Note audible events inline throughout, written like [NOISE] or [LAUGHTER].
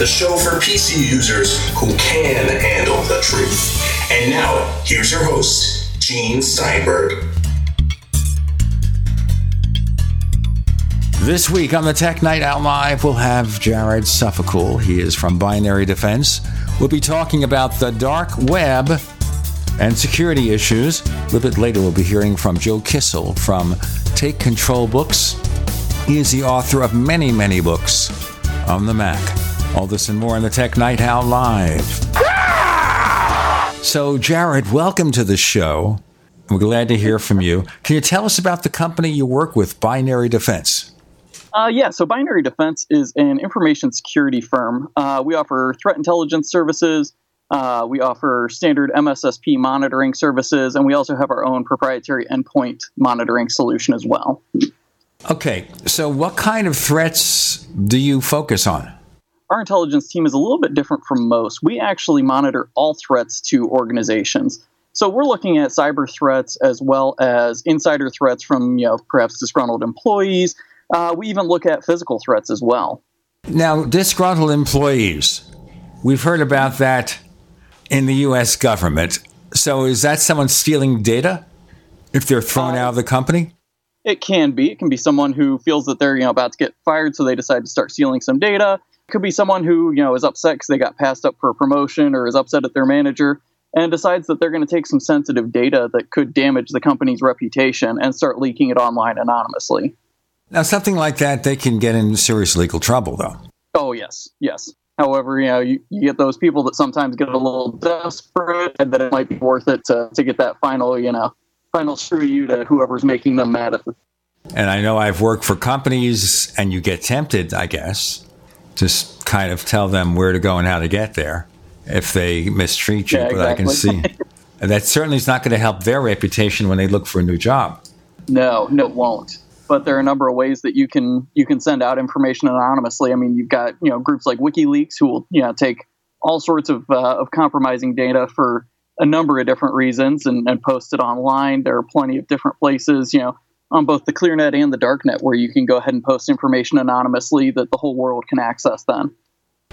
the show for PC users who can handle the truth. And now, here's your host, Gene Steinberg. This week on the Tech Night Owl Live, we'll have Jared Sophocles. He is from Binary Defense. We'll be talking about the dark web and security issues. A little bit later, we'll be hearing from Joe Kissell from Take Control Books. He is the author of many, many books on the Mac. All this and more on the Tech Night Owl Live. So, Jared, welcome to the show. We're glad to hear from you. Can you tell us about the company you work with, Binary Defense? Uh, yeah, so Binary Defense is an information security firm. Uh, we offer threat intelligence services, uh, we offer standard MSSP monitoring services, and we also have our own proprietary endpoint monitoring solution as well. Okay, so what kind of threats do you focus on? Our intelligence team is a little bit different from most. We actually monitor all threats to organizations. So we're looking at cyber threats as well as insider threats from, you know, perhaps disgruntled employees. Uh, we even look at physical threats as well. Now, disgruntled employees, we've heard about that in the U.S. government. So is that someone stealing data if they're thrown uh, out of the company? It can be. It can be someone who feels that they're you know about to get fired, so they decide to start stealing some data. Could be someone who you know is upset because they got passed up for a promotion, or is upset at their manager and decides that they're going to take some sensitive data that could damage the company's reputation and start leaking it online anonymously. Now, something like that, they can get in serious legal trouble, though. Oh yes, yes. However, you know, you, you get those people that sometimes get a little desperate and that it might be worth it to, to get that final, you know, final screw you to whoever's making them mad at them. And I know I've worked for companies, and you get tempted, I guess, just kind of tell them where to go and how to get there if they mistreat you. Yeah, but exactly. I can see [LAUGHS] that certainly is not going to help their reputation when they look for a new job. No, no, it won't. But there are a number of ways that you can you can send out information anonymously. I mean, you've got you know groups like WikiLeaks who will you know take all sorts of uh, of compromising data for a number of different reasons and, and post it online. There are plenty of different places, you know, on both the ClearNet and the Darknet where you can go ahead and post information anonymously that the whole world can access then.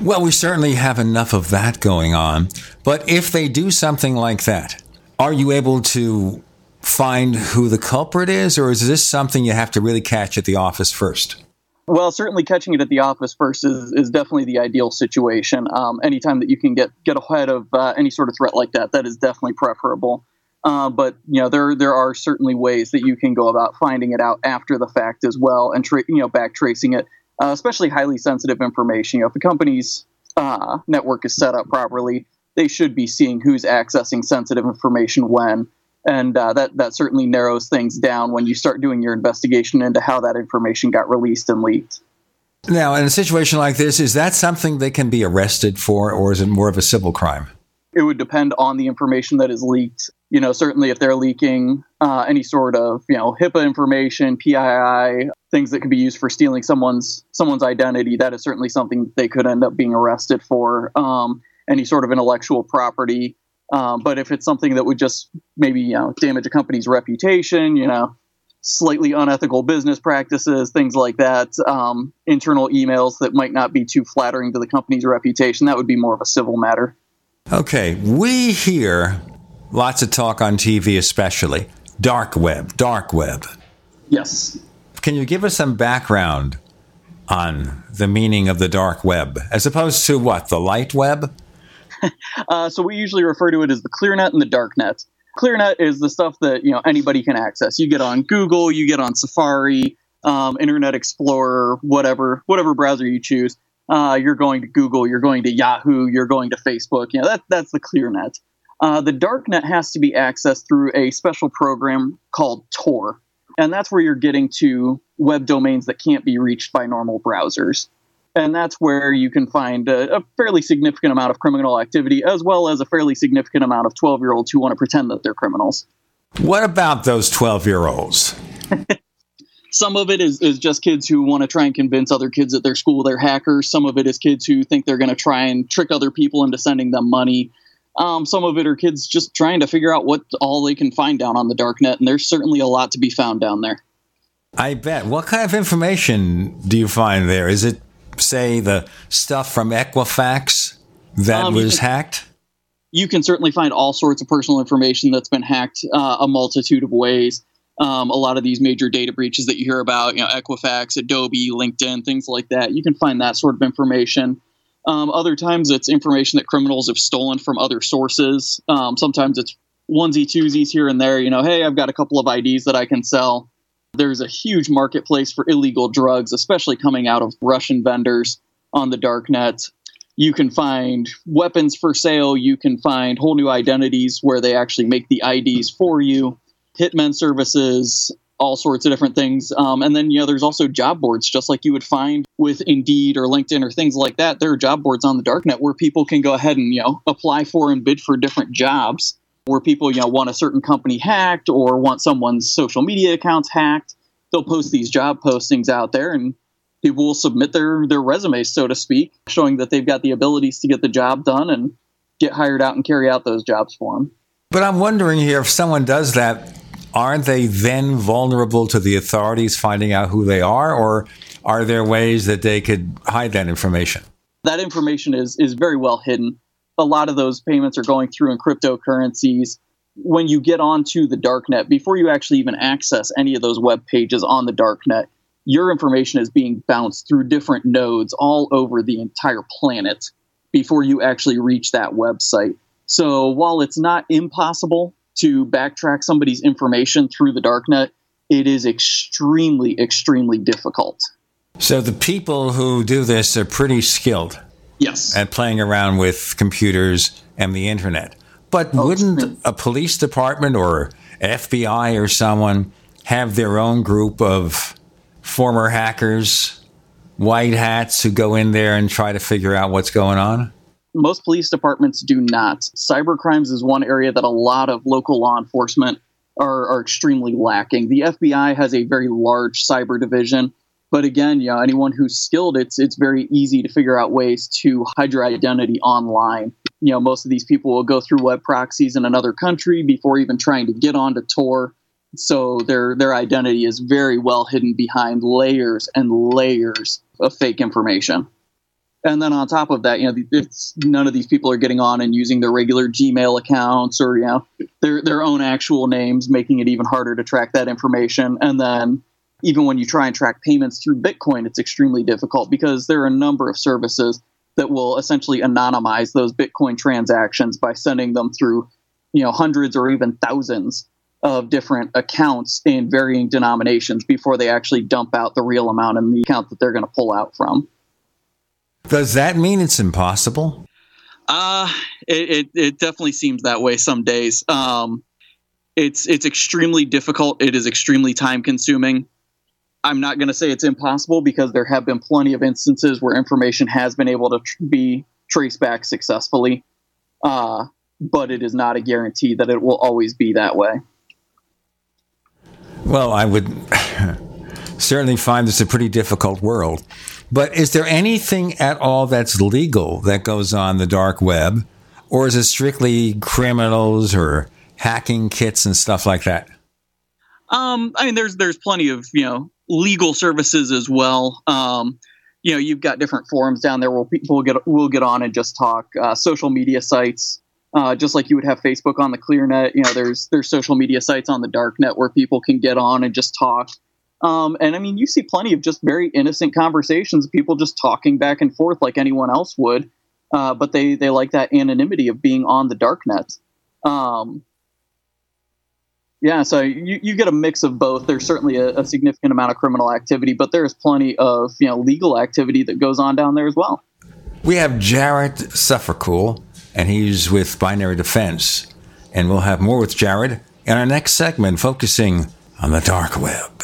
Well, we certainly have enough of that going on. But if they do something like that, are you able to find who the culprit is, or is this something you have to really catch at the office first? Well, certainly catching it at the office first is, is definitely the ideal situation. Um, anytime that you can get get ahead of uh, any sort of threat like that, that is definitely preferable. Uh, but you know there there are certainly ways that you can go about finding it out after the fact as well, and tra- you know back tracing it, uh, especially highly sensitive information. You know, if the company's uh, network is set up properly, they should be seeing who's accessing sensitive information when and uh, that that certainly narrows things down when you start doing your investigation into how that information got released and leaked. Now, in a situation like this, is that something they can be arrested for, or is it more of a civil crime? It would depend on the information that is leaked. You know, certainly if they're leaking uh, any sort of you know HIPAA information, PII, things that could be used for stealing someone's someone's identity, that is certainly something they could end up being arrested for. Um, any sort of intellectual property um, but if it's something that would just maybe you know damage a company's reputation, you know, slightly unethical business practices, things like that, um, internal emails that might not be too flattering to the company's reputation, that would be more of a civil matter. Okay, we hear lots of talk on TV, especially dark web, dark web. Yes. Can you give us some background on the meaning of the dark web, as opposed to what the light web? [LAUGHS] uh, so we usually refer to it as the ClearNet and the DarkNet. ClearNet is the stuff that you know anybody can access. You get on Google, you get on Safari, um, Internet Explorer, whatever whatever browser you choose. Uh, you're going to Google, you're going to Yahoo, you're going to Facebook. You know that that's the ClearNet. Uh, the dark net has to be accessed through a special program called Tor, and that's where you're getting to web domains that can't be reached by normal browsers and that's where you can find a, a, fairly significant amount of criminal activity as well as a fairly significant amount of 12 year olds who want to pretend that they're criminals what about those 12 year olds [LAUGHS] some of it is, is just kids who want to try and convince other kids at their school they're hackers. Some of it is kids who think they're going to try and trick other people into sending them money. Um, some of it are kids just trying to figure out what all they can find down on the dark net and there's certainly a lot to be found down there. I bet. What kind of information do you find there? Is it say, the stuff from Equifax that Um, was can- hacked? you can certainly find all sorts of personal information that's been hacked uh, a multitude of ways. Um, a lot of these major data breaches that you hear about, you know, Equifax, Adobe, LinkedIn, things like that, you can find that sort of information. Um, other times it's information that criminals have stolen from other sources. Um, sometimes it's onesie twosies here and there. You know, hey, I've got a couple of IDs that I can sell. There's a huge marketplace for illegal drugs, especially coming out of Russian vendors on the dark net you can find weapons for sale you can find whole new identities where they actually make the ids for you hitmen services all sorts of different things. Um, and then you know there's also job boards just like you would find with indeed or linkedin or things like that. There are job boards on the darknet where people can go ahead and you know apply for and bid for different jobs where people you know want a certain company hacked or want someone's social media accounts hacked. They'll post these job postings out there and people will submit their their resumes, so to speak, showing that they've got the abilities to get the job done and get hired out and carry out those jobs for them. But I'm wondering here if someone does that, aren't they then vulnerable to the authorities finding out who they are, or are there ways that they could hide that information? That information is is very well hidden. A lot of those payments are going through in cryptocurrencies. When you get onto the darknet, before you actually even access any of those web pages on the darknet, your information is being bounced through different nodes all over the entire planet before you actually reach that website. So while it's not impossible to backtrack somebody's information through the darknet, it is extremely, extremely difficult. So the people who do this are pretty skilled Yes. at playing around with computers and the internet. But Oh, wouldn't a police department or FBI or someone have their own group of former hackers, white hats who go in there and try to figure out what's going on? Most police departments do not. Cyber crimes is one area that a lot of local law enforcement are, are extremely lacking. The FBI has a very large cyber division, but again, you know, anyone who's skilled, it's it's very easy to figure out ways to hide your identity online. You know, most of these people will go through web proxies in another country before even trying to get onto Tor. So their their identity is very well hidden behind layers and layers of fake information. And then on top of that, you know, it's none of these people are getting on and using their regular Gmail accounts or you know their their own actual names, making it even harder to track that information. And then even when you try and track payments through Bitcoin, it's extremely difficult because there are a number of services that will essentially anonymize those Bitcoin transactions by sending them through, you know, hundreds or even thousands of different accounts in varying denominations before they actually dump out the real amount in the account that they're going to pull out from. Does that mean it's impossible? Uh, it, it, it definitely seems that way some days. Um, it's it's extremely difficult. It is extremely time consuming. I'm not going to say it's impossible because there have been plenty of instances where information has been able to tr- be traced back successfully. Uh, but it is not a guarantee that it will always be that way. Well, I would certainly find this a pretty difficult world. But is there anything at all that's legal that goes on the dark web? Or is it strictly criminals or hacking kits and stuff like that? Um, I mean, there's there's plenty of you know legal services as well. Um, you know, you've got different forums down there where people get will get on and just talk. Uh, social media sites, uh, just like you would have Facebook on the ClearNet. You know, there's there's social media sites on the darknet where people can get on and just talk. Um, and I mean, you see plenty of just very innocent conversations, people just talking back and forth like anyone else would. Uh, but they they like that anonymity of being on the darknet. Um, yeah, so you, you get a mix of both. There's certainly a, a significant amount of criminal activity, but there's plenty of you know legal activity that goes on down there as well. We have Jared Suffercool, and he's with Binary Defense. And we'll have more with Jared in our next segment, focusing on the dark web.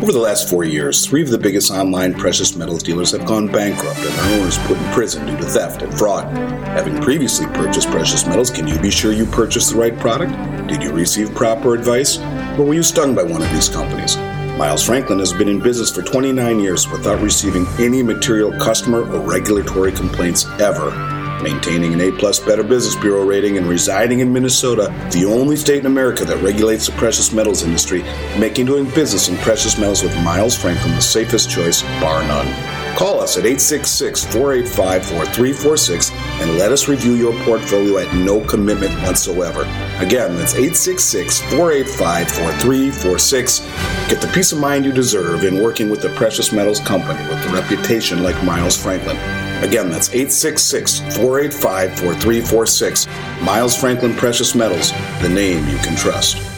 Over the last four years, three of the biggest online precious metals dealers have gone bankrupt and their owners put in prison due to theft and fraud. Having previously purchased precious metals, can you be sure you purchased the right product? Did you receive proper advice? Or were you stung by one of these companies? Miles Franklin has been in business for 29 years without receiving any material customer or regulatory complaints ever maintaining an A plus Better Business Bureau rating and residing in Minnesota, the only state in America that regulates the precious metals industry, making doing business in precious metals with Miles Franklin the safest choice, bar none. Call us at 866 485 4346 and let us review your portfolio at no commitment whatsoever. Again, that's 866 485 4346. Get the peace of mind you deserve in working with the precious metals company with a reputation like Miles Franklin. Again, that's 866 485 4346. Miles Franklin Precious Metals, the name you can trust.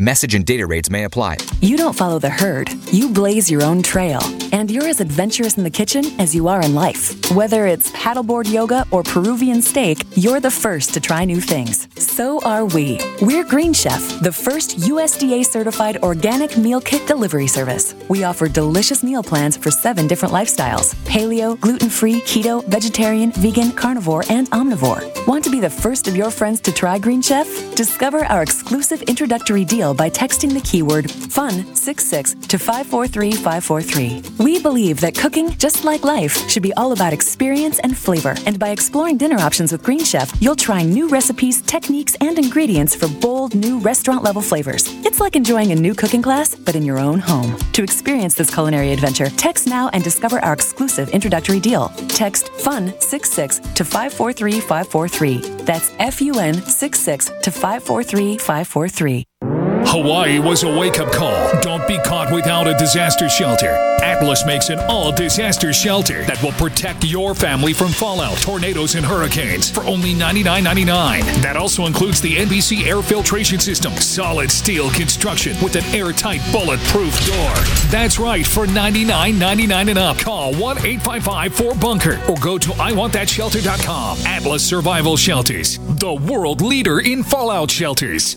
Message and data rates may apply. You don't follow the herd, you blaze your own trail. And you're as adventurous in the kitchen as you are in life. Whether it's paddleboard yoga or Peruvian steak, you're the first to try new things. So are we. We're Green Chef, the first USDA certified organic meal kit delivery service. We offer delicious meal plans for seven different lifestyles paleo, gluten free, keto, vegetarian, vegan, carnivore, and omnivore. Want to be the first of your friends to try Green Chef? Discover our exclusive introductory deal by texting the keyword FUN66 to 543543. We believe that cooking, just like life, should be all about experience and flavor. And by exploring dinner options with Green Chef, you'll try new recipes, techniques, and ingredients for bold, new restaurant level flavors. It's like enjoying a new cooking class, but in your own home. To experience this culinary adventure, text now and discover our exclusive introductory deal. Text FUN66 to 543543. That's F U N 66 to 543543. Hawaii was a wake up call. Don't be caught without a disaster shelter. Atlas makes an all disaster shelter that will protect your family from fallout, tornadoes, and hurricanes for only $99.99. That also includes the NBC air filtration system, solid steel construction with an airtight bulletproof door. That's right, for $99.99 and up. Call 1 855 4 Bunker or go to IWantThatShelter.com. Atlas Survival Shelters, the world leader in fallout shelters.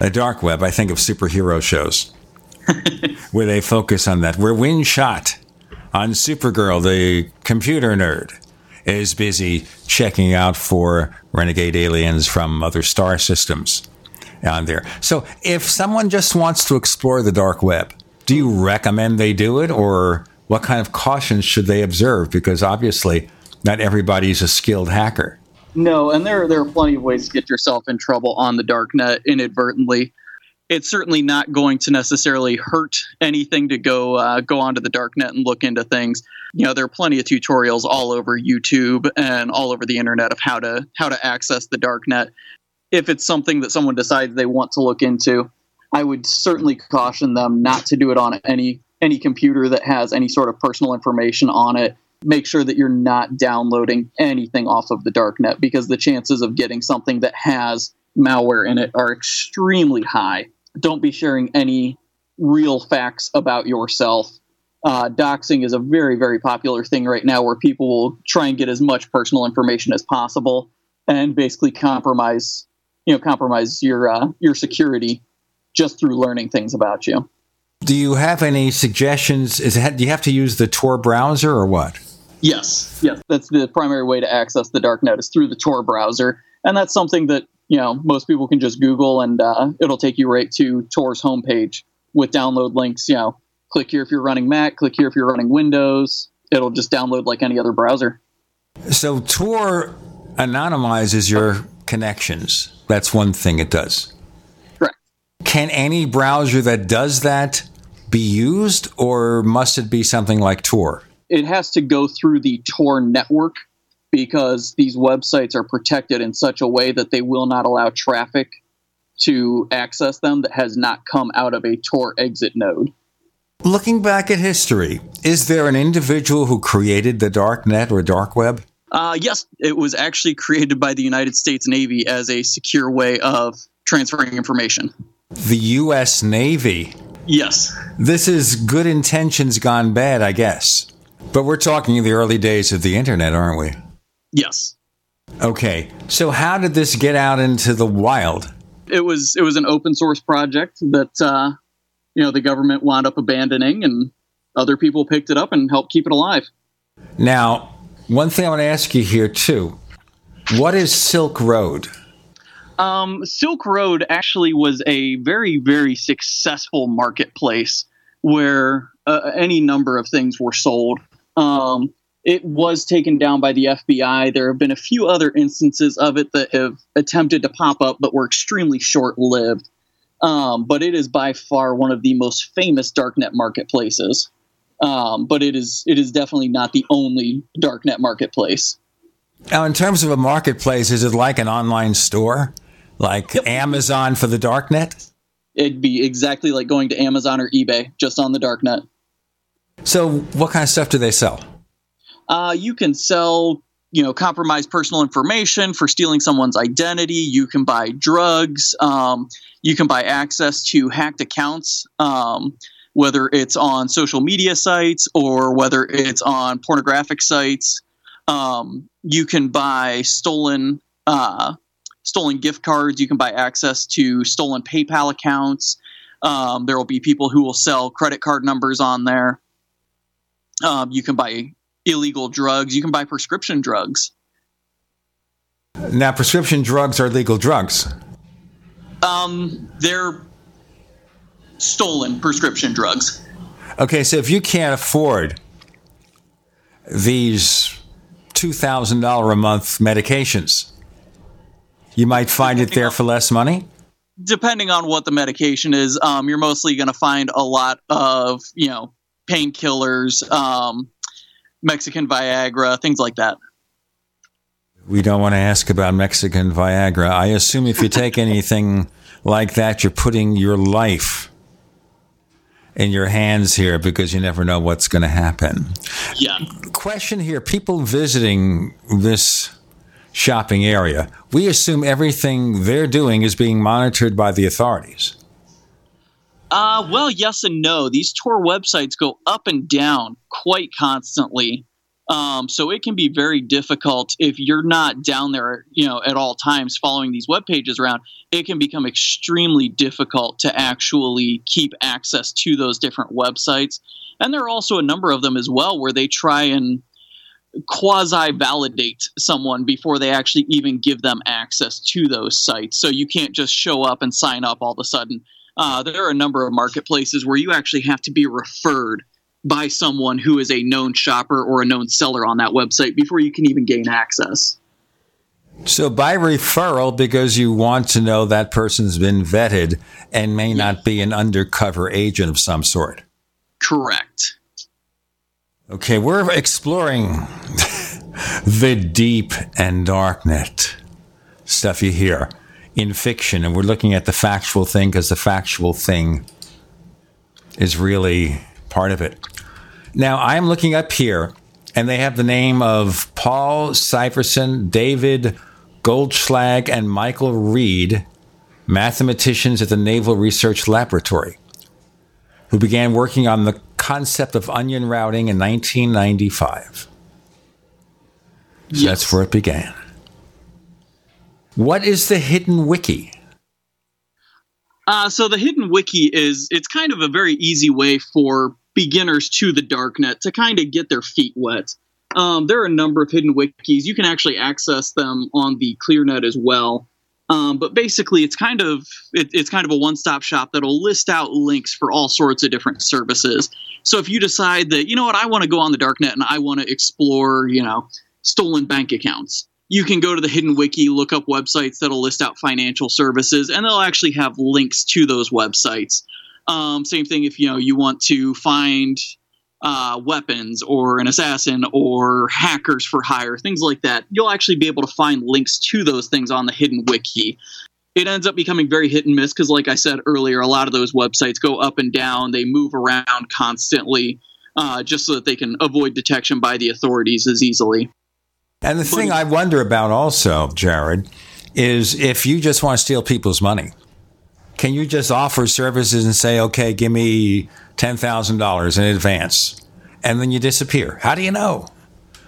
The dark web, I think of superhero shows [LAUGHS] where they focus on that. Where Winn Schott on Supergirl, the computer nerd, is busy checking out for renegade aliens from other star systems on there. So if someone just wants to explore the dark web, do you recommend they do it or what kind of cautions should they observe? Because obviously, not everybody's a skilled hacker. No, and there there are plenty of ways to get yourself in trouble on the dark net inadvertently. It's certainly not going to necessarily hurt anything to go uh, go onto the dark net and look into things. You know, there are plenty of tutorials all over YouTube and all over the internet of how to how to access the dark net. If it's something that someone decides they want to look into, I would certainly caution them not to do it on any any computer that has any sort of personal information on it make sure that you're not downloading anything off of the darknet because the chances of getting something that has malware in it are extremely high. Don't be sharing any real facts about yourself. Uh, doxing is a very, very popular thing right now where people will try and get as much personal information as possible and basically compromise, you know, compromise your uh, your security just through learning things about you. Do you have any suggestions? Is it, do you have to use the Tor browser or what? Yes, yes, that's the primary way to access the darknet is through the Tor browser, and that's something that you know most people can just Google and uh, it'll take you right to Tor's homepage with download links. You know, click here if you're running Mac, click here if you're running Windows. It'll just download like any other browser. So Tor anonymizes your connections. That's one thing it does. Correct. Can any browser that does that be used, or must it be something like Tor? It has to go through the Tor network because these websites are protected in such a way that they will not allow traffic to access them that has not come out of a Tor exit node. Looking back at history, is there an individual who created the dark net or dark web? Uh, yes, it was actually created by the United States Navy as a secure way of transferring information. The U.S. Navy? Yes. This is good intentions gone bad, I guess. But we're talking the early days of the internet, aren't we? Yes. Okay. So how did this get out into the wild? It was it was an open source project that uh, you know the government wound up abandoning, and other people picked it up and helped keep it alive. Now, one thing I want to ask you here too: what is Silk Road? Um, Silk Road actually was a very very successful marketplace where uh, any number of things were sold. Um, it was taken down by the FBI. There have been a few other instances of it that have attempted to pop up, but were extremely short lived. Um, but it is by far one of the most famous darknet marketplaces. Um, but it is it is definitely not the only darknet marketplace. Now, in terms of a marketplace, is it like an online store, like yep. Amazon for the darknet? It'd be exactly like going to Amazon or eBay, just on the darknet. So, what kind of stuff do they sell? Uh, you can sell, you know, compromised personal information for stealing someone's identity. You can buy drugs. Um, you can buy access to hacked accounts, um, whether it's on social media sites or whether it's on pornographic sites. Um, you can buy stolen uh, stolen gift cards. You can buy access to stolen PayPal accounts. Um, there will be people who will sell credit card numbers on there. Um, you can buy illegal drugs. You can buy prescription drugs. Now, prescription drugs are legal drugs. Um, they're stolen prescription drugs. Okay, so if you can't afford these two thousand dollar a month medications, you might find it there for less money. Depending on what the medication is, um, you're mostly going to find a lot of you know painkillers, um, Mexican Viagra, things like that. We don't want to ask about Mexican Viagra. I assume if you take [LAUGHS] anything like that, you're putting your life in your hands here because you never know what's going to happen. Yeah. Question here people visiting this shopping area, we assume everything they're doing is being monitored by the authorities. Uh, well, yes and no. These Tor websites go up and down quite constantly. Um, so it can be very difficult if you're not down there, you know, at all times following these web pages around. It can become extremely difficult to actually keep access to those different websites. And there are also a number of them as well where they try and quasi validate someone before they actually even give them access to those sites. So you can't just show up and sign up all of a sudden uh, there are a number of marketplaces where you actually have to be referred by someone who is a known shopper or a known seller on that website before you can even gain access. So, by referral, because you want to know that person's been vetted and may not be an undercover agent of some sort. Correct. Okay, we're exploring [LAUGHS] the deep and darknet stuff you hear in fiction, and we're looking at the factual thing because the factual thing is really part of it. Now, I'm looking up here and they have the name of Paul Syverson, David Goldschlag, and Michael Reed, mathematicians at the Naval Research Laboratory, who began working on the concept of onion routing in 1995. So Yes. That's where it began. What is the hidden wiki? Uh, so the hidden wiki is it's kind of a very easy way for beginners to the darknet to kind of get their feet wet. Um, there are a number of hidden wikis. You can actually access them on the ClearNet as well. Um, but basically, it's kind of it, it's kind of a one-stop shop that'll list out links for all sorts of different services. So if you decide that you know what I want to go on the darknet and I want to explore, you know, stolen bank accounts, you can go to the hidden wiki, look up websites that'll list out financial services, and they'll actually have links to those websites. Um, same thing if you know you want to find uh, weapons or an assassin or hackers for hire, things like that. You'll actually be able to find links to those things on the hidden wiki. It ends up becoming very hit and miss because, like I said earlier, a lot of those websites go up and down. They move around constantly, uh, just so that they can avoid detection by the authorities as easily. And the thing I wonder about also, Jared, is if you just want to steal people's money, can you just offer services and say, okay, give me $10,000 in advance, and then you disappear? How do you know?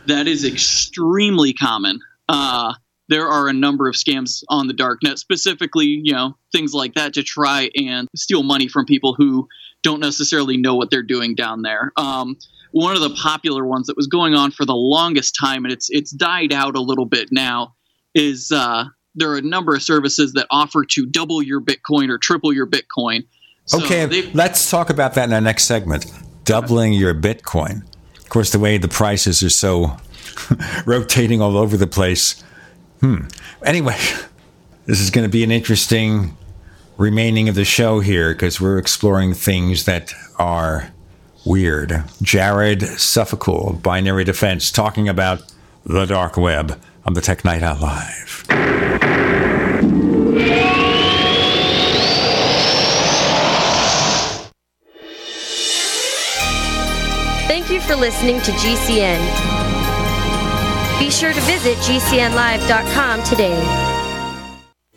that is extremely common. Uh, there are a number of scams on the darknet, specifically, you know, things like that to try and steal money from people who don't necessarily know what they're doing down there. Um, one of the popular ones that was going on for the longest time, and it's it's died out a little bit now, is uh, there are a number of services that offer to double your Bitcoin or triple your Bitcoin. So okay, let's talk about that in our next segment. Doubling your Bitcoin. Of course, the way the prices are so [LAUGHS] rotating all over the place. Hmm. Anyway, [LAUGHS] this is going to be an interesting remaining of the show here because we're exploring things that are weird. Jared Suffolk, Binary Defense, talking about the dark web on the Tech Night Owl Live. Thank you for listening to GCN. Be sure to visit GCNlive.com today.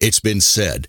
It's been said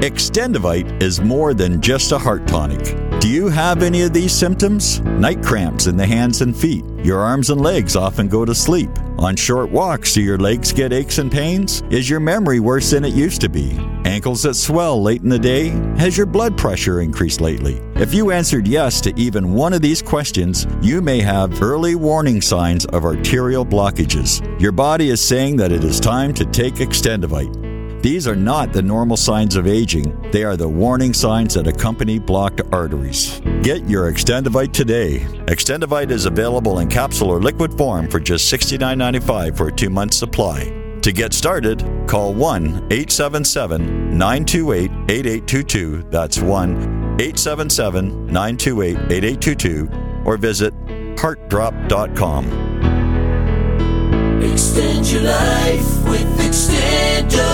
Extendivite is more than just a heart tonic. Do you have any of these symptoms? Night cramps in the hands and feet. Your arms and legs often go to sleep. On short walks, do your legs get aches and pains? Is your memory worse than it used to be? Ankles that swell late in the day? Has your blood pressure increased lately? If you answered yes to even one of these questions, you may have early warning signs of arterial blockages. Your body is saying that it is time to take Extendivite. These are not the normal signs of aging, they are the warning signs that accompany blocked arteries. Get your Extendivite today. Extendivite is available in capsule or liquid form for just $69.95 for a two month supply. To get started, call 1 877 928 8822. That's 1 877 928 8822 or visit heartdrop.com. Extend your life with Extendovite.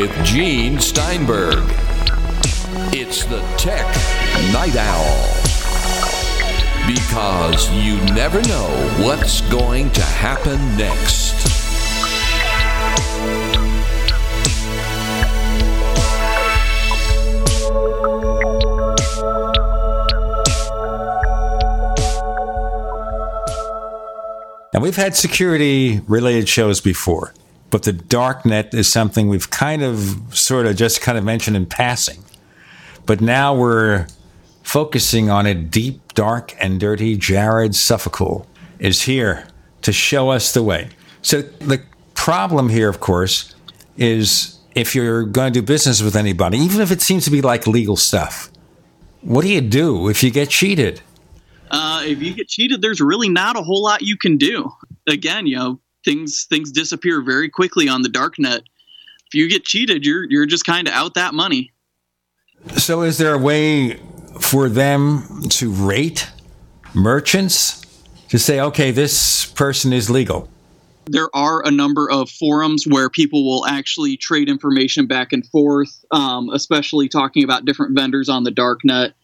With Gene Steinberg. It's the Tech Night Owl. Because you never know what's going to happen next. And we've had security related shows before, but the dark net is something we've kind of sort of just kind of mentioned in passing. But now we're focusing on it deep, dark, and dirty. Jared Suffolcool is here to show us the way. So the problem here, of course, is if you're going to do business with anybody, even if it seems to be like legal stuff, what do you do if you get cheated? Uh, if you get cheated, there's really not a whole lot you can do. Again, you know, things things disappear very quickly on the dark net. If you get cheated, you're you're just kind of out that money. So, is there a way for them to rate merchants to say, okay, this person is legal? There are a number of forums where people will actually trade information back and forth, um, especially talking about different vendors on the dark net.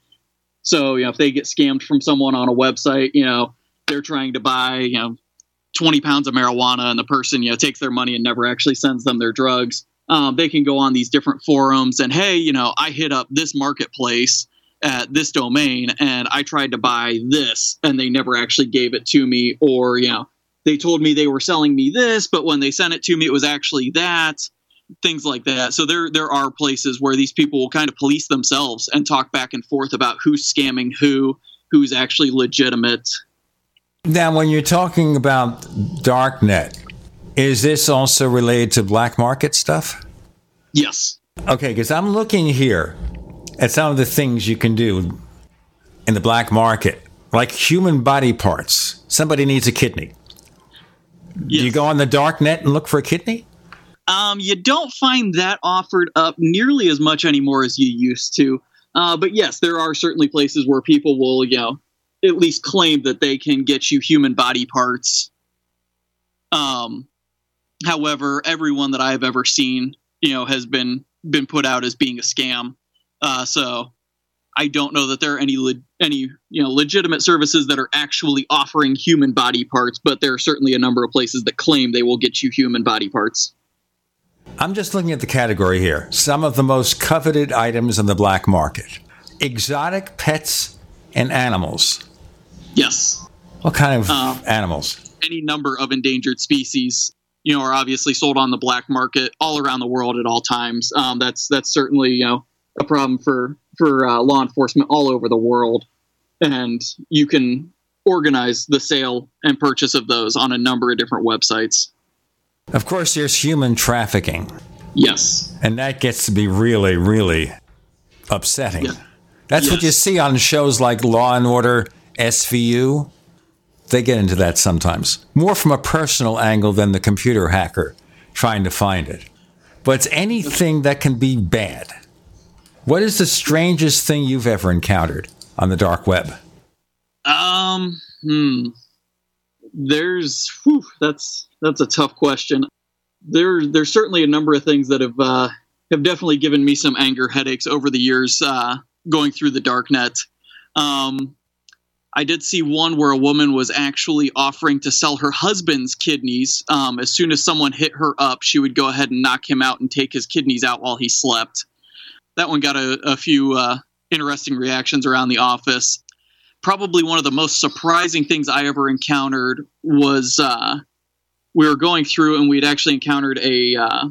So, you know, if they get scammed from someone on a website, you know, they're trying to buy, you know, 20 pounds of marijuana and the person, you know, takes their money and never actually sends them their drugs. Um, they can go on these different forums and, hey, you know, I hit up this marketplace at this domain and I tried to buy this and they never actually gave it to me. Or, you know, they told me they were selling me this, but when they sent it to me, it was actually that things like that. So there there are places where these people will kind of police themselves and talk back and forth about who's scamming who, who's actually legitimate. Now, when you're talking about darknet, is this also related to black market stuff? Yes. Okay, because I'm looking here at some of the things you can do in the black market, like human body parts. Somebody needs a kidney. Yes. You go on the dark net and look for a kidney? Um, you don't find that offered up nearly as much anymore as you used to. Uh, but yes, there are certainly places where people will, you know, at least claim that they can get you human body parts. Um, however, everyone that I've ever seen, you know, has been been put out as being a scam. Uh, so I don't know that there are any le- any you know legitimate services that are actually offering human body parts, but there are certainly a number of places that claim they will get you human body parts. I'm just looking at the category here. Some of the most coveted items in the black market exotic pets and animals. Yes. What kind of Um, animals? Any number of endangered species, you know, are obviously sold on the black market all around the world at all times. Um, that's that's certainly you know a problem for for uh, law enforcement all over the world, and you can organize the sale and purchase of those on a number of different websites. Of course, there's human trafficking. Yes. And that gets to be really, really upsetting. Yeah. That's what you see on shows like Law and Order, SVU. They get into that sometimes. More from a personal angle than the computer hacker trying to find it. But it's anything that can be bad. What is the strangest thing you've ever encountered on the dark web? Um, hmm. There's whew, that's that's a tough question. There there's certainly a number of things that have uh, have definitely given me some anger headaches over the years uh, going through the dark net. Um, I did see one where a woman was actually offering to sell her husband's kidneys. Um, as soon as someone hit her up, she would go ahead and knock him out and take his kidneys out while he slept. That one got a, a few uh, interesting reactions around the office probably one of the most surprising things I ever encountered was uh, we were going through and we'd actually encountered a uh,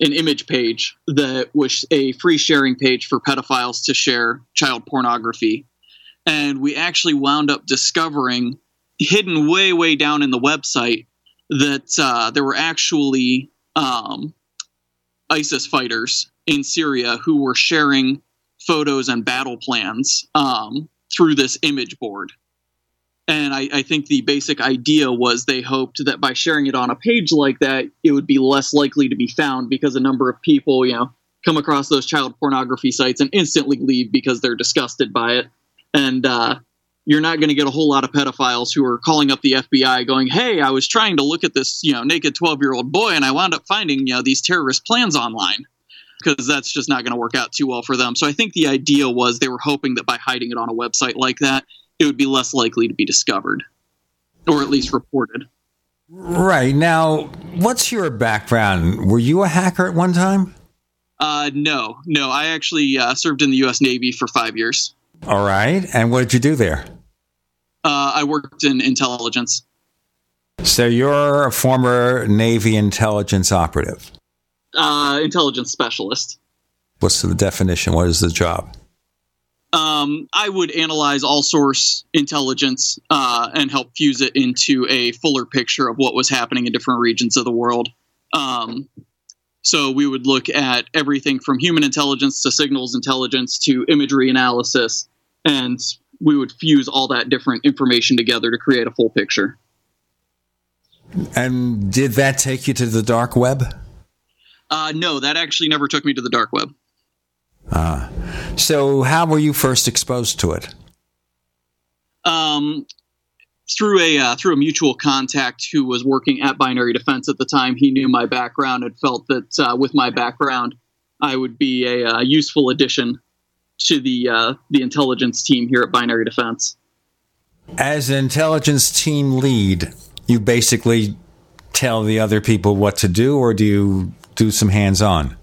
an image page that was a free sharing page for pedophiles to share child pornography, and we actually wound up discovering hidden way way down in the website that uh, there were actually um, ISIS fighters in Syria who were sharing photos and battle plans um, through this image board. And I, I, think the basic idea was they hoped that by sharing it on a page like that, it would be less likely to be found because a number of people, you know, come across those child pornography sites and instantly leave because they're disgusted by it. And uh, you're not going to get a whole lot of pedophiles who are calling up the FBI going, "Hey, I was trying to look at this, you know, naked 12-year-old boy and I wound up finding, you know, these terrorist plans online." because that's just not going to work out too well for them. So I think the idea was they were hoping that by hiding it on a website like that, it would be less likely to be discovered or at least reported. Right. Now, what's your background? Were you a hacker at one time? Uh, no, no. I actually uh, served in the U.S. Navy for five years. All right. And what did you do there? Uh, I worked in intelligence. So you're a former Navy intelligence operative? uh, intelligence specialist. What's the definition? What is the job? Um, I would analyze all source intelligence uh, and help fuse it into a fuller picture of what was happening in different regions of the world. Um, so we would look at everything from human intelligence to signals intelligence to imagery analysis, and we would fuse all that different information together to create a full picture. And did that take you to the dark web? Uh, no, that actually never took me to the dark web. Uh, so how were you first exposed to it? Um, through a uh, through a mutual contact who was working at Binary Defense at the time. He knew my background and felt that uh, with my background, I would be a, a uh, useful addition to the uh, the intelligence team here at Binary Defense. As an intelligence team lead, you basically tell the other people what to do, or do you do some hands on?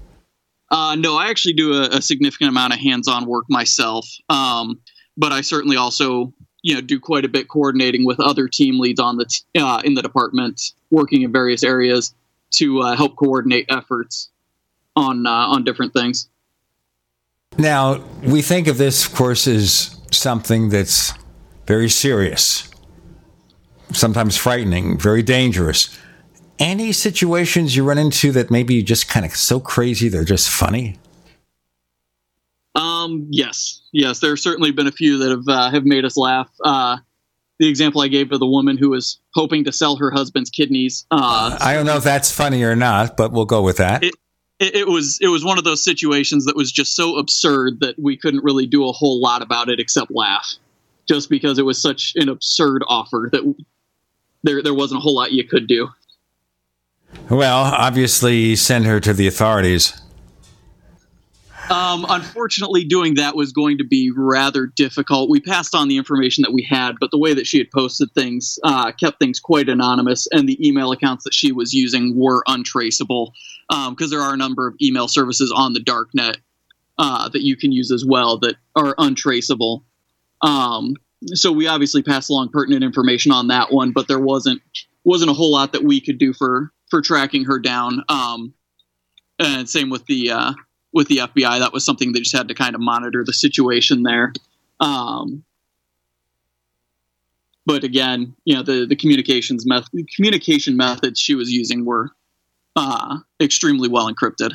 Uh, no, I actually do a, a significant amount of hands on work myself. Um, but I certainly also you know do quite a bit coordinating with other team leads on the t- uh, in the department, working in various areas to uh, help coordinate efforts on uh, on different things. Now we think of this, of course, as something that's very serious, sometimes frightening, very dangerous any situations you run into that maybe you just kind of so crazy they're just funny? Um, yes, yes. There have certainly been a few that have uh, have made us laugh. Uh, the example I gave of the woman who was hoping to sell her husband's kidneys. Uh, I don't know if that's funny or not, but we'll go with that. It, it, it, was it was one of those situations that was just so absurd that we couldn't really do a whole lot about it except laugh, just because it was such an absurd offer that there there wasn't a whole lot you could do. Well, obviously, send her to the authorities. Um, unfortunately, doing that was going to be rather difficult. We passed on the information that we had, but the way that she had posted things uh, kept things quite anonymous, and the email accounts that she was using were untraceable because um, there are a number of email services on the darknet uh, that you can use as well that are untraceable. Um, so we obviously passed along pertinent information on that one, but there wasn't wasn't a whole lot that we could do for for tracking her down. Um, and same with the uh, with the FBI. That was something they just had to kind of monitor the situation there. Um, but again, you know, the the communications method, communication methods she was using were uh, extremely well encrypted.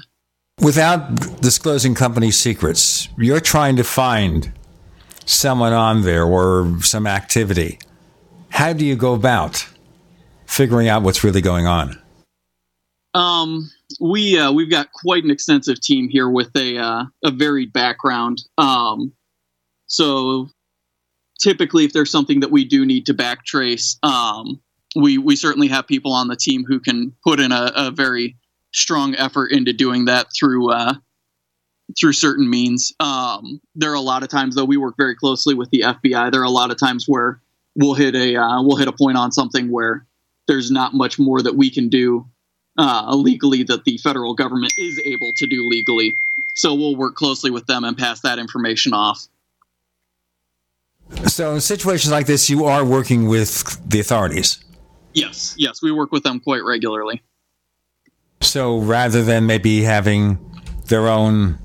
Without disclosing company secrets, you're trying to find someone on there or some activity. How do you go about figuring out what's really going on? Um, we uh, we've got quite an extensive team here with a uh, a varied background. Um, so typically, if there's something that we do need to backtrace, um, we we certainly have people on the team who can put in a, a very strong effort into doing that through uh, through certain means. Um, there are a lot of times though we work very closely with the FBI. There are a lot of times where we'll hit a uh, we'll hit a point on something where there's not much more that we can do uh, legally that the federal government is able to do legally. So we'll work closely with them and pass that information off. So in situations like this, you are working with the authorities. Yes, yes, we work with them quite regularly. So rather than maybe having their own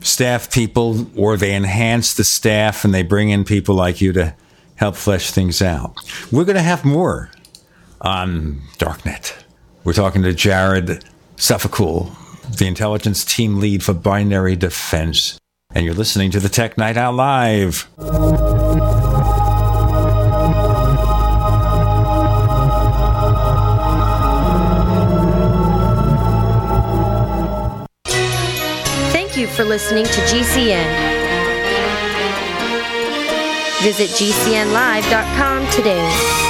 staff people, or they enhance the staff and they bring in people like you to help flesh things out. We're going to have more on Darknet. We're talking to Jared Suffolcool, the intelligence team lead for Binary Defense. And you're listening to the Tech Night Owl Live. Thank you for listening to GCN. Visit GCNlive.com today.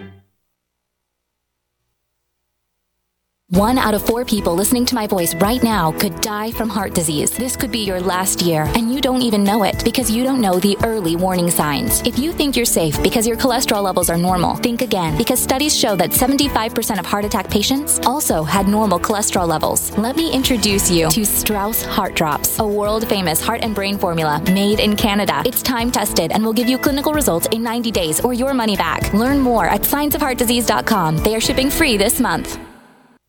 One out of four people listening to my voice right now could die from heart disease. This could be your last year, and you don't even know it because you don't know the early warning signs. If you think you're safe because your cholesterol levels are normal, think again because studies show that 75% of heart attack patients also had normal cholesterol levels. Let me introduce you to Strauss Heart Drops, a world famous heart and brain formula made in Canada. It's time tested and will give you clinical results in 90 days or your money back. Learn more at scienceofheartdisease.com. They are shipping free this month.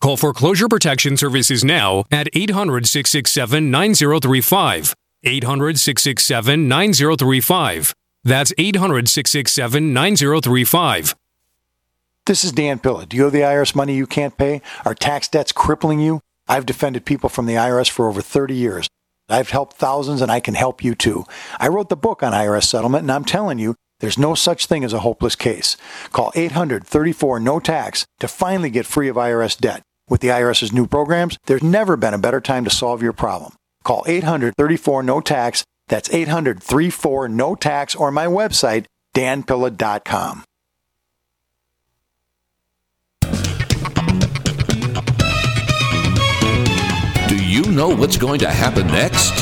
Call Foreclosure Protection Services now at 800 667 9035. 800 667 9035. That's 800 667 9035. This is Dan Pilla. Do you owe the IRS money you can't pay? Are tax debts crippling you? I've defended people from the IRS for over 30 years. I've helped thousands and I can help you too. I wrote the book on IRS settlement and I'm telling you, there's no such thing as a hopeless case. Call 800 34 no tax to finally get free of IRS debt. With the IRS's new programs, there's never been a better time to solve your problem. Call 834 no tax. That's 800 34 no tax or my website, danpilla.com. Do you know what's going to happen next?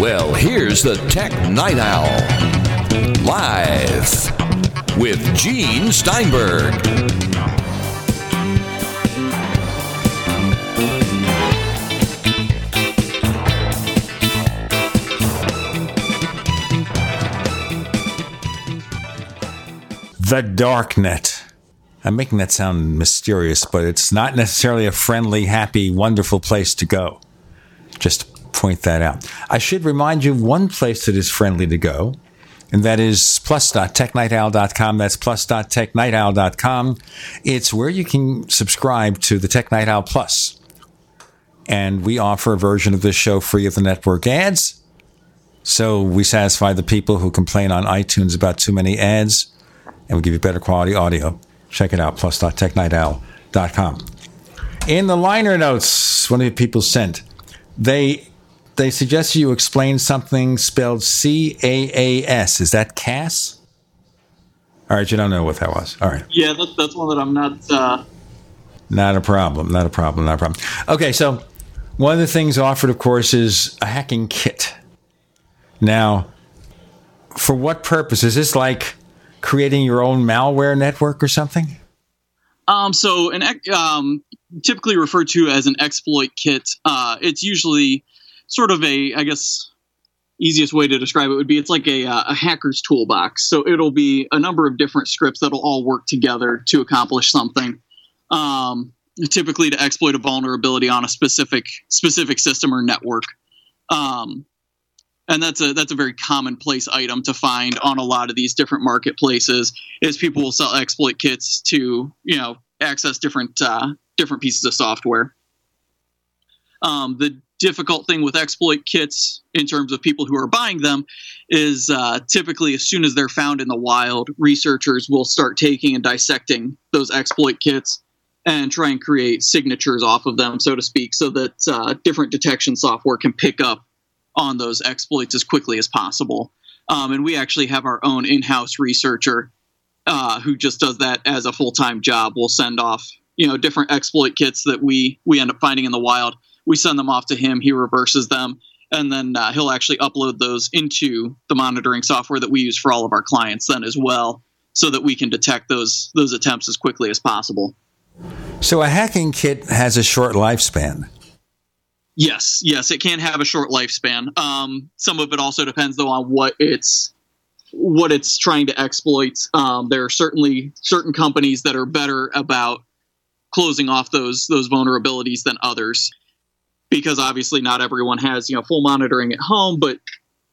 Well, here's the Tech Night Owl. Live with Gene Steinberg. The Darknet. I'm making that sound mysterious, but it's not necessarily a friendly, happy, wonderful place to go. Just point that out. I should remind you one place that is friendly to go, and that is plus.technightowl.com. That's plus.technightowl.com. It's where you can subscribe to the Tech Night Owl Plus. And we offer a version of this show free of the network ads. So we satisfy the people who complain on iTunes about too many ads, and we give you better quality audio. Check it out, plus.technightowl.com. In the liner notes, one of the people sent, they they suggest you explain something spelled C A A S. Is that Cass? All right, you don't know what that was. All right. Yeah, that's, that's one that I'm not. Uh, Not a problem. Not a problem. Not a problem. Okay, so one of the things offered, of course, is a hacking kit. Now, for what purpose? Is this like creating your own malware network or something? Um, so an um, typically referred to as an exploit kit. Uh, it's usually sort of a, I guess, easiest way to describe it would be it's like a, uh, a hacker's toolbox. So it'll be a number of different scripts that'll all work together to accomplish something. Um, typically to exploit a vulnerability on a specific specific system or network. Um, and that's a that's a very commonplace item to find on a lot of these different marketplaces is people will sell exploit kits to you know access different uh, different pieces of software. Um, the difficult thing with exploit kits in terms of people who are buying them is uh, typically as soon as they're found in the wild researchers will start taking and dissecting those exploit kits and try and create signatures off of them so to speak so that uh, different detection software can pick up on those exploits as quickly as possible. Um, and we actually have our own in-house researcher uh, who just does that as a full-time job. We'll send off, you know, different exploit kits that we we end up finding in the wild. We send them off to him. He reverses them, and then uh, he'll actually upload those into the monitoring software that we use for all of our clients then as well, so that we can detect those those attempts as quickly as possible. So a hacking kit has a short lifespan. Yes, yes, it can have a short lifespan. Um, some of it also depends though on what it's what it's trying to exploit. Um, there are certainly certain companies that are better about closing off those those vulnerabilities than others, because obviously not everyone has you know full monitoring at home. But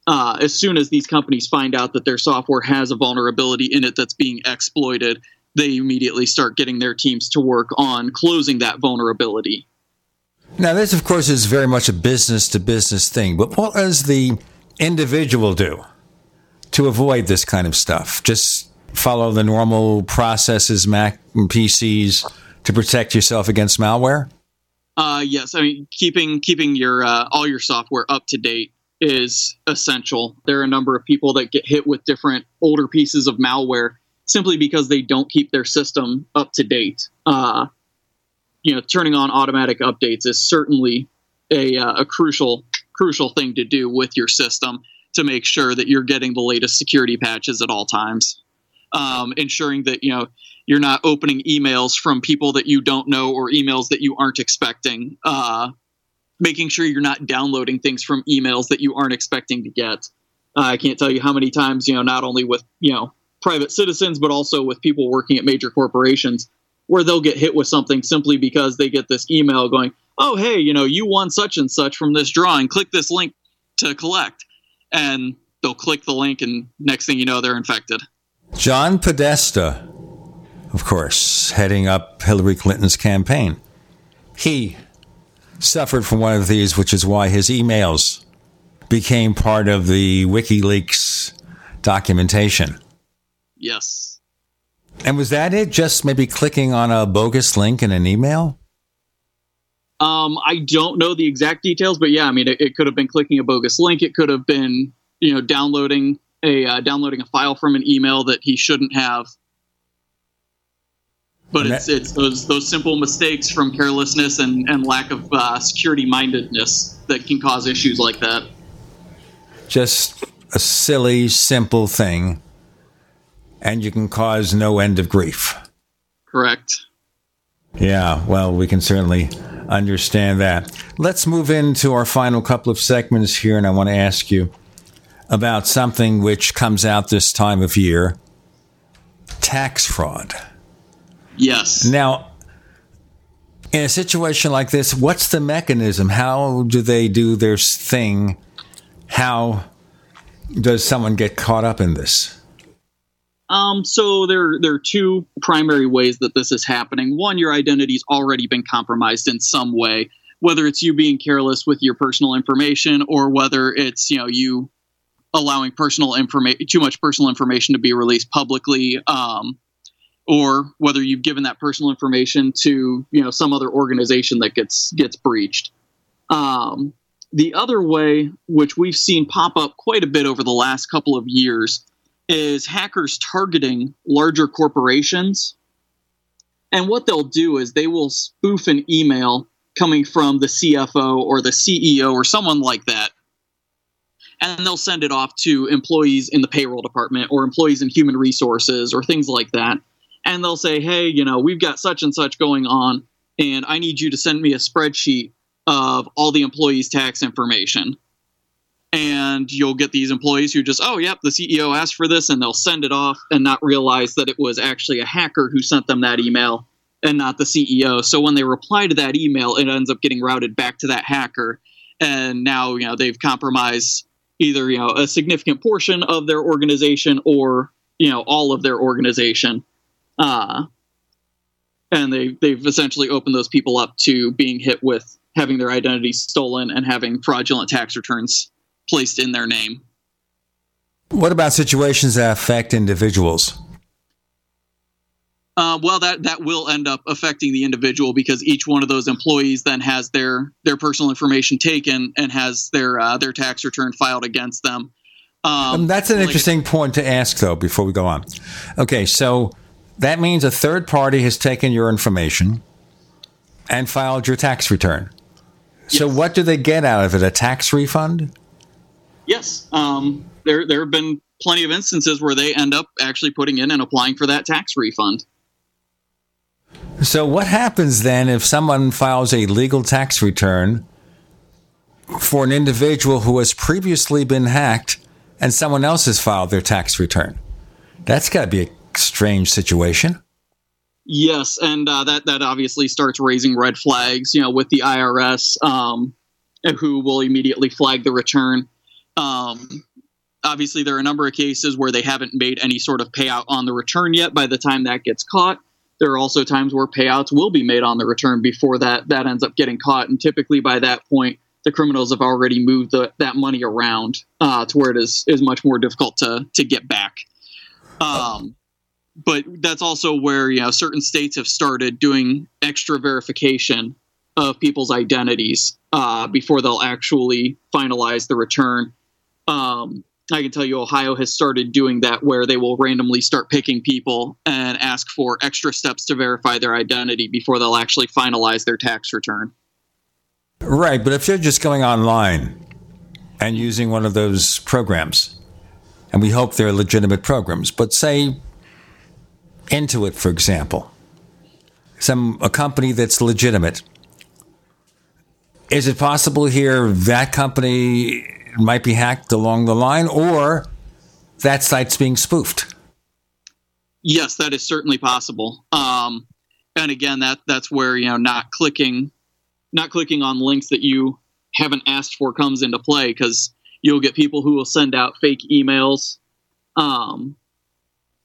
uh, as soon as these companies find out that their software has a vulnerability in it that's being exploited, they immediately start getting their teams to work on closing that vulnerability. Now, this, of course, is very much a business to business thing, but what does the individual do to avoid this kind of stuff? Just follow the normal processes, Mac and PCs, to protect yourself against malware? Uh, yes, I mean keeping keeping your uh, all your software up to date is essential. There are a number of people that get hit with different older pieces of malware simply because they don't keep their system up to date. Uh, you know, turning on automatic updates is certainly a, uh, a crucial crucial thing to do with your system to make sure that you're getting the latest security patches at all times. um, ensuring that you know you're not opening emails from people that you don't know or emails that you aren't expecting. Uh, making sure you're not downloading things from emails that you aren't expecting to get. Uh, I can't tell you how many times, you know, not only with, you know, private citizens, but also with people working at major corporations where they'll get hit with something simply because they get this email going, oh, hey, you know, you won such and such from this drawing. Click this link to collect. And they'll click the link, and next thing you know, they're infected. John Podesta, of course, heading up Hillary Clinton's campaign. He suffered from one of these, which is why his emails became part of the WikiLeaks documentation. Yes. And was that it? Just maybe clicking on a bogus link in an email? Um, I don't know the exact details, but yeah, I mean, it, it, could have been clicking a bogus link. It could have been, you know, downloading a uh, downloading a file from an email that he shouldn't have. But it's it's those those simple mistakes from carelessness and, and lack of uh, security mindedness that can cause issues like that. Just a silly, simple thing, and you can cause no end of grief. Correct. Yeah, well, we can certainly understand that. Let's move into our final couple of segments here, and I want to ask you about something which comes out this time of year tax fraud. Yes. Now, in a situation like this, what's the mechanism? How do they do their thing? How does someone get caught up in this? Um, so there, there are two primary ways that this is happening. One, your identity's already been compromised in some way, whether it's you being careless with your personal information or whether it's, you know, you allowing personal information, too much personal information to be released publicly. Um, or whether you've given that personal information to, you know, some other organization that gets, gets breached. Um, the other way, which we've seen pop up quite a bit over the last couple of years, is hackers targeting larger corporations. And what they'll do is they will spoof an email coming from the CFO or the CEO or someone like that. And they'll send it off to employees in the payroll department or employees in human resources or things like that. And they'll say, hey, you know, we've got such and such going on, and I need you to send me a spreadsheet of all the employees' tax information and you'll get these employees who just oh yep the ceo asked for this and they'll send it off and not realize that it was actually a hacker who sent them that email and not the ceo so when they reply to that email it ends up getting routed back to that hacker. And now you know they've compromised either you know a significant portion of their organization or you know all of their organization. Uh, and they they've essentially opened those people up to being hit with having their identity stolen and having fraudulent tax returns placed in their name. What about situations that affect individuals? Uh, well, that that will end up affecting the individual because each one of those employees then has their their personal information taken and has their uh, their tax return filed against them. Um, um, that's an like interesting point to ask, though. Before we go on, okay, so that means a third party has taken your information and filed your tax return. Yes. So, what do they get out of it? A tax refund? Yes, um, there there have been plenty of instances where they end up actually putting in and applying for that tax refund. So, what happens then if someone files a legal tax return for an individual who has previously been hacked and someone else has filed their tax return? That's got to be a strange situation. Yes, and uh, that that obviously starts raising red flags, you know, with the IRS, um, who will immediately flag the return. Um, obviously, there are a number of cases where they haven't made any sort of payout on the return yet. By the time that gets caught, there are also times where payouts will be made on the return before that that ends up getting caught, and typically by that point, the criminals have already moved the, that money around uh, to where it is is much more difficult to to get back. Um, but that's also where you know certain states have started doing extra verification of people's identities uh, before they'll actually finalize the return um, I can tell you Ohio has started doing that where they will randomly start picking people and ask for extra steps to verify their identity before they'll actually finalize their tax return. Right, but if they're just going online and using one of those programs, and we hope they're legitimate programs, but say Intuit, for example, some a company that's legitimate. Is it possible here that company might be hacked along the line, or that site's being spoofed? Yes, that is certainly possible. Um, and again, that that's where you know not clicking, not clicking on links that you haven't asked for comes into play because you'll get people who will send out fake emails, um,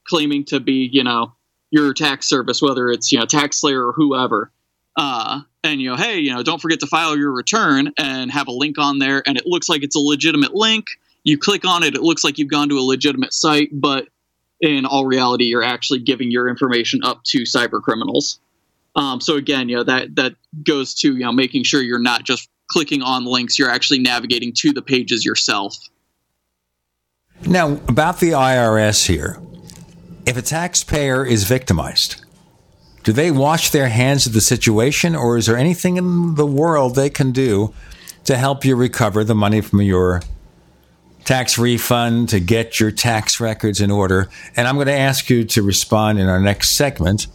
claiming to be you know your tax service, whether it's you know TaxSlayer or whoever. Uh, and you know, hey, you know, don't forget to file your return and have a link on there, and it looks like it's a legitimate link. You click on it, it looks like you've gone to a legitimate site, but in all reality, you're actually giving your information up to cyber criminals. Um, so again, you know that that goes to you know making sure you're not just clicking on links; you're actually navigating to the pages yourself. Now, about the IRS here, if a taxpayer is victimized, do they wash their hands of the situation, or is there anything in the world they can do to help you recover the money from your tax refund, to get your tax records in order? And I'm going to ask you to respond in our next segment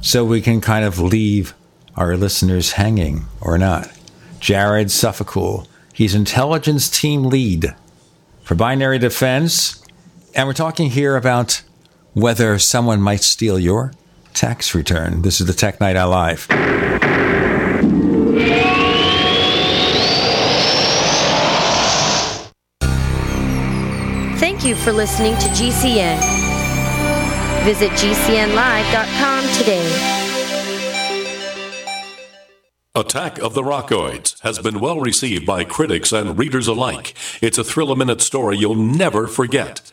so we can kind of leave our listeners hanging or not. Jared Suffolcool, he's intelligence team lead for Binary Defense. And we're talking here about whether someone might steal your tax return. This is the Tech Night Owl Live. Thank you for listening to GCN. Visit GCNlive.com today. Attack of the Rockoids has been well received by critics and readers alike. It's a thrill a minute story you'll never forget.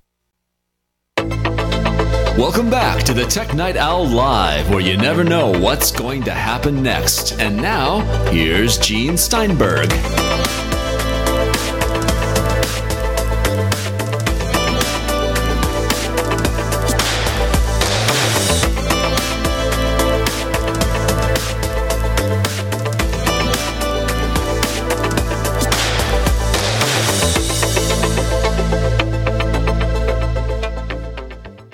Welcome back to the Tech Night Owl Live, where you never know what's going to happen next. And now, here's Gene Steinberg.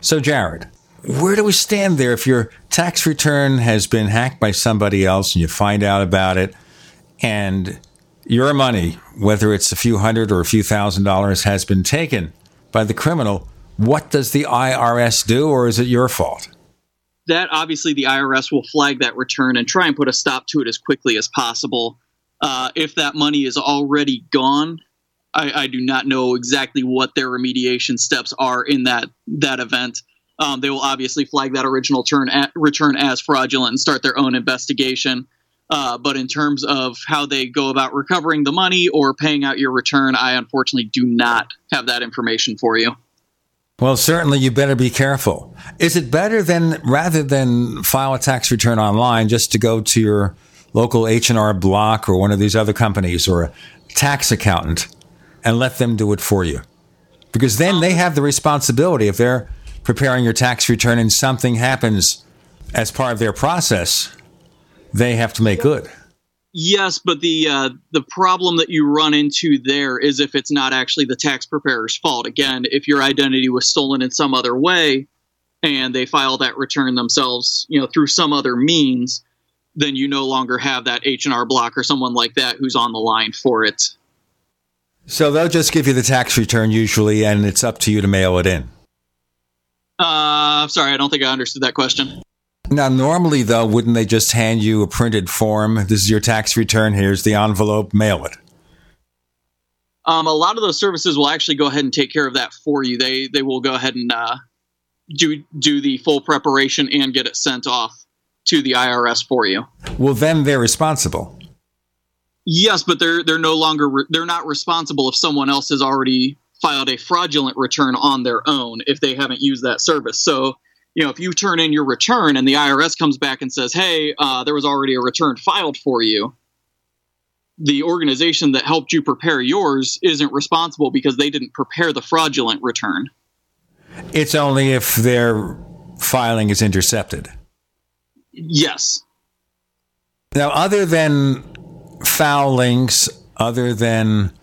So, Jared, where do we stand there if your tax return has been hacked by somebody else and you find out about it and your money, whether it's a few hundred or a few thousand dollars, has been taken by the criminal? What does the IRS do, or is it your fault? That obviously the IRS will flag that return and try and put a stop to it as quickly as possible. Uh, if that money is already gone, I, I, do not know exactly what their remediation steps are in that that event. Um, they will obviously flag that original turn at, return as fraudulent and start their own investigation. Uh, but in terms of how they go about recovering the money or paying out your return, I unfortunately do not have that information for you. Well, certainly you better be careful. Is it better than rather than file a tax return online just to go to your local H&R Block or one of these other companies or a tax accountant and let them do it for you? Because then they have the responsibility if they're preparing your tax return and something happens as part of their process, they have to make good. Yes, but the uh, the problem that you run into there is if it's not actually the tax preparer's fault. Again, if your identity was stolen in some other way, and they file that return themselves, you know, through some other means, then you no longer have that H and R Block or someone like that who's on the line for it. So they'll just give you the tax return usually, and it's up to you to mail it in. Uh, sorry, I don't think I understood that question. Now, normally, though, wouldn't they just hand you a printed form? This is your tax return. Here's the envelope. Mail it. Um, a lot of those services will actually go ahead and take care of that for you. They they will go ahead and uh, do do the full preparation and get it sent off to the IRS for you. Well, then they're responsible. Yes, but they're they're no longer re- they're not responsible if someone else has already filed a fraudulent return on their own if they haven't used that service. So you know, if you turn in your return and the IRS comes back and says, "Hey, uh, there was already a return filed for you," the organization that helped you prepare yours isn't responsible because they didn't prepare the fraudulent return. It's only if their filing is intercepted. Yes. Now, other than foul links, other than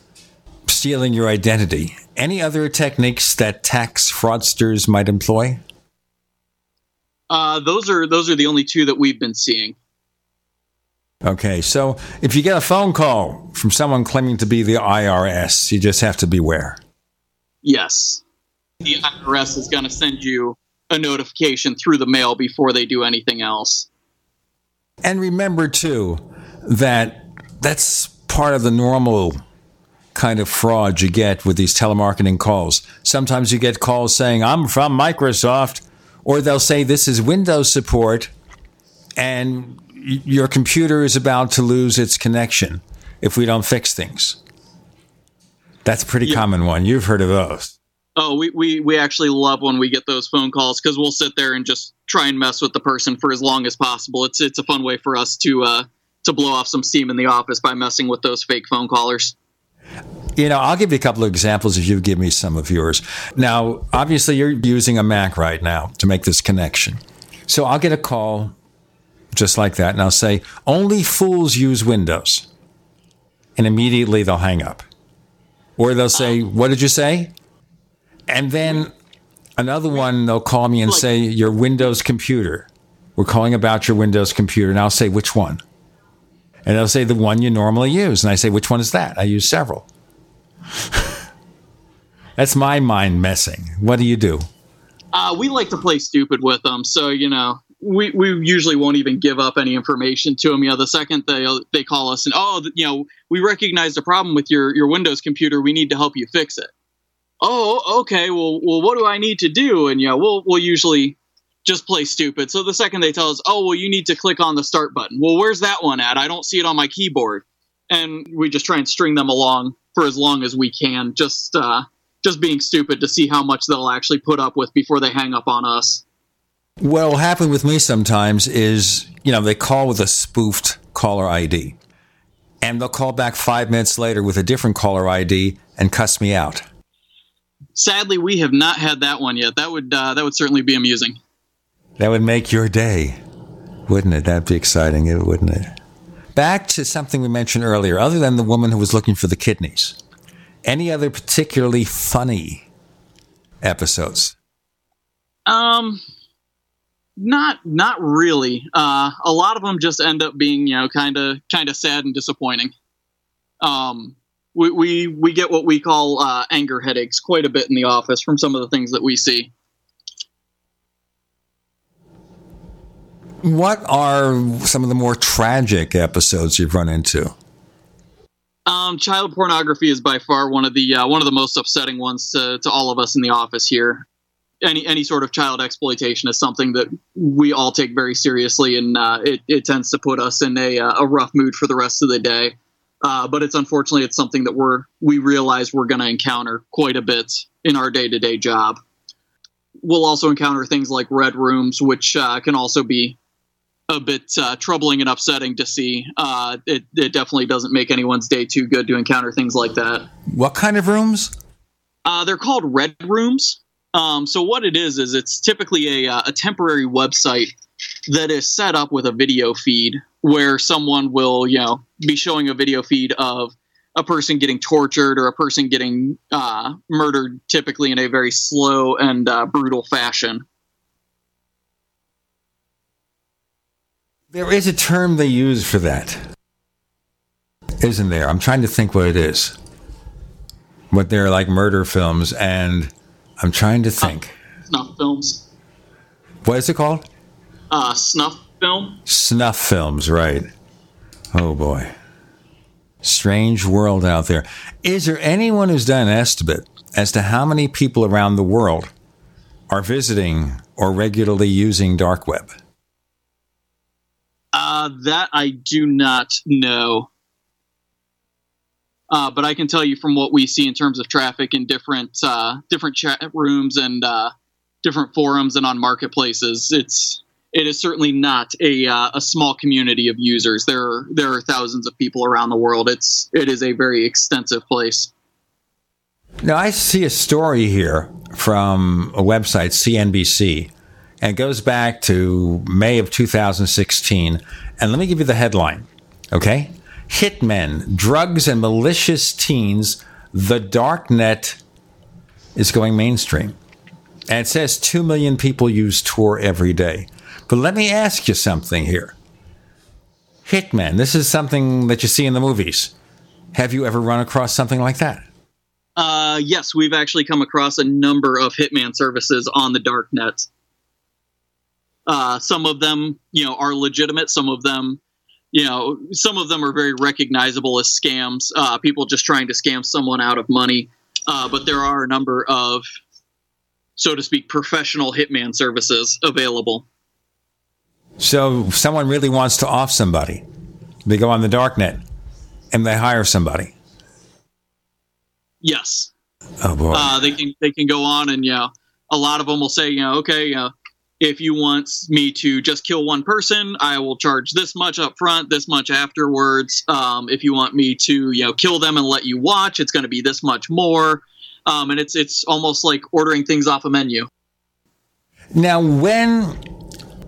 stealing your identity, any other techniques that tax fraudsters might employ? Uh, those are those are the only two that we've been seeing. Okay, so if you get a phone call from someone claiming to be the IRS, you just have to beware. Yes. The IRS is going to send you a notification through the mail before they do anything else. And remember, too, that that's part of the normal kind of fraud you get with these telemarketing calls. Sometimes you get calls saying, I'm from Microsoft, or they'll say, This is Windows support, and your computer is about to lose its connection if we don't fix things. That's a pretty yeah. common one. You've heard of those. Oh, we, we, we actually love when we get those phone calls because we'll sit there and just try and mess with the person for as long as possible. It's it's a fun way for us to uh, to blow off some steam in the office by messing with those fake phone callers. You know, I'll give you a couple of examples if you give me some of yours. Now, obviously, you're using a Mac right now to make this connection. So I'll get a call just like that, and I'll say, only fools use Windows. And immediately they'll hang up. Or they'll say, oh. What did you say? And then another one, they'll call me and say, Your Windows computer. We're calling about your Windows computer. And I'll say, Which one? And they'll say, The one you normally use. And I say, Which one is that? I use several. [LAUGHS] That's my mind messing. What do you do? Uh, we like to play stupid with them. So, you know, we, we usually won't even give up any information to them. You know, the second they they call us and oh, you know, we recognize the problem with your your Windows computer. We need to help you fix it. Oh, okay. Well, well, what do I need to do? And you know, we'll we'll usually just play stupid. So the second they tell us, oh, well, you need to click on the start button. Well, where's that one at? I don't see it on my keyboard. And we just try and string them along for as long as we can, just uh, just being stupid to see how much they'll actually put up with before they hang up on us. What will happen with me sometimes is, you know, they call with a spoofed caller ID. And they'll call back five minutes later with a different caller ID and cuss me out. Sadly, we have not had that one yet. That would uh, that would certainly be amusing. That would make your day, wouldn't it? That'd be exciting, wouldn't it? Back to something we mentioned earlier. Other than the woman who was looking for the kidneys, any other particularly funny episodes? Um, not not really. Uh, a lot of them just end up being you know kind of kind of sad and disappointing. Um, we, we we get what we call uh, anger headaches quite a bit in the office from some of the things that we see. What are some of the more tragic episodes you've run into? Um, child pornography is by far one of the uh, one of the most upsetting ones to, to all of us in the office here any any sort of child exploitation is something that we all take very seriously, and uh, it it tends to put us in a uh, a rough mood for the rest of the day. Uh, but it's unfortunately it's something that we're we realize we're going to encounter quite a bit in our day to day job. We'll also encounter things like red rooms, which uh, can also be a bit uh, troubling and upsetting to see. Uh, it, it definitely doesn't make anyone's day too good to encounter things like that. What kind of rooms? Uh, they're called red rooms. Um, so what it is is it's typically a, uh, a temporary website that is set up with a video feed where someone will, you know, be showing a video feed of a person getting tortured or a person getting uh, murdered, typically in a very slow and uh, brutal fashion. There is a term they use for that, isn't there? I'm trying to think what it is. What they're like murder films, and I'm trying to think. Snuff films. What is it called? Uh, snuff film. Snuff films, right. Oh boy. Strange world out there. Is there anyone who's done an estimate as to how many people around the world are visiting or regularly using dark web? Uh, that I do not know. Uh, but I can tell you from what we see in terms of traffic in different uh, different chat rooms and uh, different forums and on marketplaces, it's it is certainly not a uh, a small community of users. There are, there are thousands of people around the world. It's it is a very extensive place. Now I see a story here from a website CNBC, and goes back to May of 2016. And let me give you the headline, okay? Hitmen, drugs, and malicious teens. The dark net is going mainstream. And it says 2 million people use Tor every day. But let me ask you something here. Hitmen, this is something that you see in the movies. Have you ever run across something like that? Uh, yes, we've actually come across a number of hitman services on the dark net. Uh, some of them, you know, are legitimate. Some of them, you know, some of them are very recognizable as scams. Uh, people just trying to scam someone out of money. Uh, but there are a number of, so to speak, professional hitman services available. So someone really wants to off somebody. They go on the dark net and they hire somebody. Yes. Oh boy. Uh, they can they can go on and you know a lot of them will say you know okay you know if you want me to just kill one person, I will charge this much up front, this much afterwards. Um, if you want me to you know kill them and let you watch, it's going to be this much more. Um, and it's it's almost like ordering things off a menu. Now, when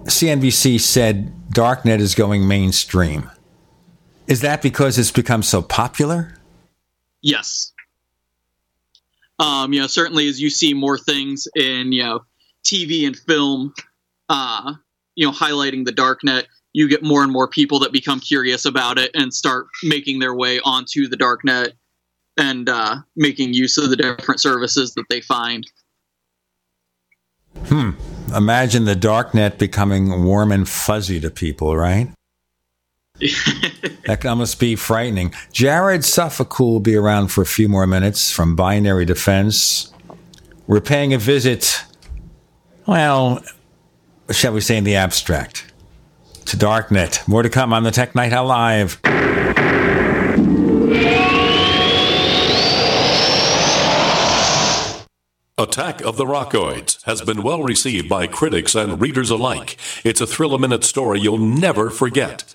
CNBC said Darknet is going mainstream, is that because it's become so popular? Yes. Um, you know, certainly as you see more things in, you know, TV and film, uh, you know, highlighting the darknet, you get more and more people that become curious about it and start making their way onto the darknet and uh, making use of the different services that they find. Hmm. Imagine the darknet becoming warm and fuzzy to people, right? [LAUGHS] that must be frightening. Jared Suffolk will be around for a few more minutes from Binary Defense. We're paying a visit, well, shall we say in the abstract, to Darknet. More to come on the Tech Night Owl Live. Attack of the Rockoids has been well received by critics and readers alike. It's a thrill a minute story you'll never forget.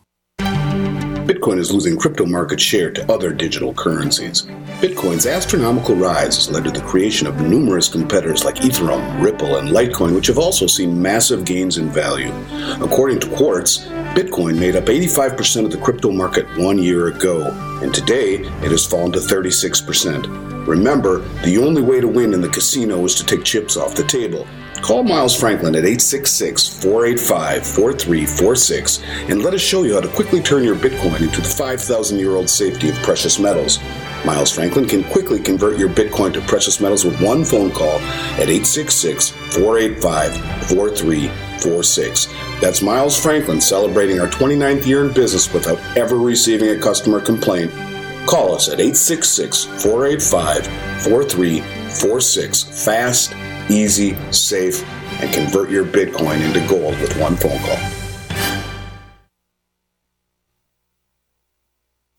Bitcoin is losing crypto market share to other digital currencies. Bitcoin's astronomical rise has led to the creation of numerous competitors like Ethereum, Ripple, and Litecoin, which have also seen massive gains in value. According to Quartz, Bitcoin made up 85% of the crypto market one year ago, and today it has fallen to 36%. Remember, the only way to win in the casino is to take chips off the table. Call Miles Franklin at 866 485 4346 and let us show you how to quickly turn your Bitcoin into the 5,000 year old safety of precious metals. Miles Franklin can quickly convert your Bitcoin to precious metals with one phone call at 866 485 4346. That's Miles Franklin celebrating our 29th year in business without ever receiving a customer complaint. Call us at 866 485 4346. Fast, easy, safe, and convert your Bitcoin into gold with one phone call.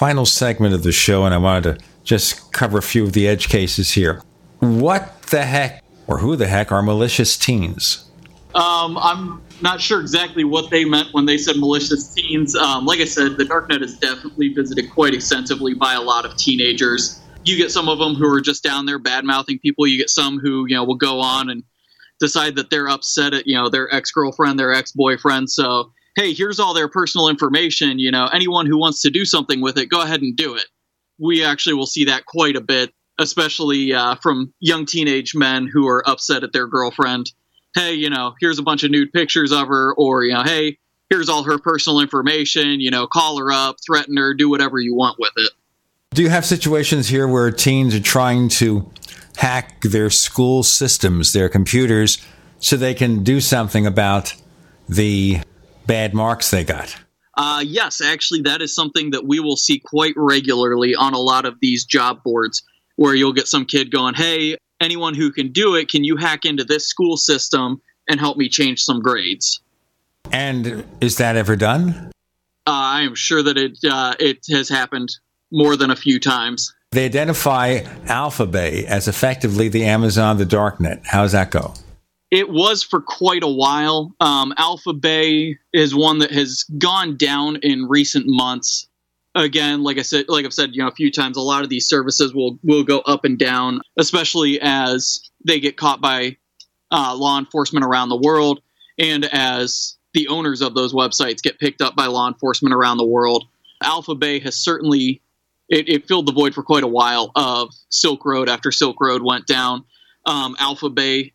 final segment of the show, and I wanted to just cover a few of the edge cases here. What the heck, or who the heck, are malicious teens? Um, I'm not sure exactly what they meant when they said malicious teens. Um, like I said, the darknet is definitely visited quite extensively by a lot of teenagers. You get some of them who are just down there bad mouthing people. You get some who you know will go on and decide that they're upset at you know their ex girlfriend, their ex boyfriend. So hey, here's all their personal information. You know, anyone who wants to do something with it, go ahead and do it. We actually will see that quite a bit, especially uh, from young teenage men who are upset at their girlfriend. Hey, you know, here's a bunch of nude pictures of her, or, you know, hey, here's all her personal information. You know, call her up, threaten her, do whatever you want with it. Do you have situations here where teens are trying to hack their school systems, their computers, so they can do something about the bad marks they got? Uh, yes, actually, that is something that we will see quite regularly on a lot of these job boards where you'll get some kid going, Hey, anyone who can do it, can you hack into this school system and help me change some grades? And is that ever done? Uh, I am sure that it uh, it has happened more than a few times. They identify Alphabay as effectively the Amazon, the darknet. How's that go? It was for quite a while. Um, Alpha Bay is one that has gone down in recent months. Again, like I said, like I've said, you know, a few times, a lot of these services will will go up and down, especially as they get caught by uh, law enforcement around the world, and as the owners of those websites get picked up by law enforcement around the world. Alpha Bay has certainly it, it filled the void for quite a while of Silk Road after Silk Road went down. Um, Alpha Bay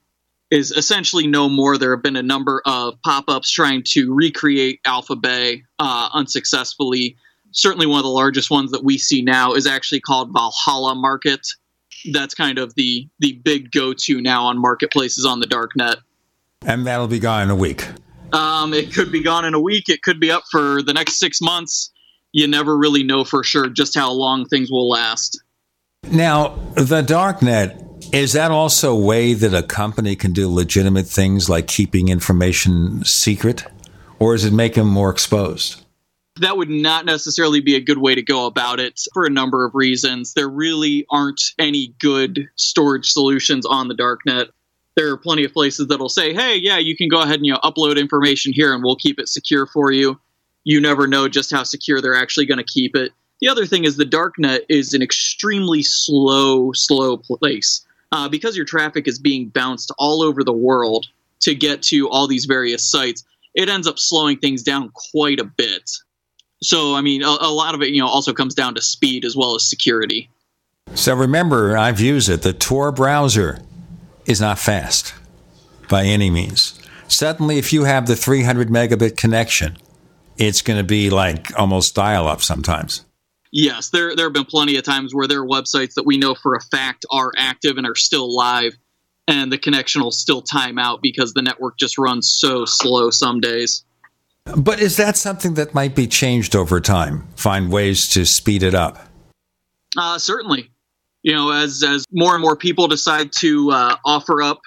is essentially no more. There have been a number of pop ups trying to recreate Alpha Bay uh, unsuccessfully. Certainly, one of the largest ones that we see now is actually called Valhalla Market. That's kind of the the big go to now on marketplaces on the dark net. And that'll be gone in a week. Um, it could be gone in a week. It could be up for the next six months. You never really know for sure just how long things will last. Now, the darknet is that also a way that a company can do legitimate things like keeping information secret, or does it make them more exposed? That would not necessarily be a good way to go about it for a number of reasons. There really aren't any good storage solutions on the darknet. There are plenty of places that'll say, "Hey, yeah, you can go ahead and you know upload information here, and we'll keep it secure for you." You never know just how secure they're actually going to keep it. The other thing is the darknet is an extremely slow, slow place uh, because your traffic is being bounced all over the world to get to all these various sites. It ends up slowing things down quite a bit. So, I mean, a, a lot of it, you know, also comes down to speed as well as security. So remember, I've used it. The Tor browser is not fast by any means. Suddenly, if you have the 300 megabit connection, it's going to be like almost dial up sometimes. Yes, there there have been plenty of times where there are websites that we know for a fact are active and are still live, and the connection will still time out because the network just runs so slow some days. But is that something that might be changed over time? Find ways to speed it up. Uh, certainly, you know, as as more and more people decide to uh, offer up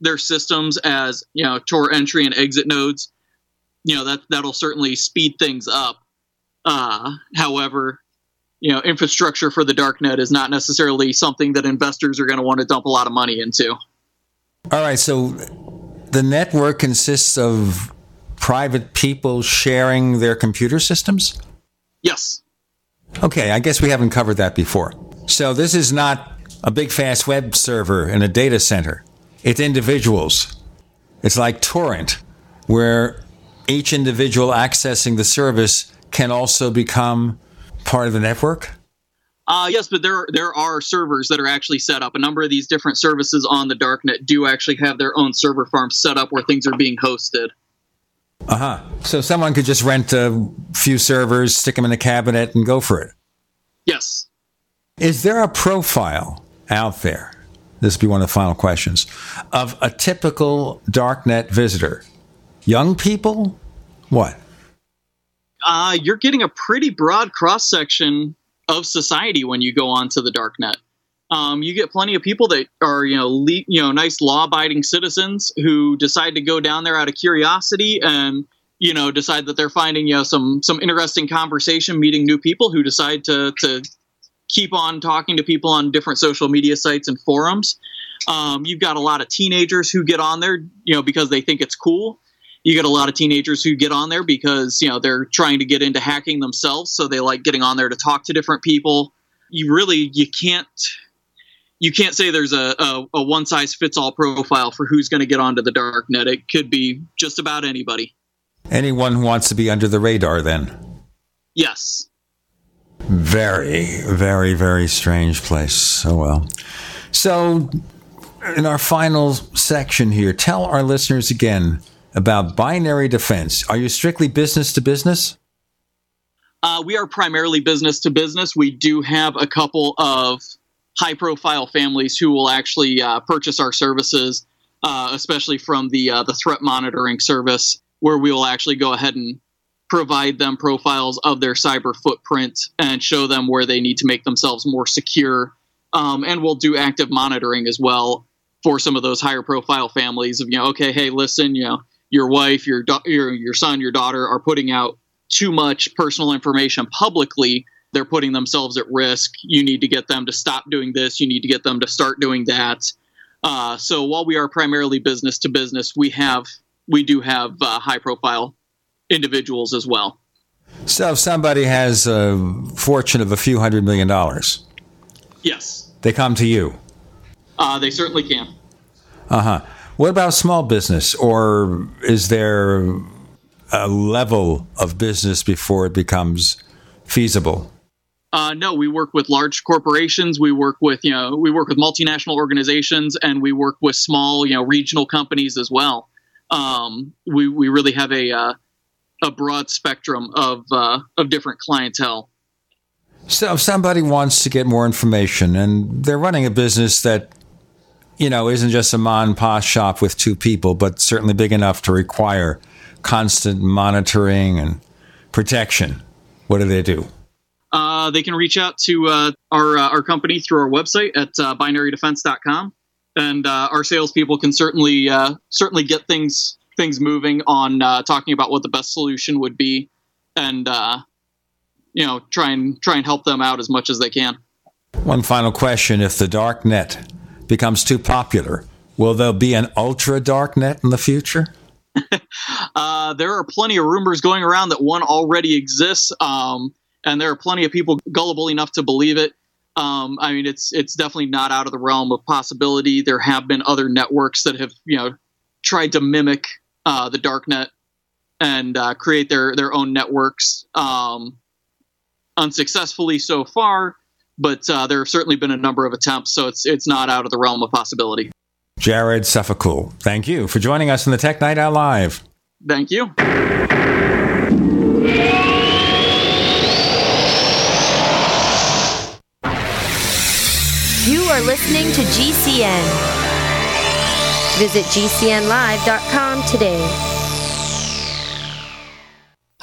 their systems as you know Tor entry and exit nodes, you know that that'll certainly speed things up. Uh, however, you know, infrastructure for the darknet is not necessarily something that investors are going to want to dump a lot of money into. All right, so the network consists of private people sharing their computer systems? Yes. Okay, I guess we haven't covered that before. So this is not a big fast web server in a data center. It's individuals. It's like torrent where each individual accessing the service can also become part of the network? Uh, yes, but there there are servers that are actually set up. A number of these different services on the darknet do actually have their own server farms set up where things are being hosted. Uh huh. So someone could just rent a few servers, stick them in a cabinet, and go for it. Yes. Is there a profile out there? This will be one of the final questions of a typical darknet visitor. Young people? What? Uh, you're getting a pretty broad cross section of society when you go onto the dark net. Um, you get plenty of people that are you know le- you know nice law abiding citizens who decide to go down there out of curiosity and you know decide that they're finding you know some some interesting conversation meeting new people who decide to to keep on talking to people on different social media sites and forums um, you've got a lot of teenagers who get on there you know because they think it's cool you get a lot of teenagers who get on there because you know they're trying to get into hacking themselves so they like getting on there to talk to different people. You really you can't you can't say there's a, a, a one size fits all profile for who's going to get onto the dark net. It could be just about anybody. Anyone who wants to be under the radar then? Yes. Very very very strange place. Oh well. So in our final section here tell our listeners again about binary defense. Are you strictly business to business? Uh, we are primarily business to business. We do have a couple of high profile families who will actually uh, purchase our services, uh, especially from the uh, the threat monitoring service, where we will actually go ahead and provide them profiles of their cyber footprint and show them where they need to make themselves more secure. Um, and we'll do active monitoring as well for some of those higher profile families of you know okay hey listen you know your wife, your, do- your your son, your daughter are putting out too much personal information publicly, they're putting themselves at risk. You need to get them to stop doing this. You need to get them to start doing that. Uh, so while we are primarily business to business, we have we do have uh, high profile individuals as well. So if somebody has a fortune of a few hundred million dollars, Yes, they come to you. uh, they certainly can. Uh huh. What about small business, or is there a level of business before it becomes feasible? Uh, no, we work with large corporations. We work with you know we work with multinational organizations, and we work with small you know regional companies as well. Um, we we really have a uh, a broad spectrum of uh, of different clientele. So if somebody wants to get more information and they're running a business that, you know, isn't just a mom and pop shop with two people, but certainly big enough to require constant monitoring and protection, what do they do? Uh, they can reach out to uh, our uh, our company through our website at uh, binarydefense.com, and uh, our salespeople can certainly uh, certainly get things things moving on uh, talking about what the best solution would be, and uh, you know try and try and help them out as much as they can. One final question if the dark net becomes too popular, will there be an ultra dark net in the future? [LAUGHS] Uh, there are plenty of rumors going around that one already exists, um, and there are plenty of people gullible enough to believe it. Um, I mean, it's it's definitely not out of the realm of possibility. There have been other networks that have you know tried to mimic uh, the dark net and uh, create their their own networks, um, unsuccessfully so far. But uh, there have certainly been a number of attempts, so it's it's not out of the realm of possibility. Jared Suffolcool, thank you for joining us in the Tech Night Owl Live. Thank you. You are listening to GCN. Visit GCNlive.com today.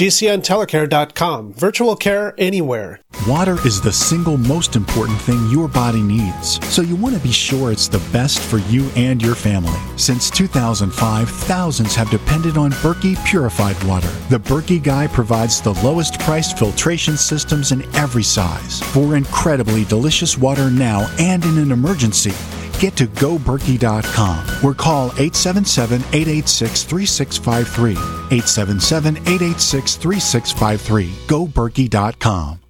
GCNtelecare.com. Virtual care anywhere. Water is the single most important thing your body needs, so you want to be sure it's the best for you and your family. Since 2005, thousands have depended on Berkey purified water. The Berkey Guy provides the lowest priced filtration systems in every size for incredibly delicious water now and in an emergency. Get to goberkey.com or call 877 886 3653. 877 886 3653. Goberkey.com.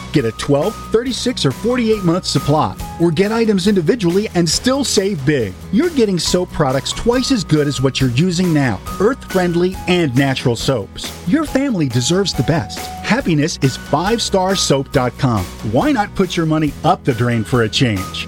Get a 12, 36, or 48 month supply, or get items individually and still save big. You're getting soap products twice as good as what you're using now earth friendly and natural soaps. Your family deserves the best. Happiness is 5starsoap.com. Why not put your money up the drain for a change?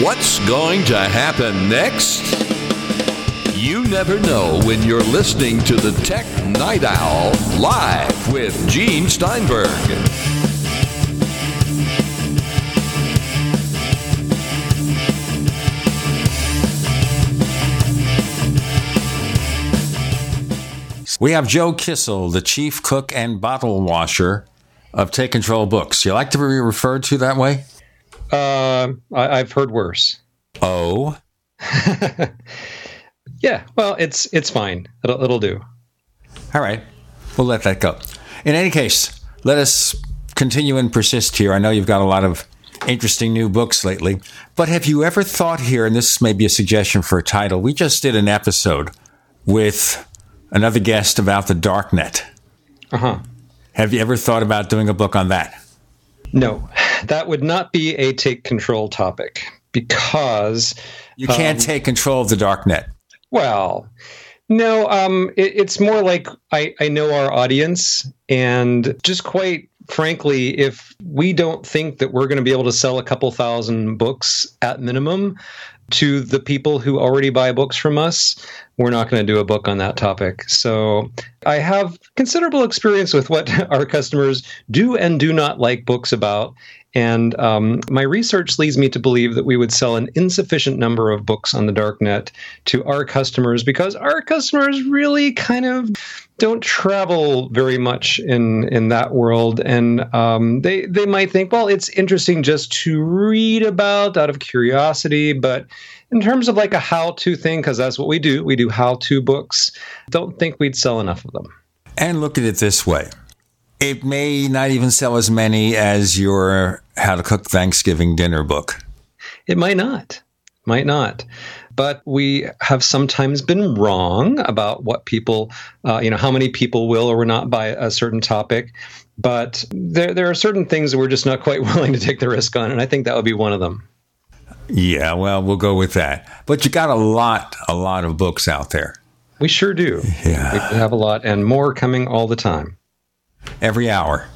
What's going to happen next? You never know when you're listening to the Tech Night Owl live with Gene Steinberg. We have Joe Kissell, the chief cook and bottle washer of Take Control Books. You like to be referred to that way? Uh, I, I've heard worse. Oh, [LAUGHS] Yeah, well, it's it's fine. It'll it'll do. all right. We'll let that go. In any case, let us continue and persist here. I know you've got a lot of interesting new books lately, but have you ever thought here, and this may be a suggestion for a title, we just did an episode with another guest about the darknet. Uh huh. Have you ever thought about doing a book on that? No, that would not be a take control topic because You can't um, take control of the darknet. Well, no, um, it, it's more like I, I know our audience, and just quite frankly, if we don't think that we're going to be able to sell a couple thousand books at minimum to the people who already buy books from us, we're not going to do a book on that topic. So I have considerable experience with what [LAUGHS] our customers do and do not like books about. And um, my research leads me to believe that we would sell an insufficient number of books on the darknet to our customers because our customers really kind of don't travel very much in in that world, and um, they they might think, well, it's interesting just to read about out of curiosity, but in terms of like a how-to thing, because that's what we do, we do how-to books. Don't think we'd sell enough of them. And look at it this way it may not even sell as many as your How to Cook Thanksgiving Dinner book. It might not. Might not. But we have sometimes been wrong about what people, uh, you know, how many people will or will not buy a certain topic. But there, there are certain things that we're just not quite [LAUGHS] willing to take the risk on. And I think that would be one of them. Yeah, well, we'll go with that. But you got a lot, a lot of books out there. We sure do. Yeah. We have a lot and more coming all the time. Every hour,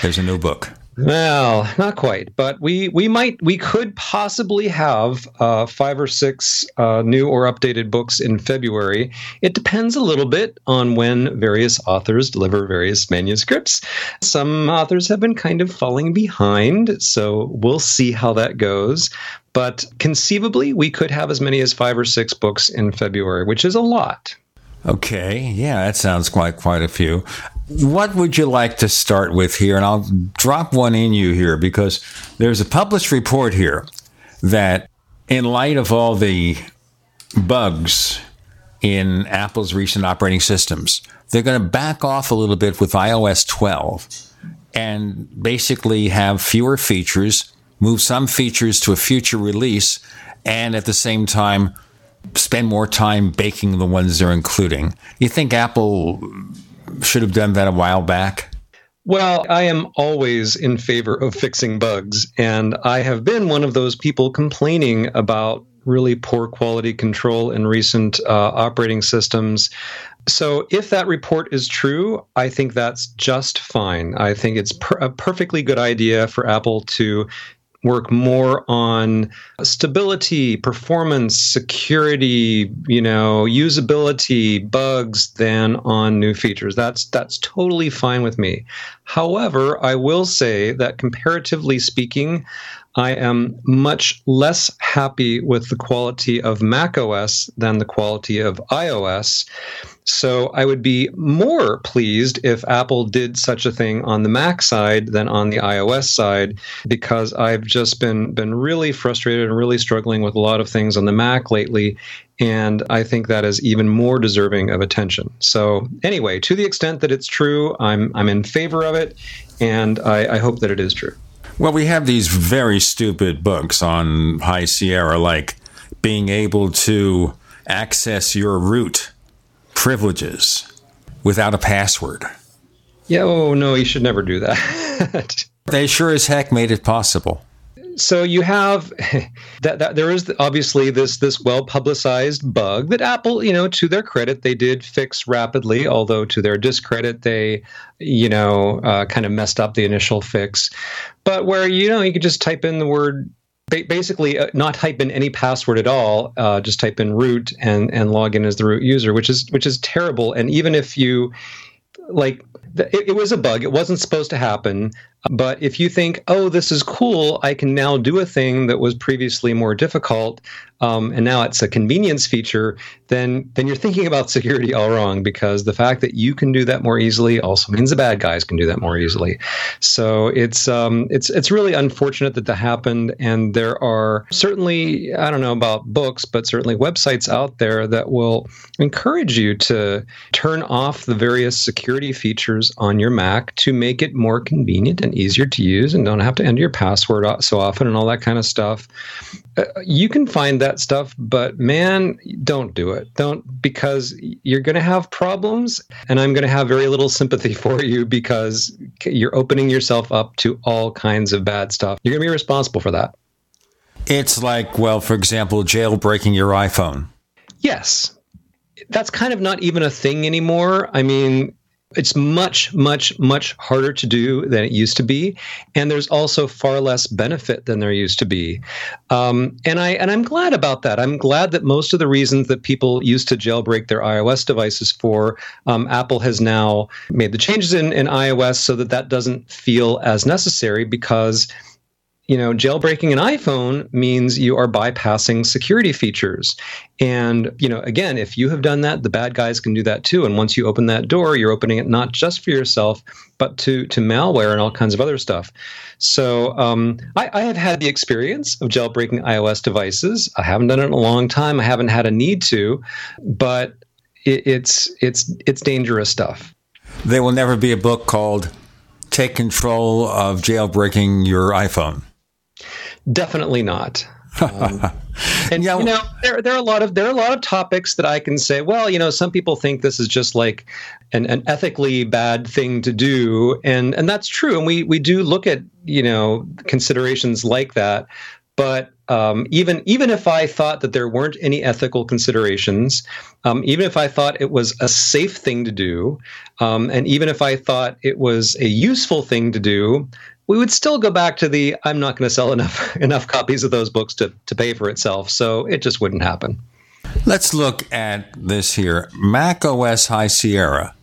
there's a new book. Well, not quite, but we we might we could possibly have uh, five or six uh, new or updated books in February. It depends a little bit on when various authors deliver various manuscripts. Some authors have been kind of falling behind, so we'll see how that goes. But conceivably, we could have as many as five or six books in February, which is a lot. Okay, yeah, that sounds quite quite a few. What would you like to start with here? And I'll drop one in you here because there's a published report here that, in light of all the bugs in Apple's recent operating systems, they're going to back off a little bit with iOS 12 and basically have fewer features, move some features to a future release, and at the same time, spend more time baking the ones they're including. You think Apple should have done that a while back? Well, I am always in favor of fixing bugs, and I have been one of those people complaining about really poor quality control in recent uh, operating systems. So, if that report is true, I think that's just fine. I think it's per- a perfectly good idea for Apple to work more on stability, performance, security, you know, usability, bugs than on new features. That's that's totally fine with me. However, I will say that comparatively speaking, I am much less happy with the quality of macOS than the quality of iOS. So I would be more pleased if Apple did such a thing on the Mac side than on the iOS side, because I've just been been really frustrated and really struggling with a lot of things on the Mac lately. And I think that is even more deserving of attention. So anyway, to the extent that it's true, I'm I'm in favor of it, and I, I hope that it is true. Well, we have these very stupid books on High Sierra, like being able to access your root privileges without a password. Yeah, oh no, you should never do that. [LAUGHS] they sure as heck made it possible. So you have [LAUGHS] that, that there is obviously this this well publicized bug that Apple, you know, to their credit, they did fix rapidly. Although to their discredit, they, you know, uh, kind of messed up the initial fix. But where you know you could just type in the word basically uh, not type in any password at all uh, just type in root and and log in as the root user which is which is terrible and even if you like it, it was a bug it wasn't supposed to happen but if you think, oh, this is cool, I can now do a thing that was previously more difficult, um, and now it's a convenience feature, then then you're thinking about security all wrong because the fact that you can do that more easily also means the bad guys can do that more easily. So it's um, it's it's really unfortunate that that happened, and there are certainly I don't know about books, but certainly websites out there that will encourage you to turn off the various security features on your Mac to make it more convenient and easier to use and don't have to enter your password so often and all that kind of stuff. Uh, you can find that stuff, but man, don't do it. Don't because you're going to have problems, and I'm going to have very little sympathy [LAUGHS] for you because you're opening yourself up to all kinds of bad stuff. You're going to be responsible for that. It's like, well, for example, jailbreaking your iPhone. Yes. That's kind of not even a thing anymore. I mean, it's much much much harder to do than it used to be. And there's also far less benefit than there used to be. Um, and i and i'm glad about that. I'm glad that most of the reasons that people used to jailbreak their ios devices for um, apple has now made the changes in, in ios so that that doesn't feel as necessary because you know, jailbreaking an iPhone means you are bypassing security features. And, you know, again, if you have done that, the bad guys can do that too. And once you open that door, you're opening it not just for yourself, but to to malware and all kinds of other stuff. So um, I, I have had the experience of jailbreaking iOS devices. I haven't done it in a long time. I haven't had a need to, but it, it's it's it's dangerous stuff. There will never be a book called "Take Control of Jailbreaking Your iPhone." Definitely not. Um, [LAUGHS] and yeah, you know, there there are a lot of there are a lot of topics that I can say. Well, you know, some people think this is just like an, an ethically bad thing to do, and and that's true. And we we do look at you know considerations like that. But um, even even if I thought that there weren't any ethical considerations, um, even if I thought it was a safe thing to do, um, and even if I thought it was a useful thing to do, we would still go back to the I'm not going to sell enough [LAUGHS] enough copies of those books to, to pay for itself. So it just wouldn't happen. Let's look at this here. Mac OS High Sierra,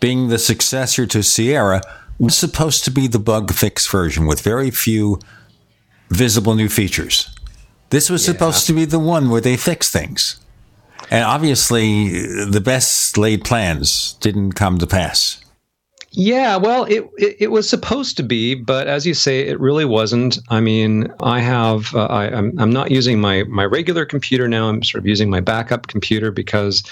being the successor to Sierra, was supposed to be the bug fix version with very few visible new features. This was yeah. supposed to be the one where they fix things. And obviously, the best laid plans didn't come to pass. Yeah, well, it, it, it was supposed to be, but as you say, it really wasn't. I mean, I have uh, I, I'm I'm not using my my regular computer now. I'm sort of using my backup computer because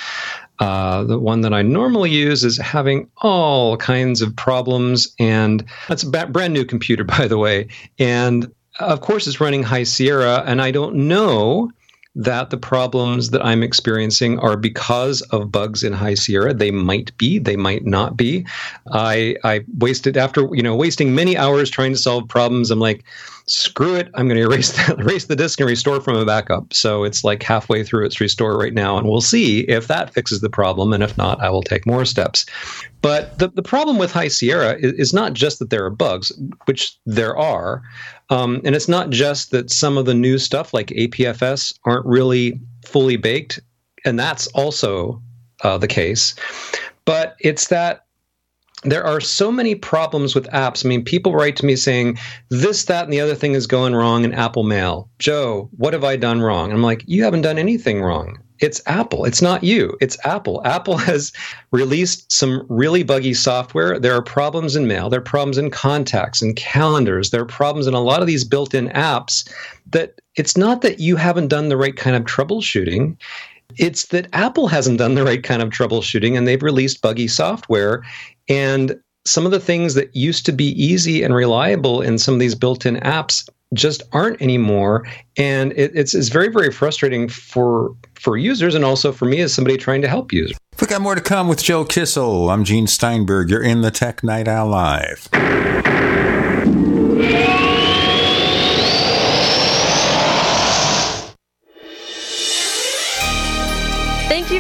uh, the one that I normally use is having all kinds of problems, and that's a brand new computer, [LAUGHS] by the way. And of course, it's running High Sierra, and I don't know that the problems that I'm experiencing are because of bugs in High Sierra. They might be, they might not be. I I wasted after you know wasting many hours trying to solve problems. I'm like, screw it, I'm going to erase [LAUGHS] the, erase the disk and restore from a backup. So it's like halfway through its restore right now, and we'll see if that fixes the problem. And if not, I will take more steps. But the, the problem with High Sierra is, is not just that there are bugs, which there are, um, and it's not just that some of the new stuff like APFS aren't really fully baked, and that's also uh, the case. But it's that there are so many problems with apps. I mean, people write to me saying this, that, and the other thing is going wrong in Apple Mail. Joe, what have I done wrong? I'm like, you haven't done anything wrong. It's Apple. It's not you. It's Apple. Apple [LAUGHS] has released some really buggy software. There are problems in mail. There are problems in contacts and calendars. There are problems in a lot of these built in apps that it's not that you haven't done the right kind of troubleshooting. It's that Apple hasn't done the right kind of troubleshooting and they've released buggy software. And some of the things that used to be easy and reliable in some of these built in apps just aren't anymore. And it, it's, it's very very frustrating for for users and also for me as somebody trying to help users. We got more to come with Joe Kissell. I'm gene steinberg. You're in the tech night owl live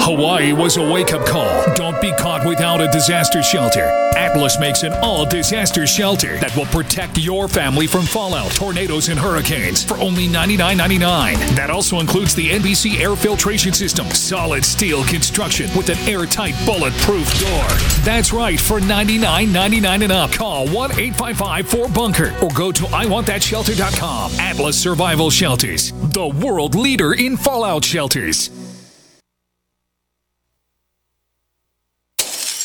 Hawaii was a wake up call. Don't be caught without a disaster shelter. Atlas makes an all disaster shelter that will protect your family from fallout, tornadoes, and hurricanes for only $99.99. That also includes the NBC air filtration system, solid steel construction with an airtight bulletproof door. That's right, for $99.99 and up. Call 1 855 4 Bunker or go to IWantThatShelter.com. Atlas Survival Shelters, the world leader in fallout shelters.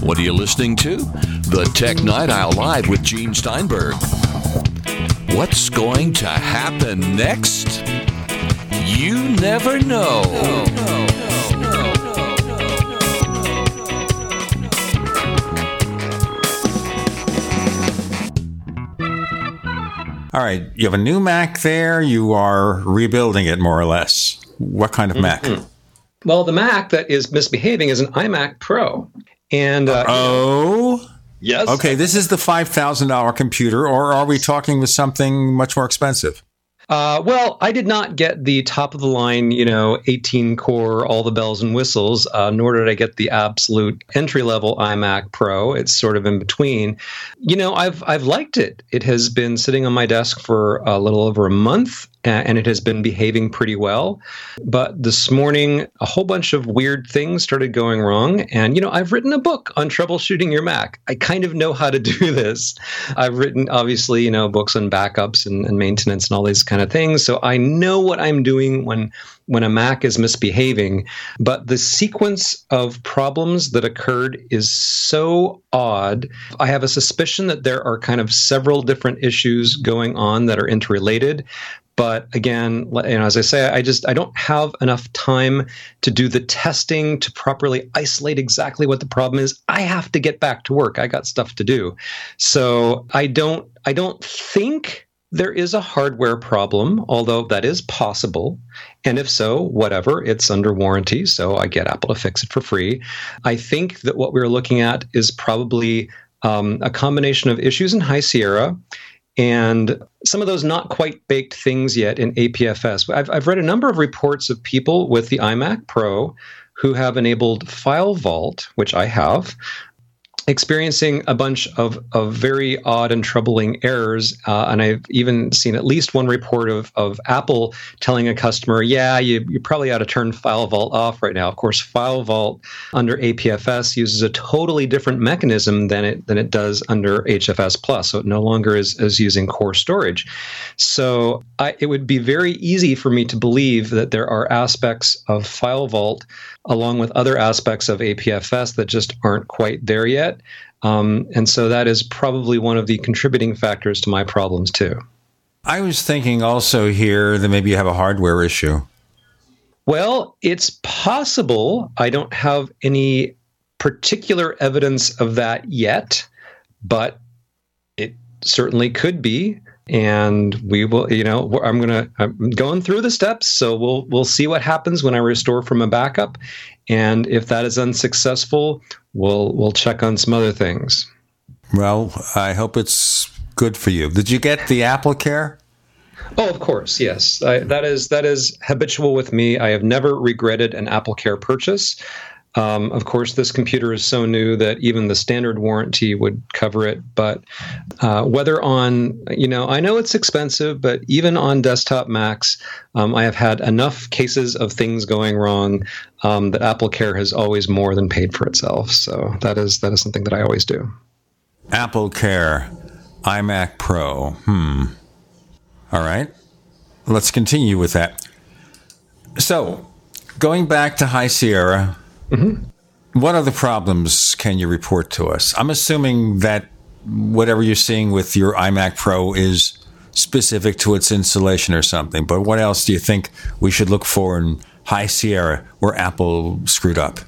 What are you listening to? The Tech Night Owl Live with Gene Steinberg. What's going to happen next? You never know. All right, you have a new Mac there. You are rebuilding it more or less. What kind of Mac? Mm-hmm. Well, the Mac that is misbehaving is an iMac Pro. And uh, oh, yes. Okay, this is the five thousand dollar computer, or are we talking with something much more expensive? Uh, well, I did not get the top of the line, you know, 18 core, all the bells and whistles, uh, nor did I get the absolute entry level iMac Pro. It's sort of in between. You know, I've I've liked it. It has been sitting on my desk for a little over a month, and it has been behaving pretty well. But this morning, a whole bunch of weird things started going wrong. And, you know, I've written a book on troubleshooting your Mac. I kind of know how to [LAUGHS] do this. I've written, obviously, you know, books on backups and, and maintenance and all these kind of things. So I know what I'm doing when when a Mac is misbehaving, but the sequence of problems that occurred is so odd. I have a suspicion that there are kind of several different issues going on that are interrelated. But again, you know, as I say, I just I don't have enough time to do the testing to properly isolate exactly what the problem is. I have to get back to work. I got stuff to do. So I don't I don't think there is a hardware problem, although that is possible. And if so, whatever, it's under warranty, so I get Apple to fix it for free. I think that what we're looking at is probably um, a combination of issues in High Sierra and some of those not quite baked things yet in APFS. I've, I've read a number of reports of people with the iMac Pro who have enabled File Vault, which I have, experiencing a bunch of, of very odd and troubling errors. Uh, and I've even seen at least one report of, of Apple telling a customer, yeah, you, you probably ought to turn File Vault off right now. Of course, File Vault under APFS uses a totally different mechanism than it than it does under HFS Plus. So it no longer is, is using core storage. So I, it would be very easy for me to believe that there are aspects of File Vault along with other aspects of APFS that just aren't quite there yet. Um, and so that is probably one of the contributing factors to my problems too. I was thinking also here that maybe you have a hardware issue. Well, it's possible. I don't have any particular evidence of that yet, but it certainly could be and we will you know i'm going to i'm going through the steps so we'll we'll see what happens when i restore from a backup and if that is unsuccessful we'll we'll check on some other things well i hope it's good for you did you get the apple care Oh, of course, yes. I, that is that is habitual with me. I have never regretted an Apple Care purchase. Um, of course, this computer is so new that even the standard warranty would cover it. But uh, whether on, you know, I know it's expensive, but even on desktop Macs, um, I have had enough cases of things going wrong um, that Apple Care has always more than paid for itself. So that is that is something that I always do. Apple Care, iMac Pro. Hmm. All right. Let's continue with that. So, going back to High Sierra, Mm-hmm. What other problems can you report to us? I'm assuming that whatever you're seeing with your iMac Pro is specific to its installation or something, but what else do you think we should look for in High Sierra where Apple screwed up?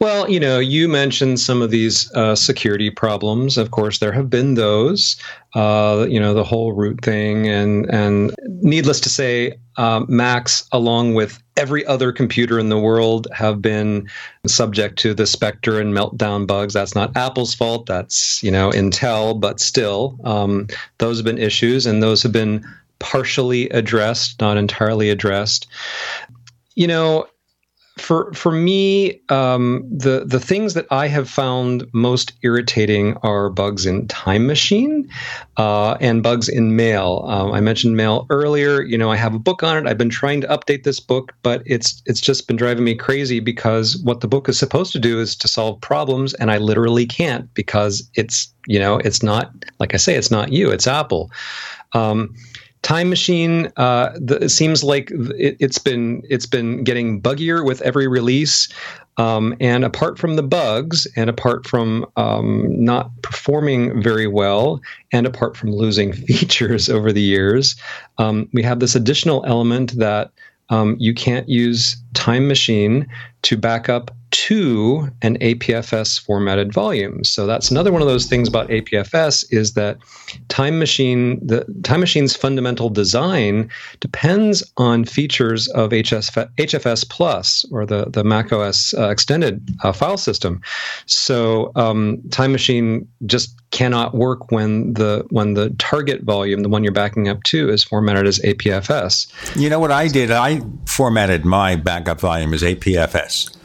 Well, you know, you mentioned some of these uh, security problems. Of course, there have been those. Uh, you know, the whole root thing, and and needless to say, uh, Macs, along with every other computer in the world, have been subject to the Spectre and Meltdown bugs. That's not Apple's fault. That's you know Intel, but still, um, those have been issues, and those have been partially addressed, not entirely addressed. You know, for for me, um, the the things that I have found most irritating are bugs in Time Machine uh, and bugs in Mail. Um, I mentioned Mail earlier. You know, I have a book on it. I've been trying to update this book, but it's it's just been driving me crazy because what the book is supposed to do is to solve problems, and I literally can't because it's you know it's not like I say it's not you, it's Apple. Um, Time Machine uh, the, it seems like it, has been it's been getting buggier with every release. Um, and apart from the bugs, and apart from um, not performing very well, and apart from losing [LAUGHS] features over the years, um, we have this additional element that um, you can't use Time Machine to back up to an APFS formatted volume. So that's another one of those things about APFS is that Time Machine, the Time Machine's fundamental design depends on features of HS, HFS Plus or the the Mac OS uh, extended uh, file system. So um, Time Machine just cannot work when the when the target volume, the one you're backing up to, is formatted as APFS. You know what I did? I formatted my backup volume as APFS.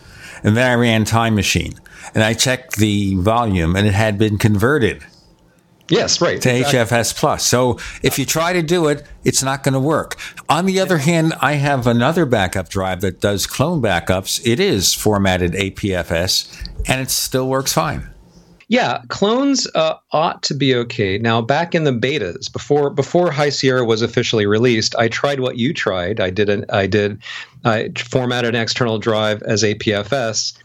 And then I ran Time Machine and I checked the volume and it had been converted. Yes, right. To exactly. HFS Plus. So if you try to do it, it's not going to work. On the other hand, I have another backup drive that does clone backups. It is formatted APFS and it still works fine. Yeah, clones uh, ought to be okay. Now, back in the betas, before before High Sierra was officially released, I tried what you tried. I did an, I did I formatted an external drive as APFS,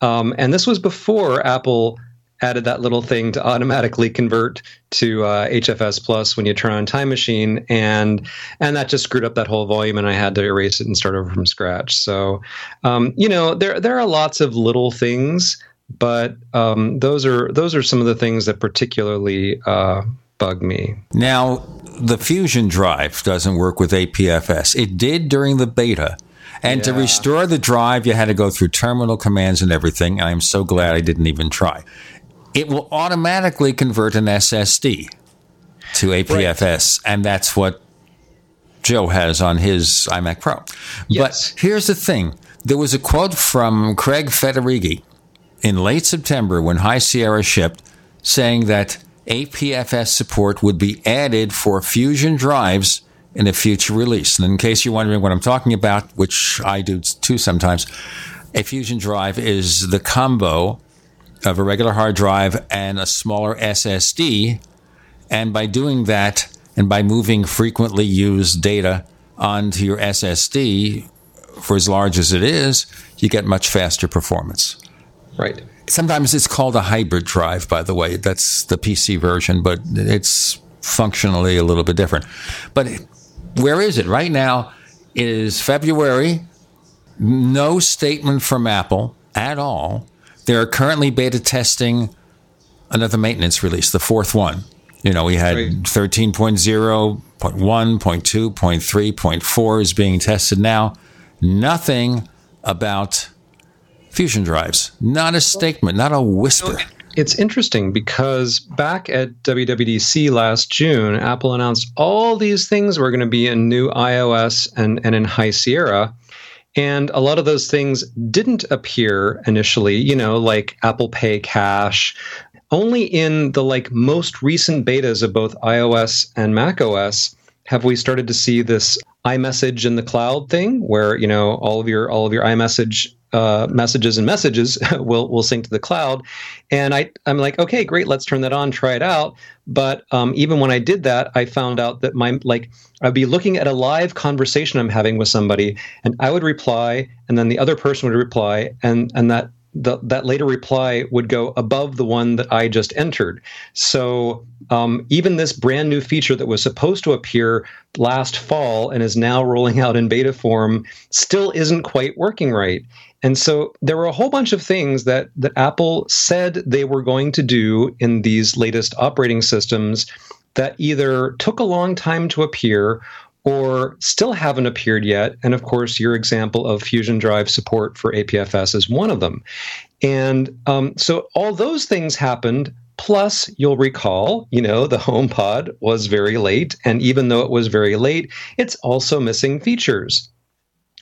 um, and this was before Apple added that little thing to automatically convert to uh, HFS Plus when you turn on Time Machine, and and that just screwed up that whole volume, and I had to erase it and start over from scratch. So, um, you know, there there are lots of little things but um, those are those are some of the things that particularly uh, bug me. Now, the Fusion drive doesn't work with APFS. It did during the beta. And yeah. to restore the drive, you had to go through terminal commands and everything. I'm so glad I didn't even try. It will automatically convert an SSD to APFS, right. and that's what Joe has on his iMac Pro. Yes. But here's the thing there was a quote from Craig Federighi in late September when High Sierra shipped, saying that APFS support would be added for Fusion drives in a future release. And in case you're wondering what I'm talking about, which I do too sometimes, a Fusion drive is the combo of a regular hard drive and a smaller SSD. And by doing that, and by moving frequently used data onto your SSD for as large as it is, you get much faster performance. Right. Sometimes it's called a hybrid drive, by the way. That's the PC version, but it's functionally a little bit different. But where is it? Right now it is February. No statement from Apple at all. They're currently beta testing another maintenance release, the fourth one. You know, we had right. 13.0, 0.1, 0.2, 0.3, 0.4 is being tested now. Nothing about fusion drives. Not a statement, not a whisper. It's interesting because back at WWDC last June, Apple announced all these things were going to be in new iOS and, and in High Sierra. And a lot of those things didn't appear initially, you know, like Apple Pay Cash. Only in the like most recent betas of both iOS and macOS have we started to see this iMessage in the cloud thing where, you know, all of your all of your iMessage uh, messages and messages [LAUGHS] will will sync to the cloud. And I I'm like, okay, great, let's turn that on, try it out. But um, even when I did that, I found out that my like I'd be looking at a live conversation I'm having with somebody, and I would reply, and then the other person would reply, and and that the, that later reply would go above the one that I just entered. So um, even this brand new feature that was supposed to appear last fall and is now rolling out in beta form still isn't quite working right. And so there were a whole bunch of things that, that Apple said they were going to do in these latest operating systems that either took a long time to appear or still haven't appeared yet. And of course, your example of Fusion Drive support for APFS is one of them. And um, so all those things happened. Plus, you'll recall, you know, the HomePod was very late. And even though it was very late, it's also missing features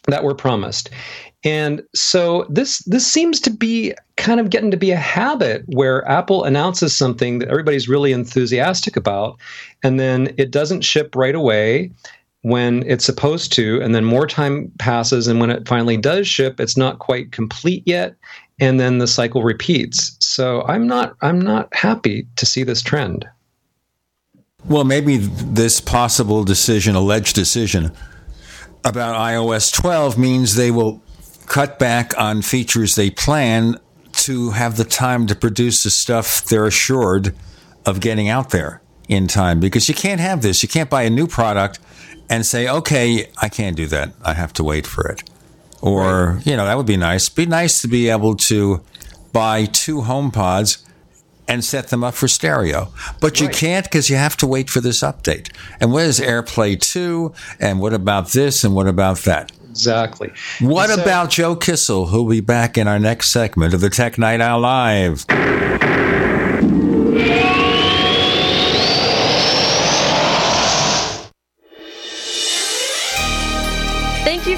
that were promised. And so this this seems to be kind of getting to be a habit where Apple announces something that everybody's really enthusiastic about and then it doesn't ship right away when it's supposed to, and then more time passes, and when it finally does ship, it's not quite complete yet, and then the cycle repeats. So I'm not I'm not happy to see this trend. Well, maybe this possible decision, alleged decision about iOS 12 means they will cut back on features they plan to have the time to produce the stuff they're assured of getting out there in time because you can't have this. You can't buy a new product and say, okay, I can't do that. I have to wait for it. Or, right. you know, that would be nice. Be nice to be able to buy two HomePods and set them up for stereo. But you right. can't because you have to wait for this update. And what is AirPlay 2? And what about this? And what about that? Exactly. What so, about Joe Kissell, who'll be back in our next segment of the Tech Night Owl Live?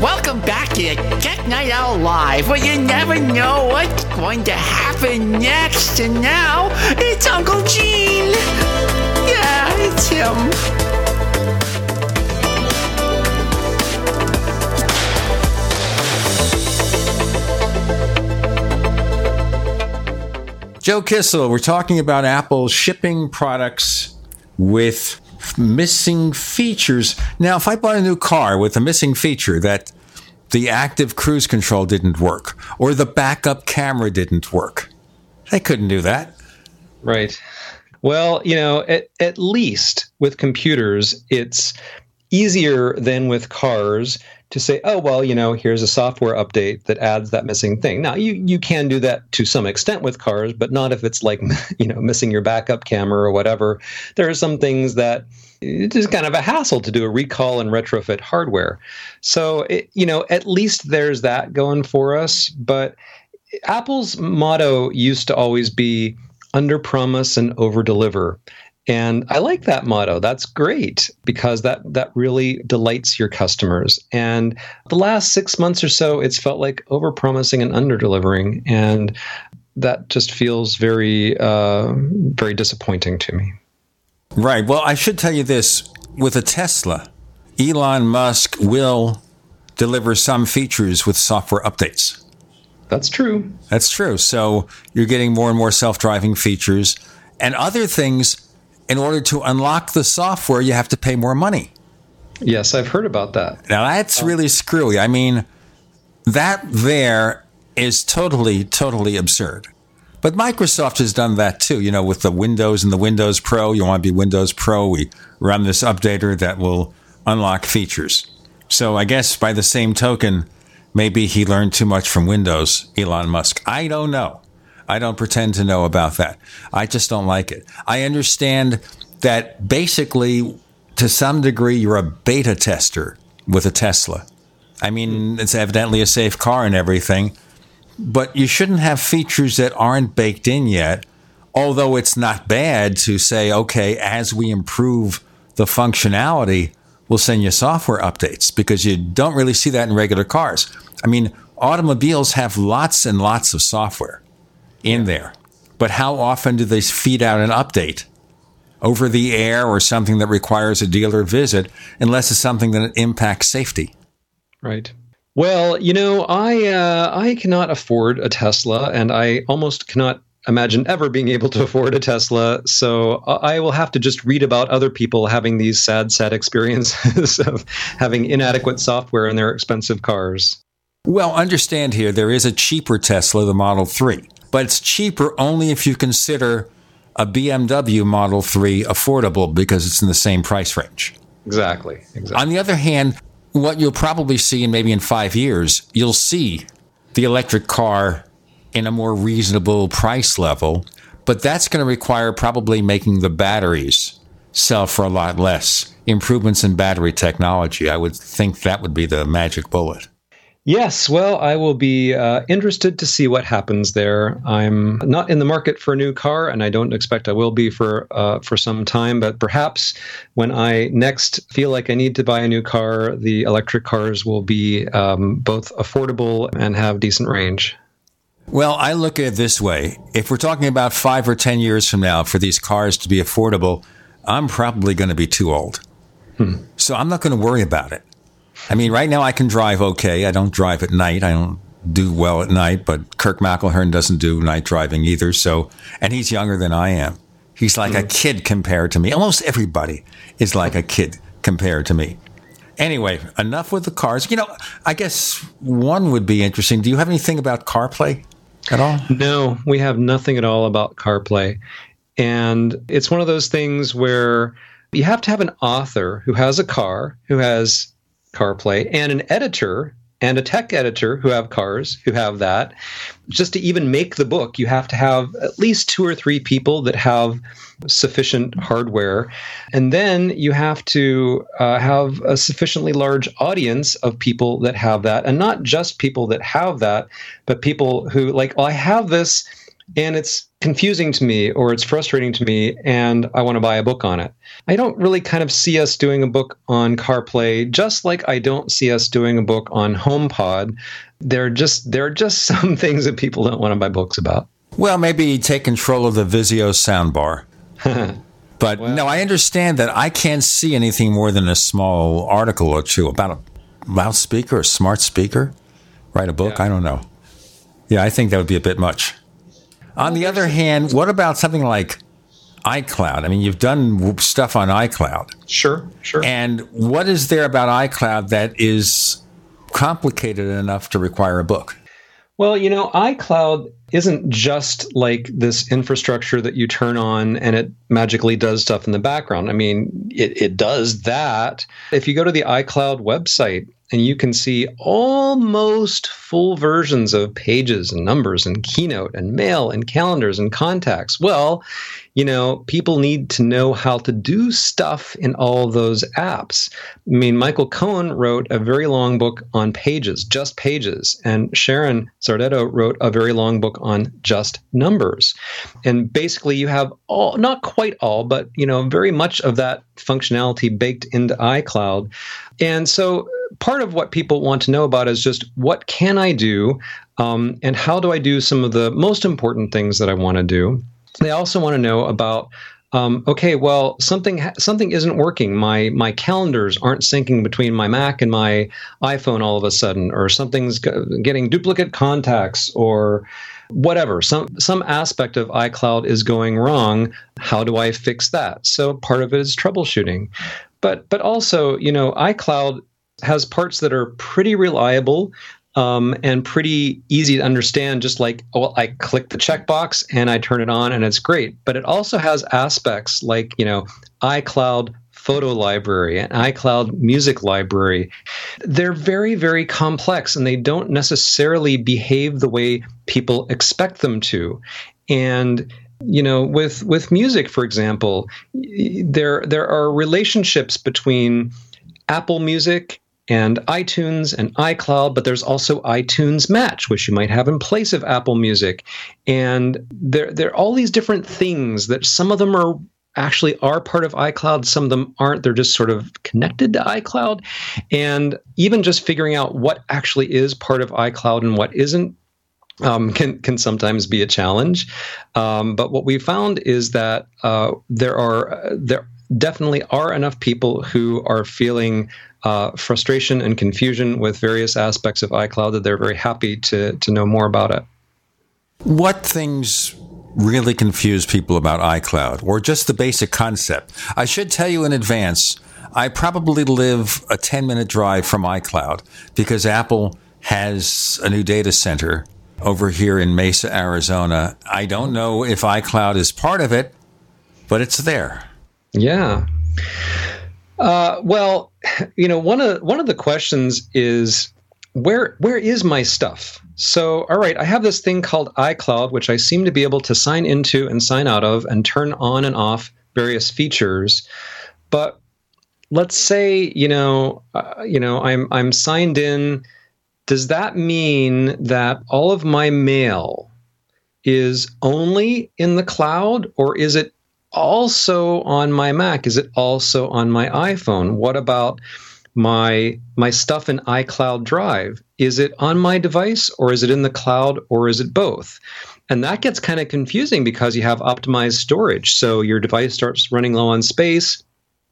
Welcome back to Tech Night Owl Live, where you never know what's going to happen next. And now, it's Uncle Gene. Yeah, it's him. Joe Kissell, we're talking about Apple shipping products with missing features. Now, if I bought a new car with a missing feature that the active cruise control didn't work or the backup camera didn't work, they couldn't do that. Right. Well, you know, at, at least with computers, it's easier than with cars to say, oh well, you know, here's a software update that adds that missing thing. Now you you can do that to some extent with cars, but not if it's like [LAUGHS] you know missing your backup camera or whatever. There are some things that it is kind of a hassle to do a recall and retrofit hardware. So it, you know, at least there's that going for us. But Apple's motto used to always be under promise and over deliver. And I like that motto. That's great because that that really delights your customers. And the last six months or so, it's felt like over promising and under delivering, and that just feels very uh, very disappointing to me. Right. Well, I should tell you this: with a Tesla, Elon Musk will deliver some features with software updates. That's true. That's true. So you're getting more and more self-driving features and other things in order to unlock the software, you have to pay more money. Yes, I've heard about that. Now that's really screwy. I mean, that there is totally, totally absurd. But Microsoft has done that too. You know, with the Windows and the Windows Pro, you want to be Windows Pro, we run this updater that will unlock features. So I guess by the same token, maybe he learned too much from Windows, Elon Musk. I don't know. I don't pretend to know about that. I just don't like it. I understand that basically, to some degree, you're a beta tester with a Tesla. I mean, it's evidently a safe car and everything, but you shouldn't have features that aren't baked in yet. Although it's not bad to say, okay, as we improve the functionality, we'll send you software updates because you don't really see that in regular cars. I mean, automobiles have lots and lots of software in there. But how often do they feed out an update over the air or something that requires a dealer visit, unless it's something that impacts safety? Right. Well, you know, I uh, I cannot afford a Tesla, and I almost cannot imagine ever being able to afford a Tesla. So I will have to just read about other people having these sad, sad experiences [LAUGHS] of having inadequate software in their expensive cars. Well, understand here, there is a cheaper Tesla, the Model 3 but it's cheaper only if you consider a BMW Model 3 affordable because it's in the same price range. Exactly. Exactly. On the other hand, what you'll probably see in maybe in five years, you'll see the electric car in a more reasonable price level, but that's going to require probably making the batteries sell for a lot less. Improvements in battery technology, I would think that would be the magic bullet. Yes, well, I will be uh, interested to see what happens there. I'm not in the market for a new car, and I don't expect I will be for uh, for some time. But perhaps when I next feel like I need to buy a new car, the electric cars will be um, both affordable and have decent range. Well, I look at it this way: if we're talking about five or ten years from now, for these cars to be affordable, I'm probably going to be too old, hmm. so I'm not going to worry about it. I mean, right now I can drive okay. I don't drive at night. I don't do well at night, but Kirk McElhearn doesn't do night driving either. So, and he's younger than I am. He's like mm. a kid compared to me. Almost everybody is like a kid compared to me. Anyway, enough with the cars. You know, I guess one would be interesting. Do you have anything about CarPlay at all? No, we have nothing at all about CarPlay. And it's one of those things where you have to have an author who has a car, who has CarPlay, and an editor and a tech editor who have cars who have that. Just to even make the book, you have to have at least two or three people that have sufficient hardware. And then you have to uh, have a sufficiently large audience of people that have that. And not just people that have that, but people who, like, well, I have this and it's confusing to me or it's frustrating to me and I want to buy a book on it. I don't really kind of see us doing a book on CarPlay just like I don't see us doing a book on HomePod. There are just there are just [LAUGHS] some things that people don't want to buy books about. Well, maybe take control of the Vizio soundbar. [LAUGHS] but well, no, I understand that I can't see anything more than a small article or two about a loudspeaker, a smart speaker. Write a book? Yeah. I don't know. Yeah, I think that would be a bit much. On the other hand, what about something like iCloud? I mean, you've done stuff on iCloud. Sure, sure. And what is there about iCloud that is complicated enough to require a book? Well, you know, iCloud isn't just like this infrastructure that you turn on and it magically does stuff in the background. I mean, it, it does that. If you go to the iCloud website, and you can see almost full versions of pages and numbers and keynote and mail and calendars and contacts. Well, you know, people need to know how to do stuff in all those apps. I mean, Michael Cohen wrote a very long book on pages, just pages, and Sharon Zardetto wrote a very long book on just numbers. And basically, you have all, not quite all, but, you know, very much of that functionality baked into iCloud. And so part of what people want to know about is just what can I do um, and how do I do some of the most important things that I want to do. They also want to know about um, okay, well, something something isn't working. My my calendars aren't syncing between my Mac and my iPhone all of a sudden, or something's getting duplicate contacts, or whatever. Some some aspect of iCloud is going wrong. How do I fix that? So part of it is troubleshooting, but but also you know iCloud has parts that are pretty reliable um, and pretty easy to understand. Just like, oh, I click the checkbox and I turn it on, and it's great. But it also has aspects like, you know, iCloud photo library and iCloud music library. They're very, very complex and they don't necessarily behave the way people expect them to. And you know with with music for example there there are relationships between apple music and iTunes and iCloud, but there's also iTunes Match, which you might have in place of Apple Music. And there, there are all these different things that some of them are actually are part of iCloud, some of them aren't. They're just sort of connected to iCloud. And even just figuring out what actually is part of iCloud and what isn't um, can can sometimes be a challenge. Um, but what we found is that uh, there are there definitely are enough people who are feeling uh, frustration and confusion with various aspects of iCloud that they're very happy to, to know more about it. What things really confuse people about iCloud or just the basic concept? I should tell you in advance, I probably live a 10 minute drive from iCloud because Apple has a new data center over here in Mesa, Arizona. I don't know if iCloud is part of it, but it's there. Yeah. Uh, well, you know, one of one of the questions is where where is my stuff? So, all right, I have this thing called iCloud, which I seem to be able to sign into and sign out of and turn on and off various features. But let's say, you know, uh, you know, I'm I'm signed in. Does that mean that all of my mail is only in the cloud, or is it also on my Mac? Is it also on my iPhone? What about my my stuff in iCloud Drive? Is it on my device or is it in the cloud or is it both? And that gets kind of confusing because you have optimized storage. So your device starts running low on space.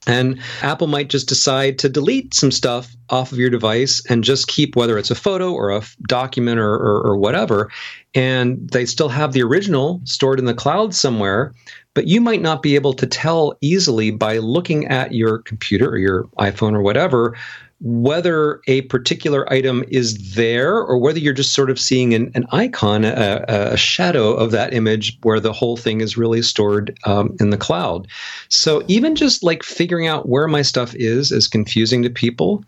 And Apple might just decide to delete some stuff off of your device and just keep whether it's a photo or a document or, or, or whatever. And they still have the original stored in the cloud somewhere, but you might not be able to tell easily by looking at your computer or your iPhone or whatever whether a particular item is there or whether you're just sort of seeing an, an icon, a, a, shadow of that image where the whole thing is really stored um, in the cloud. So even just like figuring out where my stuff is is confusing to people.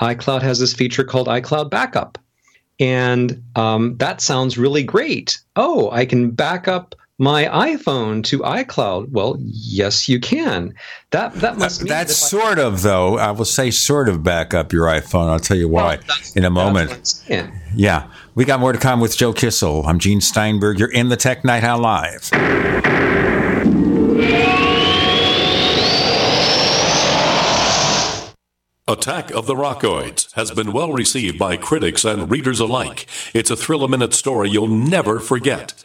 iCloud has this feature called iCloud Backup. And um, that sounds really great. Oh, I can back up my iPhone to iCloud? Well, yes, you can. That that must uh, that's that sort I, of though. I will say sort of back up your iPhone. I'll tell you why well, in a moment. Yeah, we got more to come with Joe Kissell. I'm Gene Steinberg. You're in the Tech Night Owl Live. Attack of the Rockoids has been well received by critics and readers alike. It's a thrill a minute story you'll never forget.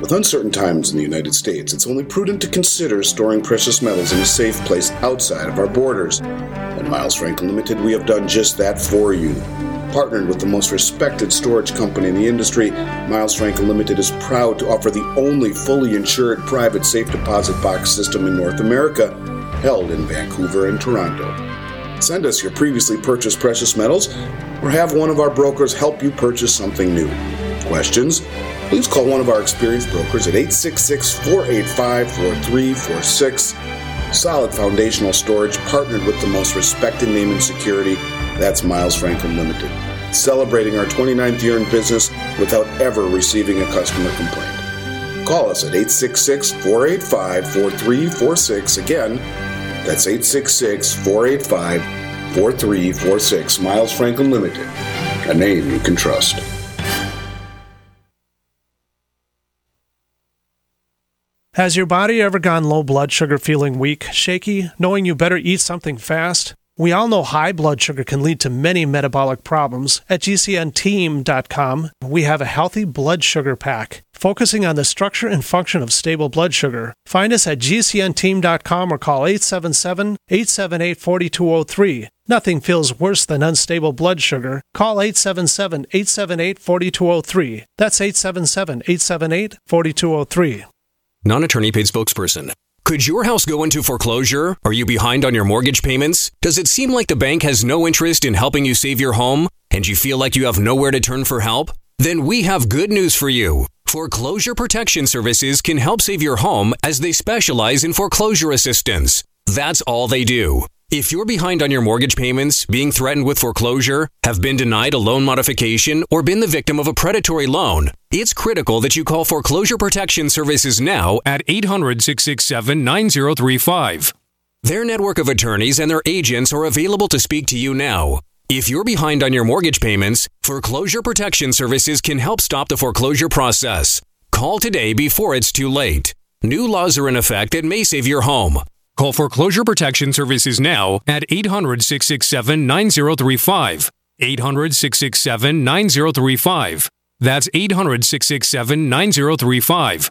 With uncertain times in the United States, it's only prudent to consider storing precious metals in a safe place outside of our borders. At Miles Limited, we have done just that for you. Partnered with the most respected storage company in the industry, Miles Limited is proud to offer the only fully insured private safe deposit box system in North America, held in Vancouver and Toronto. Send us your previously purchased precious metals or have one of our brokers help you purchase something new. Questions? Please call one of our experienced brokers at 866 485 4346. Solid foundational storage partnered with the most respected name in security. That's Miles Franklin Limited. Celebrating our 29th year in business without ever receiving a customer complaint. Call us at 866 485 4346. Again, that's 866 485 4346. Miles Franklin Limited, a name you can trust. Has your body ever gone low blood sugar feeling weak, shaky, knowing you better eat something fast? We all know high blood sugar can lead to many metabolic problems. At GCNteam.com, we have a healthy blood sugar pack focusing on the structure and function of stable blood sugar. Find us at GCNteam.com or call 877 878 4203. Nothing feels worse than unstable blood sugar. Call 877 878 4203. That's 877 878 4203. Non attorney paid spokesperson. Could your house go into foreclosure? Are you behind on your mortgage payments? Does it seem like the bank has no interest in helping you save your home and you feel like you have nowhere to turn for help? Then we have good news for you. Foreclosure Protection Services can help save your home as they specialize in foreclosure assistance. That's all they do. If you're behind on your mortgage payments, being threatened with foreclosure, have been denied a loan modification, or been the victim of a predatory loan, it's critical that you call Foreclosure Protection Services now at 800 667 9035. Their network of attorneys and their agents are available to speak to you now. If you're behind on your mortgage payments, Foreclosure Protection Services can help stop the foreclosure process. Call today before it's too late. New laws are in effect that may save your home. Call Foreclosure Protection Services now at 800 667 9035. 800 667 9035. That's 800 667 9035.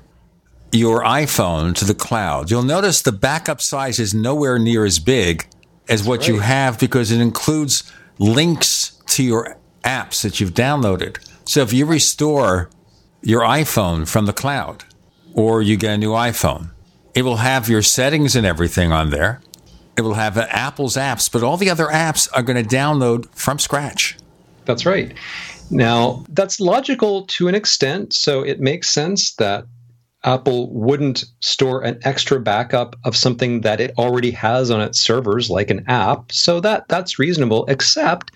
your iPhone to the cloud, you'll notice the backup size is nowhere near as big as what you have because it includes links to your apps that you've downloaded. So if you restore your iPhone from the cloud or you get a new iPhone, it will have your settings and everything on there. It will have Apple's apps, but all the other apps are going to download from scratch. That's right. Now, that's logical to an extent. So it makes sense that Apple wouldn't store an extra backup of something that it already has on its servers, like an app. So that that's reasonable, except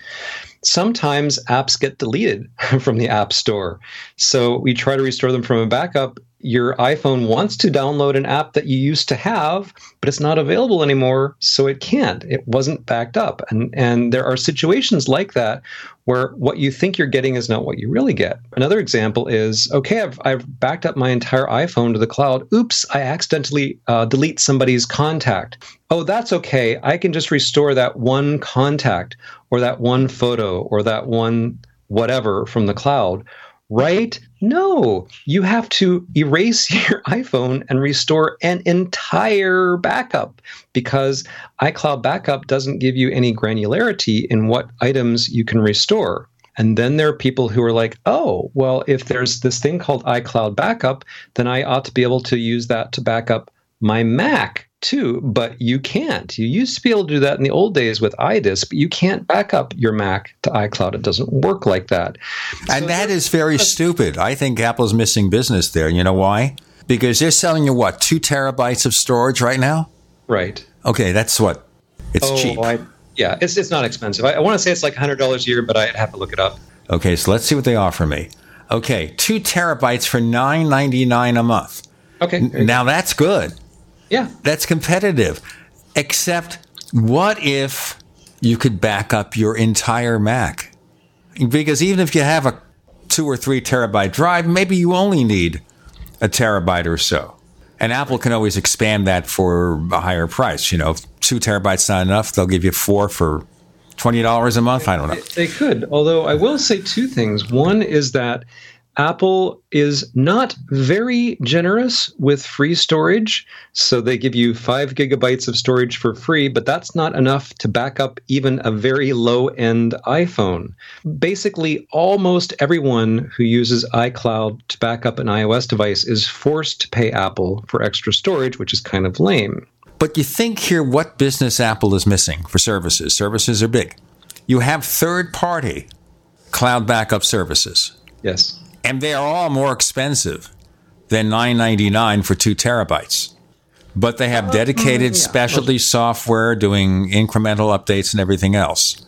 sometimes apps get deleted [LAUGHS] from the App Store. So we try to restore them from a backup. Your iPhone wants to download an app that you used to have, but it's not available anymore, so it can't. It wasn't backed up. And and there are situations like that where what you think you're getting is not what you really get. Another example is okay, I've, I've backed up my entire iPhone to the cloud. Oops, I accidentally uh, delete somebody's contact. Oh, that's okay. I can just restore that one contact or that one photo or that one whatever from the cloud. Right? No, you have to erase [LAUGHS] your iPhone and restore an entire backup because iCloud Backup doesn't give you any granularity in what items you can restore. And then there are people who are like, oh, well, if there's this thing called iCloud Backup, then I ought to be able to use that to back up my Mac too, but you can't. You used to be able to do that in the old days with iDisk, but you can't back up your Mac to iCloud. It doesn't work like that. And so that is very stupid. I think Apple's missing business there. You know why? Because they're selling you what, two terabytes of storage right now? Right. Okay, that's what. It's oh, cheap. I, yeah, it's, it's not expensive. I, I want to say it's like $100 a year, but I'd have to look it up. Okay, so let's see what they offer me. Okay, two terabytes for nine ninety nine a month. Okay. Now that's good. Yeah. That's competitive. Except, what if you could back up your entire Mac? Because even if you have a two or three terabyte drive, maybe you only need a terabyte or so. And Apple can always expand that for a higher price. You know, if two terabytes not enough, they'll give you four for twenty dollars a month. I don't know. They could. Although I will say two things. One is that Apple is not very generous with free storage. So they give you five gigabytes of storage for free, but that's not enough to back up even a very low end iPhone. Basically, almost everyone who uses iCloud to back up an iOS device is forced to pay Apple for extra storage, which is kind of lame. But you think here what business Apple is missing for services? Services are big. You have third party cloud backup services. Yes and they are all more expensive than 9.99 for 2 terabytes but they have dedicated uh, yeah. specialty software doing incremental updates and everything else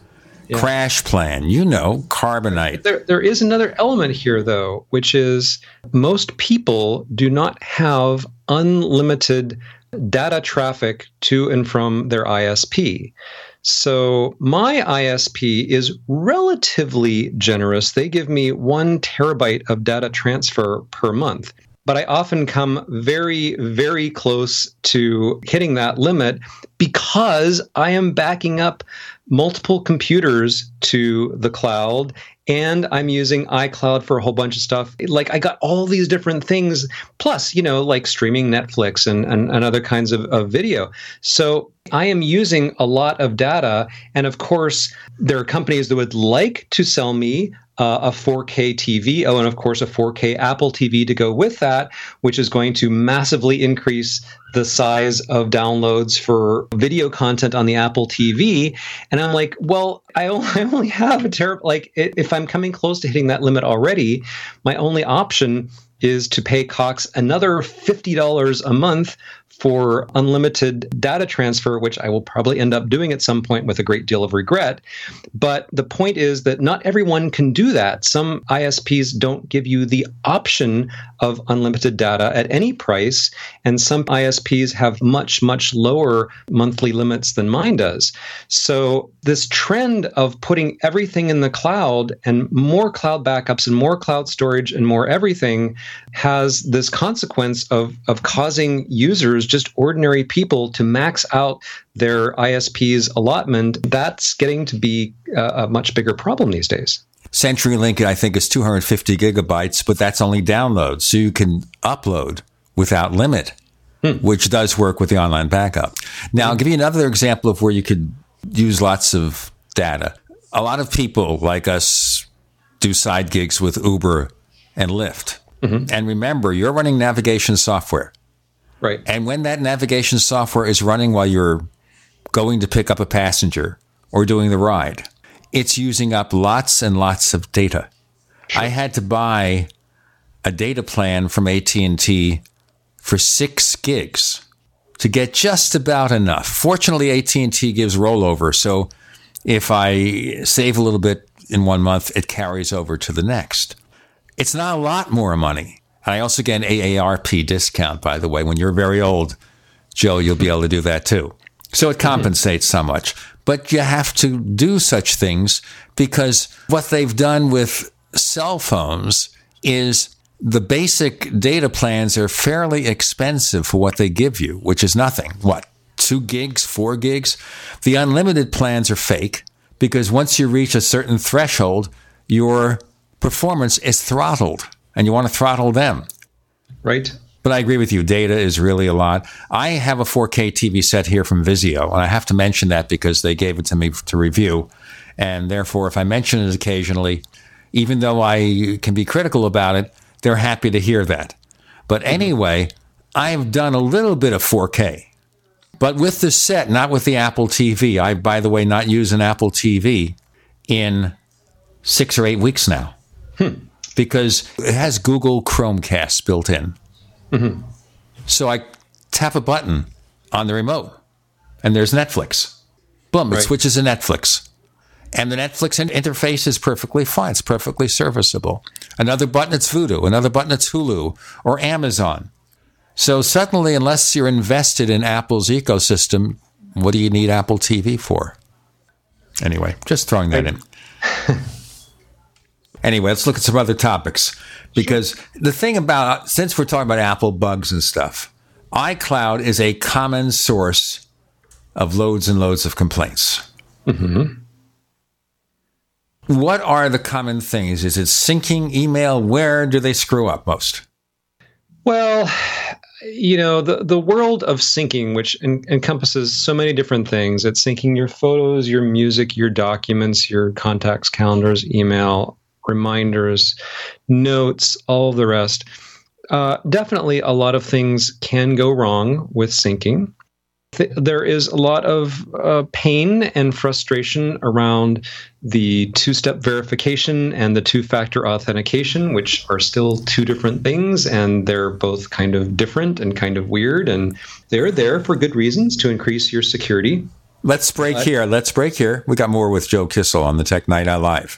yeah. CrashPlan you know carbonite there, there is another element here though which is most people do not have unlimited data traffic to and from their isp so my ISP is relatively generous. They give me one terabyte of data transfer per month. But I often come very, very close to hitting that limit because I am backing up multiple computers to the cloud and I'm using iCloud for a whole bunch of stuff. Like I got all these different things, plus, you know, like streaming Netflix and, and, and other kinds of, of video. So I am using a lot of data. And of course, there are companies that would like to sell me uh, a 4K TV. Oh, and of course, a 4K Apple TV to go with that, which is going to massively increase the size of downloads for video content on the Apple TV. And I'm like, well, I [LAUGHS] only have a terrible, like, if I'm coming close to hitting that limit already, my only option is to pay Cox another $50 a month for unlimited data transfer, which I will probably end up doing at some point with a great deal of regret. But the point is that not everyone can do that. Some ISPs don't give you the option of unlimited data at any price, and some ISPs have much, much lower monthly limits than mine does. So, this trend of putting everything in the cloud and more cloud backups and more cloud storage and more everything has this consequence of, of causing users just ordinary people to max out their ISP's allotment, that's getting to be a, a much bigger problem these days. CenturyLink, I think, is 250 gigabytes, but that's only download. So you can upload without limit, hmm. which does work with the online backup. Now, I'll give you another example of where you could use lots of data. A lot of people like us do side gigs with Uber and Lyft. Mm-hmm. And remember, you're running navigation software. Right. And when that navigation software is running while you're going to pick up a passenger or doing the ride, it's using up lots and lots of data. Sure. I had to buy a data plan from AT&T for 6 gigs to get just about enough. Fortunately, AT&T gives rollover, so if I save a little bit in one month, it carries over to the next. It's not a lot more money. And I also get an AARP discount, by the way. When you're very old, Joe, you'll be able to do that too. So it compensates so much. But you have to do such things because what they've done with cell phones is the basic data plans are fairly expensive for what they give you, which is nothing. What, two gigs, four gigs? The unlimited plans are fake because once you reach a certain threshold, your performance is throttled and you want to throttle them. Right. But I agree with you. Data is really a lot. I have a 4K TV set here from Vizio, and I have to mention that because they gave it to me to review. And therefore, if I mention it occasionally, even though I can be critical about it, they're happy to hear that. But anyway, I've done a little bit of 4K. But with the set, not with the Apple TV. I, by the way, not use an Apple TV in six or eight weeks now. Hmm. Because it has Google Chromecast built in. Mm-hmm. So I tap a button on the remote and there's Netflix. Boom, Right. it switches to Netflix. And the Netflix interface is perfectly fine. It's perfectly serviceable. Another button, it's Vudu. Another button, it's Hulu or Amazon. So suddenly, unless you're invested in Apple's ecosystem, what do you need Apple TV for? Anyway, just throwing that in. [LAUGHS] anyway, let's look at some other topics. Because the thing about, since we're talking about Apple bugs and stuff, iCloud is a common source of loads and loads of complaints. Mm-hmm. What are the common things? Is it syncing email? Where do they screw up most? Well, you know, the, the world of syncing, which en- encompasses so many different things, it's syncing your photos, your music, your documents, your contacts, calendars, email, reminders, notes, all the rest. Uh, definitely, a lot of things can go wrong with syncing. Th- There is a lot of uh, pain and frustration around the two step verification and the two factor authentication, which are still two different things, and they're both kind of different and kind of weird. And they're there for good reasons to increase your security. Let's break here. Let's break here. We got more with Joe Kissell on the Tech Night Owl Live.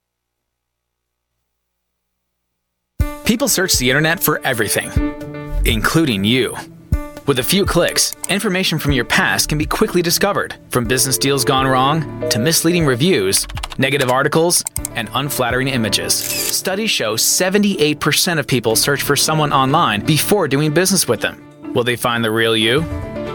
People search the internet for everything, including you. With a few clicks, information from your past can be quickly discovered, from business deals gone wrong to misleading reviews, negative articles, and unflattering images. Studies show 78% of people search for someone online before doing business with them. Will they find the real you?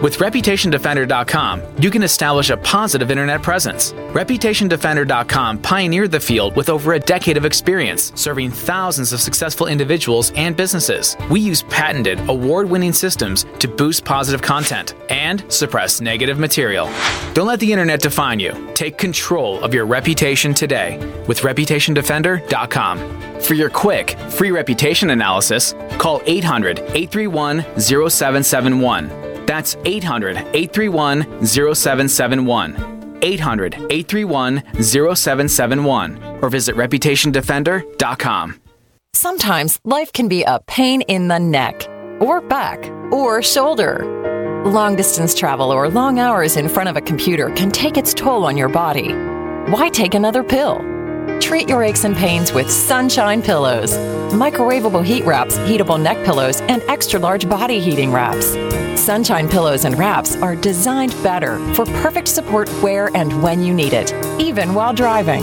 With ReputationDefender.com, you can establish a positive internet presence. ReputationDefender.com pioneered the field with over a decade of experience, serving thousands of successful individuals and businesses. We use patented, award winning systems to boost positive content and suppress negative material. Don't let the internet define you. Take control of your reputation today with ReputationDefender.com. For your quick, free reputation analysis, call 800 831 0771. That's 800 831 0771. 800 831 0771. Or visit ReputationDefender.com. Sometimes life can be a pain in the neck, or back, or shoulder. Long distance travel or long hours in front of a computer can take its toll on your body. Why take another pill? Treat your aches and pains with Sunshine Pillows. Microwavable heat wraps, heatable neck pillows, and extra large body heating wraps. Sunshine Pillows and wraps are designed better for perfect support where and when you need it, even while driving.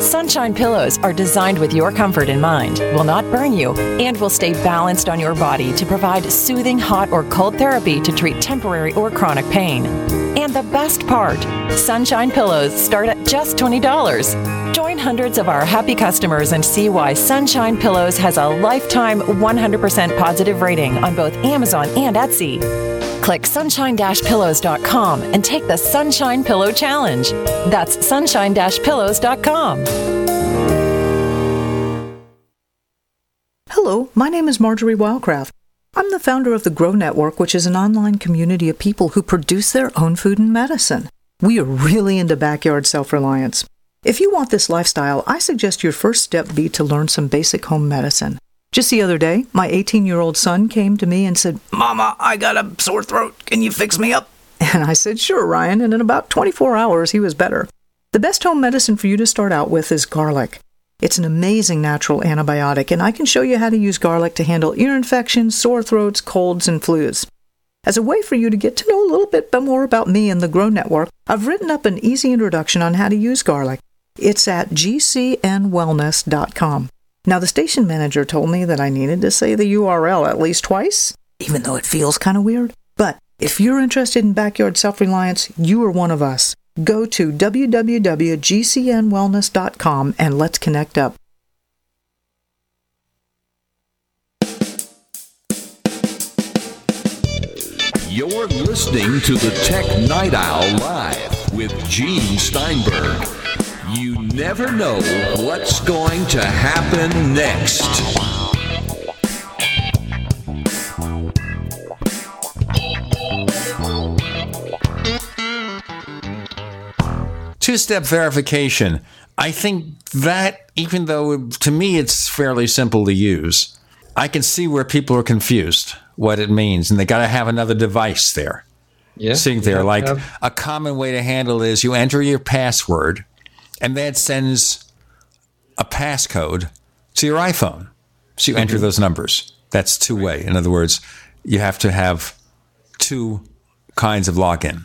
Sunshine Pillows are designed with your comfort in mind, will not burn you, and will stay balanced on your body to provide soothing hot or cold therapy to treat temporary or chronic pain. And the best part Sunshine Pillows start at just $20. Join hundreds of our happy customers and see why Sunshine Pillows has a lifetime 100% positive rating on both Amazon and Etsy. Click sunshine-pillows.com and take the Sunshine Pillow Challenge. That's sunshine-pillows.com. Hello, my name is Marjorie Wildcraft. I'm the founder of the Grow Network, which is an online community of people who produce their own food and medicine. We are really into backyard self reliance. If you want this lifestyle, I suggest your first step be to learn some basic home medicine. Just the other day, my 18 year old son came to me and said, Mama, I got a sore throat. Can you fix me up? And I said, Sure, Ryan. And in about 24 hours, he was better. The best home medicine for you to start out with is garlic. It's an amazing natural antibiotic, and I can show you how to use garlic to handle ear infections, sore throats, colds, and flus. As a way for you to get to know a little bit more about me and the Grow Network, I've written up an easy introduction on how to use garlic. It's at gcnwellness.com. Now, the station manager told me that I needed to say the URL at least twice, even though it feels kind of weird. But if you're interested in backyard self reliance, you are one of us. Go to www.gcnwellness.com and let's connect up. You're listening to the Tech Night Owl Live with Gene Steinberg. You never know what's going to happen next. Two step verification. I think that, even though to me it's fairly simple to use, I can see where people are confused what it means, and they got to have another device there. Yeah, sitting there. yeah, like yeah. a common way to handle is you enter your password, and that sends a passcode to your iPhone. So you enter Mhm. those numbers. That's two way. In other words, you have to have two kinds of login.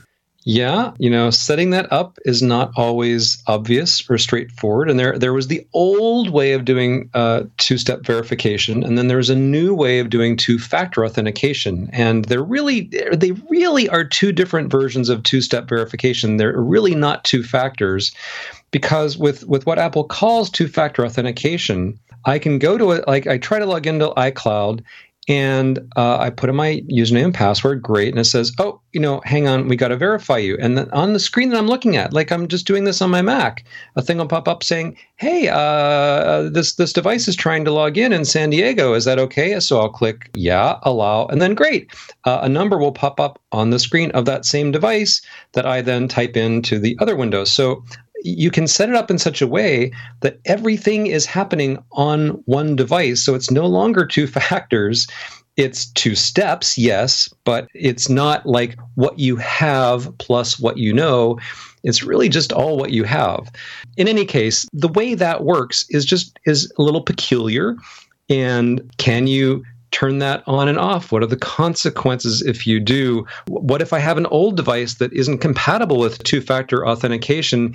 Yeah, you know, setting that up is not always obvious or straightforward. And there, there was the old way of doing uh, two-step verification, and then there's a new way of doing two-factor authentication. And they're really, they really are two different versions of two-step verification. They're really not two factors, because with with what Apple calls two-factor authentication, I can go to it like I try to log into iCloud and uh, I put in my username and password. Great, and it says, "Oh, you know, hang on, we got to verify you." And then on the screen that I'm looking at, like I'm just doing this on my Mac, a thing will pop up saying, "Hey, uh, this this device is trying to log in in San Diego. Is that okay?" So I'll click Yeah, allow, and then great, uh, a number will pop up on the screen of that same device that I then type into the other window. So you can set it up in such a way that everything is happening on one device. So it's no longer two [LAUGHS] factors. It's two steps, yes, but it's not like what you have plus what you know. It's really just all what you have. In any case, the way that works is just is a little peculiar. And can you turn that on and off? What are the consequences if you do? What if I have an old device that isn't compatible with two factor authentication